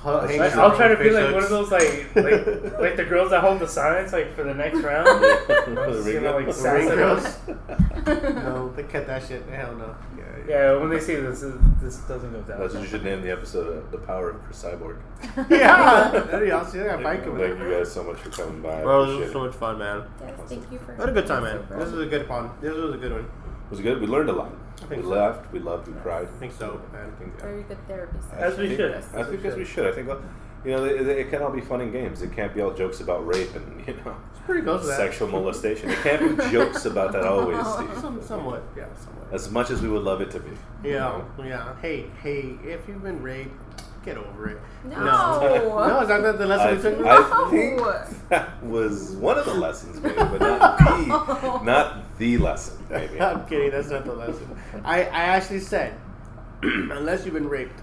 Hu- hang Like, I'll try to be fish like one of those like like like the girls that hold the signs like for the next round. The you know, like ring sass girls? no, they cut that shit. Hell no. Yeah. Yeah, when they see this, this doesn't go down. That's what you should name the episode uh, The Power of Chris Cyborg. yeah. That'd be awesome. Yeah, Thank you guys so much for coming by. I Bro, this was so much fun, man. Yes, thank you for. I had a good time, man. This was a good pond. This was a good one. It was good. We learned a lot. I We think so. laughed. We loved. We cried. I think so, man. I think, Very good therapy. As we think- should. I think as we should. I think, uh, you know, it, it can all be fun and games. It can't be all jokes about rape and you know It's pretty close to that. sexual molestation. It can't be jokes about that always. Steve. Some, somewhat. Yeah, somewhat. As much as we would love it to be. you Yeah, know? yeah. Hey, hey, if you've been raped, get over it. No. No, is that the- the lesson I, we took? I think that was one of the lessons, maybe, but not the, not the lesson, maybe. I'm kidding. That's not the lesson. I, I actually said, unless you've been raped,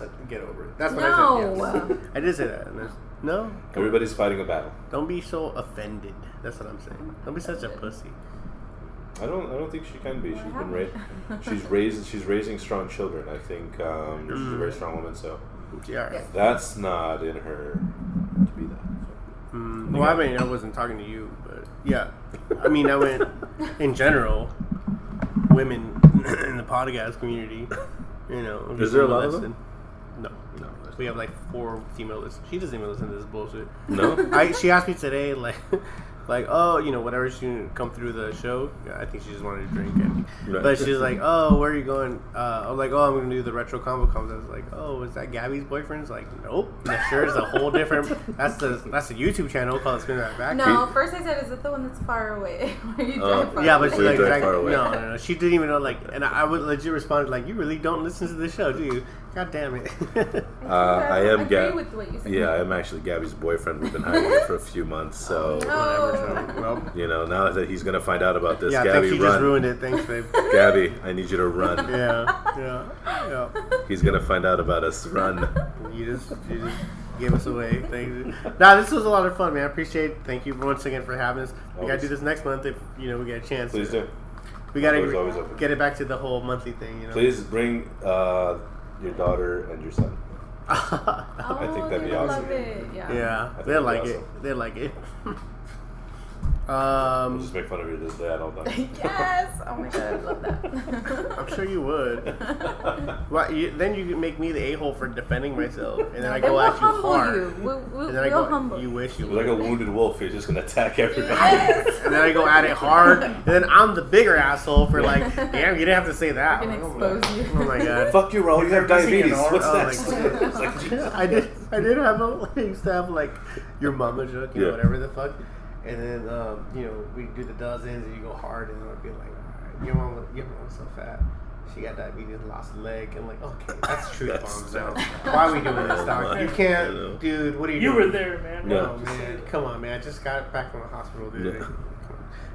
uh, get over it. That's what I said. No. Yes. I did say that. and No, Come on. Everybody's fighting a battle. don't be so offended. That's what I'm saying. Don't be such a pussy. I don't. I don't think she can be. What She's been raised. She's raised. She's raising strong children. I think um, she's a Mm. very strong woman. So Yeah. That's not in her to be that. Mm, well, I mean, I wasn't talking to you, but yeah. I mean, I went in general. Women in the podcast community, you know. Is there a people lot of listen. them? No, No. we have like four female listeners. She doesn't even listen to this bullshit. No. I she asked me today, like, like oh, you know, whatever she didn't come through the show. I think she just wanted to drink and. Right. But she's like, oh, where are you going? Uh, I'm like, oh, I'm gonna do the retro combo comes. I was like, oh, is that Gabby's boyfriend? It's like, nope. That sure is a whole different. That's the that's a YouTube channel called Spin That Back. No, first I said, is it the one that's far away? Where you drive far Yeah, but away? she like, drive like far away. no, no, no. She didn't even know like, and I, I would legit respond like, you really don't listen to the show, do you? God damn it. Uh, I am agree Gab. with what you said. Yeah, I am actually Gabby's boyfriend. We've been hiding it for a few months. So Oh. So, well, you know, now that he's gonna find out about this, yeah, I Gabby, think she run. just ruined it. Thanks, babe. Gabby, I need you to run. Yeah, yeah, yeah. He's gonna find out about us. Run. You just, you just gave us away. Thank you. Nah, this was a lot of fun, man. I appreciate. it. Thank you once again for having us. We gotta do this next month if you know we get a chance. Please do. We gotta Always, always get it back to the whole monthly thing. You know. Please bring uh, your daughter and your son. Oh, I think that'd be awesome. Yeah. yeah, they'll like be it. They'll like it. We'll um, just make fun of your dad all the time. yes. Oh my god, I love that. I'm sure you would. Well, you, then you can make me the a hole for defending myself, and then I go we'll at you hard. you. We'll, we'll, And then I we'll go, humble you wish you like a wounded wolf. You're just gonna attack everybody. Yes. And then I go at it hard, and then I'm the bigger asshole for like, damn, you didn't have to say that. We're gonna Oh my- expose you. Oh my god. Fuck you, Raul. You have You're missing an diabetes. What's Oh next? God. It's like, I did. I did have a. I used to have like your mama joke, you know, Yeah. whatever the fuck. And then um, you know we do the dozens, and you go hard, and I'd be like, all right, your mama, your mama's so fat. She got diabetes, lost a leg. I'm like, okay, that's truth That's bombs so- now. Why are we doing this, doc? You can't, dude. What are you? Doing? You doing? were there, man. Yeah. Oh man, come on, man! I just got back from the hospital, dude. Yeah.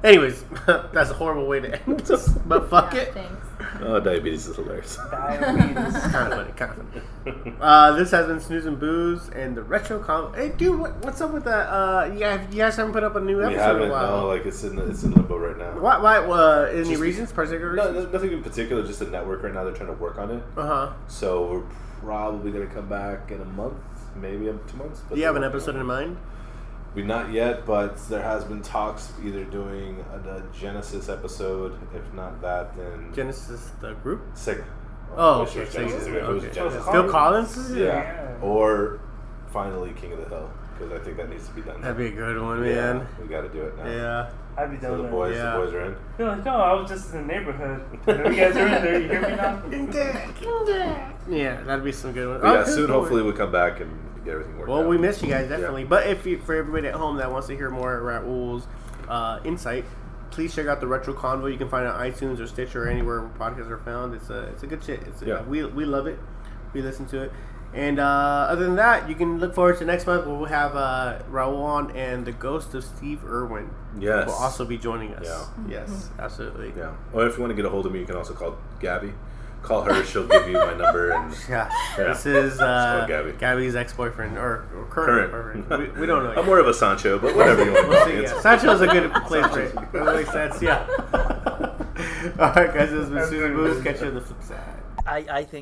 Anyways, that's a horrible way to end this, but fuck Yeah, it. Thanks. Oh, diabetes is hilarious. Diabetes. Is kind of funny, kind of funny. Uh, this has been Snooze and Booze and the Retro Com. Hey, dude, what, what's up with that? Uh, you guys, you guys haven't put up a new episode haven't. in a while. No, like it's in it's in limbo right now. why? Why? Uh, any Just- reasons? Particular No, reasons? there's nothing in particular. Just the network right now. They're trying to work on it. Uh huh. So we're probably gonna come back in a month, maybe in two months. Do you have an episode on in mind? We not yet, but there has been talks of either doing a, the Genesis episode. If not that, then Genesis, the group. Sega. Oh, I wish okay. was Genesis. Sega. Oh. If it was Okay. Genesis. Phil Collins. Yeah. Yeah. Or finally King of the Hill because I think that needs to be done. That'd be a good one, yeah, man. we got to do it now. Yeah. I'd be So the boys, Yeah. the boys are in. You're like, no, I was just in the neighborhood. You guys are in there. You hear me now? Yeah, that'd be some good ones. But yeah, Okay, soon cool. hopefully we'll come back and get everything worked Well, out. we miss you guys definitely. Yeah. But if you, for everybody at home that wants to hear more Raul's uh, insight, please check out the Retro Convo. You can find it on iTunes or Stitcher or anywhere where podcasts are found. It's a it's a good shit. It's a, Yeah. we we love it. We listen to it. And uh, other than that, you can look forward to next month where we'll have uh, Raul on and the ghost of Steve Irwin Yes. will also be joining us. Yeah. Yes, absolutely. Yeah. Or if you want to get a hold of me, you can also call Gabby. Call her. She'll give you my number and Yeah. Yeah. This is uh, call Gabby. Gabby's ex-boyfriend or, or current, current. boyfriend. We, we don't know. I'm more of a Sancho, but whatever you want to We'll call see, yeah. Sancho's a good place for it. That makes sense. Yeah. All right, guys. This has been That's Snooze and Booze. Catch you on the flip side. I, I think